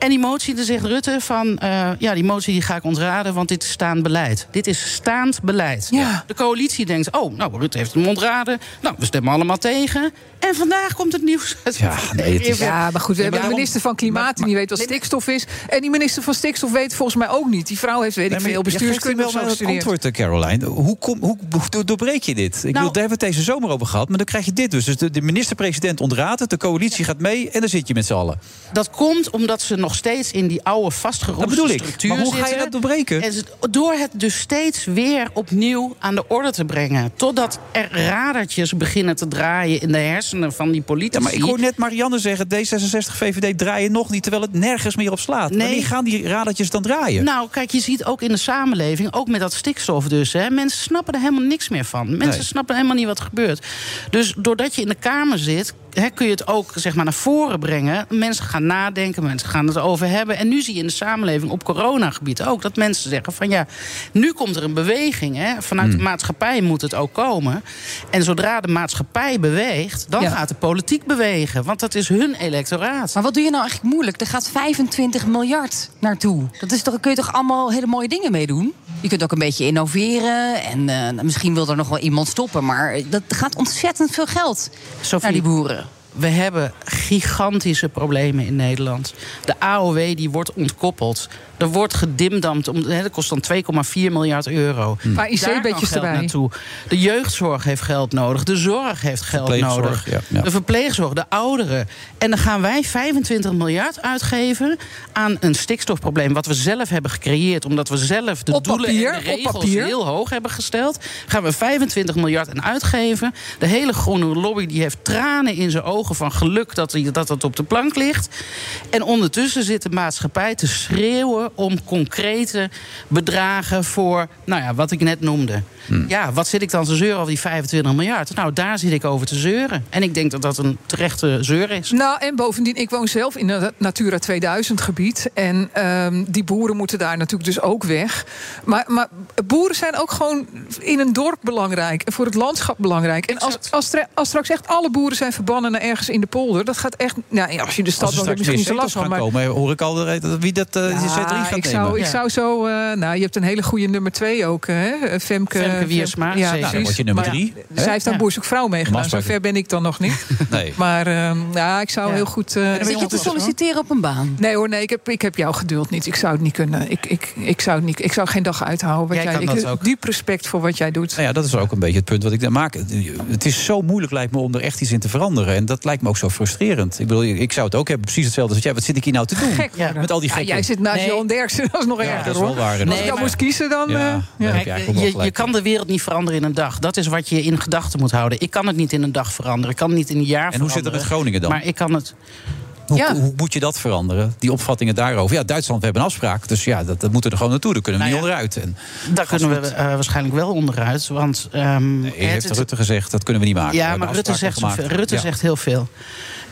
En die motie, dan zegt Rutte van... eh, ja, die motie die ga ik ontraden, want dit is staand beleid. Dit is staand beleid. Ja. De coalitie denkt, oh, nou, Rutte heeft hem ontraden. Nou, we stemmen allemaal tegen. En vandaag komt het nieuws. Ja, nee, het is... (laughs) Ja, maar goed, we hebben maar een minister van Klimaat die niet weet wat stikstof is. En die minister van stikstof weet volgens mij ook niet. Die vrouw heeft, weet ik maar veel, bestuurskunde wel of zo maar gestudeerd. antwoord, eh, Caroline. Hoe, kom, hoe, hoe doorbreek je dit? Ik bedoel, daar hebben we het deze zomer over gehad. Maar dan krijg je dit dus. Dus de, de minister-president ontraadt het. De coalitie gaat mee. En dan zit je met z'n allen. Dat komt omdat ze nog steeds in die oude vastgeroeste Dat bedoel ik. structuur Maar hoe ga je dat doorbreken? En door het dus steeds weer opnieuw aan de orde te brengen. Totdat er radertjes beginnen te draaien in de hersenen van die politici. Ja, maar ik hoor net Marianne zeggen... D66, VVD draaien nog niet, terwijl het nergens meer op slaat. Nee. Wanneer gaan die radertjes dan draaien? Nou, kijk, je ziet ook in de samenleving, ook met dat stikstof dus... Hè, mensen snappen er helemaal niks meer van. Mensen Nee. snappen helemaal niet wat er gebeurt. Dus doordat je in de Kamer zit, kun je het ook zeg maar, naar voren brengen. Mensen gaan nadenken, mensen gaan het over hebben. En nu zie je in de samenleving op coronagebied ook... dat mensen zeggen van ja, nu komt er een beweging. Hè, vanuit de maatschappij moet het ook komen. En zodra de maatschappij beweegt, dan Ja. gaat de politiek bewegen. Want dat is hun electoraat. Maar wat doe je nou eigenlijk moeilijk? Er gaat 25 miljard naartoe. Dat is toch, daar kun je toch allemaal hele mooie dingen mee doen? Je kunt ook een beetje innoveren. En eh, misschien wil er nog wel iemand stoppen. Maar dat gaat ontzettend veel geld Sophie, naar die boeren. We hebben gigantische problemen in Nederland. De AOW die wordt ontkoppeld. Er wordt gedimdamd. Om, hè, dat kost dan 2,4 miljard euro. Paar kan IC-bedjes geld erbij. naartoe. De jeugdzorg heeft geld nodig. De zorg heeft geld nodig. ja, ja. De verpleegzorg, de ouderen. En dan gaan wij 25 miljard uitgeven aan een stikstofprobleem... wat we zelf hebben gecreëerd. Omdat we zelf de Op doelen papier, en op de regels papier. heel hoog hebben gesteld. Gaan we 25 miljard aan uitgeven. De hele groene lobby die heeft tranen in zijn ogen van geluk dat, die, dat het op de plank ligt. En ondertussen zit de maatschappij te schreeuwen om concrete bedragen voor, nou ja, wat ik net noemde. Ja, wat zit ik dan te zeuren over die 25 miljard? Nou, daar zit ik over te zeuren. En ik denk dat dat een terechte zeur is. Nou, en bovendien, ik woon zelf in een Natura 2000 gebied. En ehm, die boeren moeten daar natuurlijk dus ook weg. Maar, maar boeren zijn ook gewoon in een dorp belangrijk. En voor het landschap belangrijk. En als, als, als straks echt alle boeren zijn verbannen naar ergens in de polder... dat gaat echt... Nou, ja, als je de stad woont, heb je straks misschien te last van. Maar komen, hoor ik al de- wie dat uh, die Ja, Z3 gaat ik nemen. zou, ik Ja. zou zo... eh, nou, je hebt een hele goede nummer twee ook, hè? Femke, Femke Wiersma, Ja. Nou, dan word je nummer Maar drie. hè? Zij heeft aan Ja. Boer Zoekt Vrouw meegedaan. Zover ben ik dan nog niet. (laughs) Nee. Maar ehm, ja, ik zou Ja. heel goed... eh, Zit je te solliciteren op een baan? Nee hoor, nee, ik heb, ik heb jouw geduld niet. Ik zou het niet kunnen. Ik, ik, ik, zou, het niet, ik zou geen dag uithouden. Wat Jij jij, kan ik dat ook. Diep respect voor wat jij doet. Nou ja, dat is ook een beetje het punt wat ik maak. Het is zo moeilijk, lijkt me, om er echt iets in te veranderen. En dat lijkt me ook zo frustrerend. Ik bedoel, ik zou het ook hebben, precies hetzelfde als jij. Wat zit ik hier nou te doen? Gek Ja, met al die Ja, gekken. jij zit naast Nee. Derksen, (laughs) dat is nog Ja, erger dat is wel hoor. waar. Als ik maar- moest kiezen, dan... Ja, eh, je kan de wereld niet veranderen in een dag. Dat is wat je in gedachten moet houden. Ik kan het niet in een dag veranderen. Ik kan het niet in een jaar En hoe zit het met Groningen dan? Maar ik kan het... Hoe, Ja. hoe moet je dat veranderen? Die opvattingen daarover. Ja, Duitsland, we hebben een afspraak. Dus ja, dat, dat moeten we er gewoon naartoe. Daar kunnen we Nou niet onderuit. En Daar kunnen we eh, waarschijnlijk wel onderuit. Want ehm, nee, het- heeft het- Rutte gezegd, dat kunnen we niet maken. Ja, maar Rutte, zegt, Rutte Ja. zegt heel veel.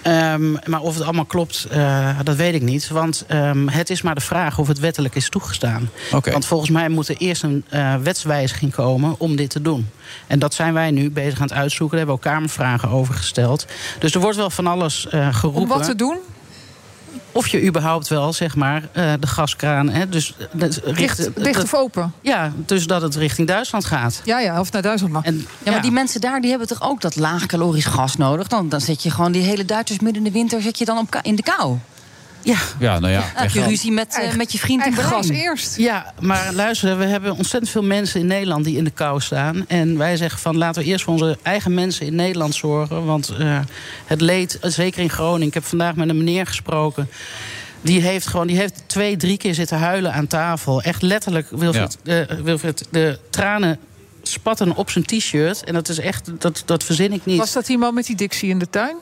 Ehm, maar of het allemaal klopt, eh, dat weet ik niet. Want ehm, het is maar de vraag of het wettelijk is toegestaan. Want volgens mij moet er eerst een eh, wetswijziging komen om dit te doen. En dat zijn wij nu bezig aan het uitzoeken. Daar hebben we ook Kamervragen over gesteld. Dus er wordt wel van alles eh, geroepen. Om wat te doen? Of je überhaupt wel, zeg maar, eh, de gaskraan... Hè, dus, dat- richt- Dicht, of open? Ja, dus dat het richting Duitsland gaat. Ja, ja, of naar Duitsland mag. En, Ja, maar die mensen daar die hebben toch ook dat laagcalorisch gas nodig? Dan, dan zet je gewoon die hele Duitsers midden in de winter zet je dan op in de kou. Ja, Ja, nou ja. Heb je echt- ruzie met, eh, met je vriend in gas eerst. Ja, maar luister, we hebben ontzettend veel mensen in Nederland die in de kou staan. En wij zeggen van laten we eerst voor onze eigen mensen in Nederland zorgen. Want eh, het leed, eh, zeker in Groningen. Ik heb vandaag met een meneer gesproken. Die heeft gewoon, die heeft twee, drie keer zitten huilen aan tafel. Echt letterlijk, Wilfried, eh, Wilfried de tranen spatten op zijn t-shirt. En dat is echt, dat, dat verzin ik niet. Was dat iemand met die Dixie in de tuin?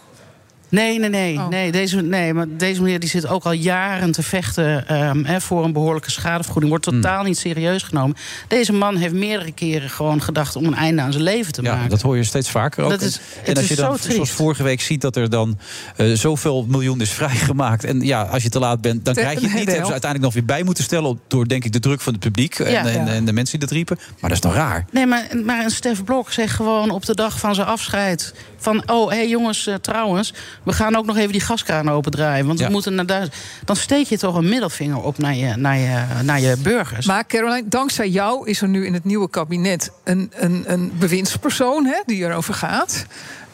Nee, nee, nee. nee, deze, nee maar deze meneer die zit ook al jaren te vechten ehm, hè, voor een behoorlijke schadevergoeding. Wordt totaal niet serieus genomen. Deze man heeft meerdere keren gewoon gedacht om een einde aan zijn leven te Ja, maken. dat hoor je steeds vaker ook. Dat is- en het als is je dan, zoals vorige week ziet, dat er dan eh, zoveel miljoen is (laughs) vrijgemaakt. En ja, als je te laat bent, dan krijg je het niet. Hebben ze uiteindelijk nog weer bij moeten stellen. Door denk ik de druk van het publiek en, Ja. en, Ja. en de mensen die dat riepen. Maar dat is toch raar? Nee, maar, maar een Stef Blok zegt gewoon op de dag van zijn afscheid... van, oh, hé hey jongens, eh, trouwens... we gaan ook nog even die gaskraan opendraaien... want Ja. we moeten naar. Dan steek je toch een middelvinger op naar je, naar je, naar je burgers. Maar Caroline, dankzij jou is er nu in het nieuwe kabinet een, een, een bewindspersoon hè, die erover gaat.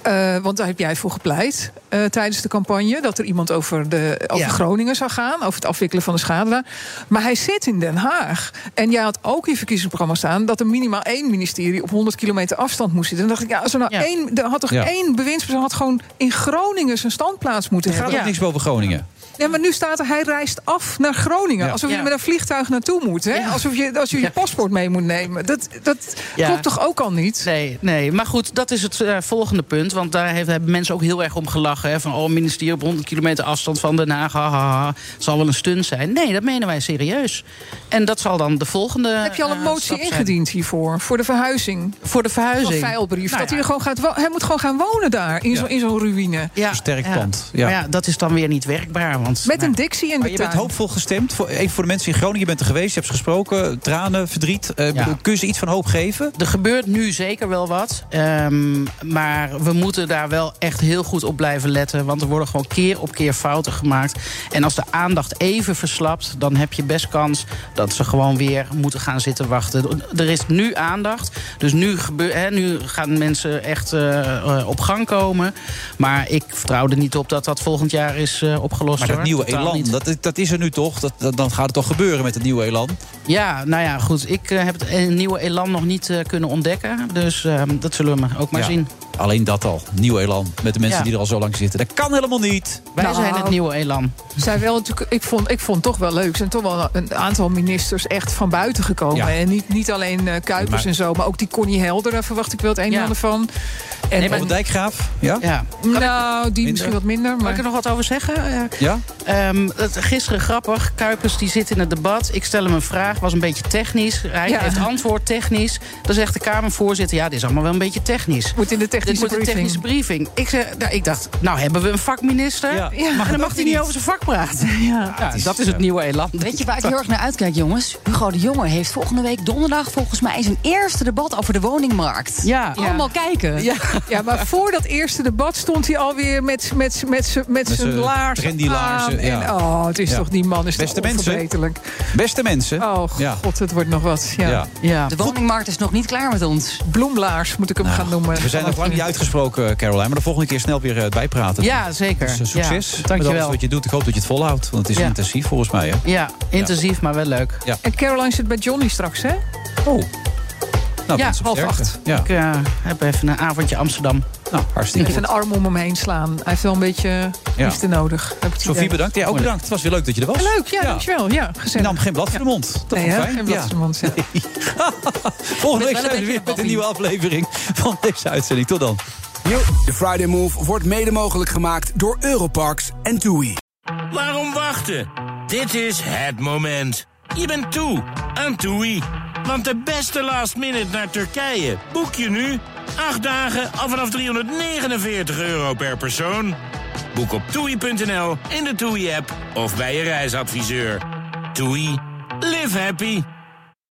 Eh, want daar heb jij voor gepleit eh, tijdens de campagne. Dat er iemand over, de, over Ja. Groningen zou gaan. Over het afwikkelen van de schade daar. Maar hij zit in Den Haag. En jij had ook in je verkiezingsprogramma staan. dat er minimaal één ministerie op 100 kilometer afstand moest zitten. En dan dacht ik, ja, als er nou één. Er had toch Ja. één bewindspersoon. had gewoon in Groningen zijn standplaats moeten Er gaat hebben. ook niks boven Groningen. Ja, maar nu staat er, hij reist af naar Groningen. Ja. Alsof je Ja. met een vliegtuig naartoe moet. Hè? Alsof je, als je je paspoort mee moet nemen. Dat, dat Ja. klopt toch ook al niet? Nee, nee, maar goed, dat is het eh, volgende punt. Want daar heeft, hebben mensen ook heel erg om gelachen. Hè, van, oh, een ministerie op 100 kilometer afstand van Den Haag. Ha, ha, ha, zal wel een stunt zijn. Nee, dat menen wij serieus. En dat zal dan de volgende Heb je al een eh, motie ingediend hiervoor? Voor de verhuizing? Voor de verhuizing? Een veilbrief. Nou dat ja. hij er gewoon gaat Hij moet gewoon gaan wonen daar. In zo- in zo'n ruïne. Ja, Versterkt ja. pand. Ja. Maar ja, dat is dan weer niet werkbaar. Want, Met een dictie in de je tuin. bent hoopvol gestemd. Voor, even voor de mensen in Groningen. Je bent er geweest, je hebt ze gesproken. Tranen, verdriet. Eh, Ja. Kun je ze iets van hoop geven? Er gebeurt nu zeker wel wat. Ehm, maar we moeten daar wel echt heel goed op blijven letten. Want er worden gewoon keer op keer fouten gemaakt. En als de aandacht even verslapt, dan heb je best kans dat ze gewoon weer moeten gaan zitten wachten. Er is nu aandacht. Dus nu, gebeur, nu gaan mensen echt eh, eh, op gang komen. Maar ik vertrouw er niet op dat dat volgend jaar is eh, opgelost. Maar dat hoor. nieuwe Totaal elan, dat, dat is er nu toch? Dat, dat- dan gaat het toch gebeuren met het nieuwe elan? Ja, nou ja, goed. Ik eh, heb het eh, nieuwe elan nog niet eh, kunnen ontdekken. Dus ehm, dat zullen we ook maar zien. Alleen dat al. Nieuw elan. Met de mensen Ja. die er al zo lang zitten. Dat kan helemaal niet. Wij Nou, zijn het nieuwe elan. Zij wel natuurlijk, ik, vond, ik vond het toch wel leuk. Er zijn toch wel een aantal ministers echt van buiten gekomen. Ja. En niet, niet alleen eh, Kuipers Maar- en zo, maar ook die Connie Helder. Daar verwacht ik wel het een en ander van. En, Nee, maar Dijkgraaf? Ja? Ja. nou, die misschien wat minder. Mag ik Maar... er nog wat over zeggen? Eh, Ja? Ehm, het, gisteren grappig. Kuipers die zit in het debat. Ik stel hem een vraag. Was een beetje technisch. Hij Ja. heeft antwoord technisch. Dan zegt de Kamervoorzitter. Ja, dit is allemaal wel een beetje technisch. Moet in de Dit technische moet een briefing. technische briefing. Ik, zeg, nou, ik dacht, nou hebben we een vakminister. Ja. Ja. Maar dan mag hij niet over zijn vak praten. (laughs) Ja, dat is het nieuwe elan. Weet je waar ik heel erg naar uitkijk, jongens? Hugo de Jonge heeft volgende week donderdag volgens mij zijn eerste debat over de woningmarkt. Ja. Allemaal kijken. Ja. Ja, maar voor dat eerste debat stond hij alweer met, met, met, z'n- met zijn zijn laars trendy laarzen, aan. ja. En, oh, het is Ja. toch, die man is Beste toch mensen. Beste mensen. Oh Ja. god, het wordt nog wat. Ja. Ja. Ja. De woningmarkt is nog niet klaar met ons. Bloemlaars moet ik hem gaan noemen. We zijn nog lang niet uitgesproken, Caroline. Maar de volgende keer snel weer eh, bijpraten. Ja, zeker. Dus, eh, succes Ja, met dankjewel. alles wat je doet. Ik hoop dat je het volhoudt. Want het is Ja. intensief volgens mij. Hè? Ja, intensief, maar wel leuk. Ja. En Caroline zit bij Johnny straks, hè? Oh. Nou, Ja, half sterkte. acht. Ja. Ik eh, heb even een avondje Amsterdam. Nou, hartstikke Even goed. een arm om hem heen slaan. Hij heeft wel een beetje Ja. liefde nodig. heb ik het Sofie, idee. bedankt. Ja, ook bedankt. Het was weer leuk dat je er was. Leuk, ja, dankjewel. Ja, Je gezellig. nam geen blad voor de mond. Dat Nee, fijn. Geen blad Ja. voor de mond, ja. (laughs) Volgende week zijn we weer met een nieuwe aflevering van deze uitzending. Tot dan. De Friday Move wordt mede mogelijk gemaakt door Europarks en TUI. Waarom wachten? Dit is het moment. Je bent toe aan TUI. Want de beste last minute naar Turkije boek je nu. Acht dagen al vanaf 349 euro per persoon. Boek op toei.nl, in de TUI-app of bij je reisadviseur. TUI, live happy.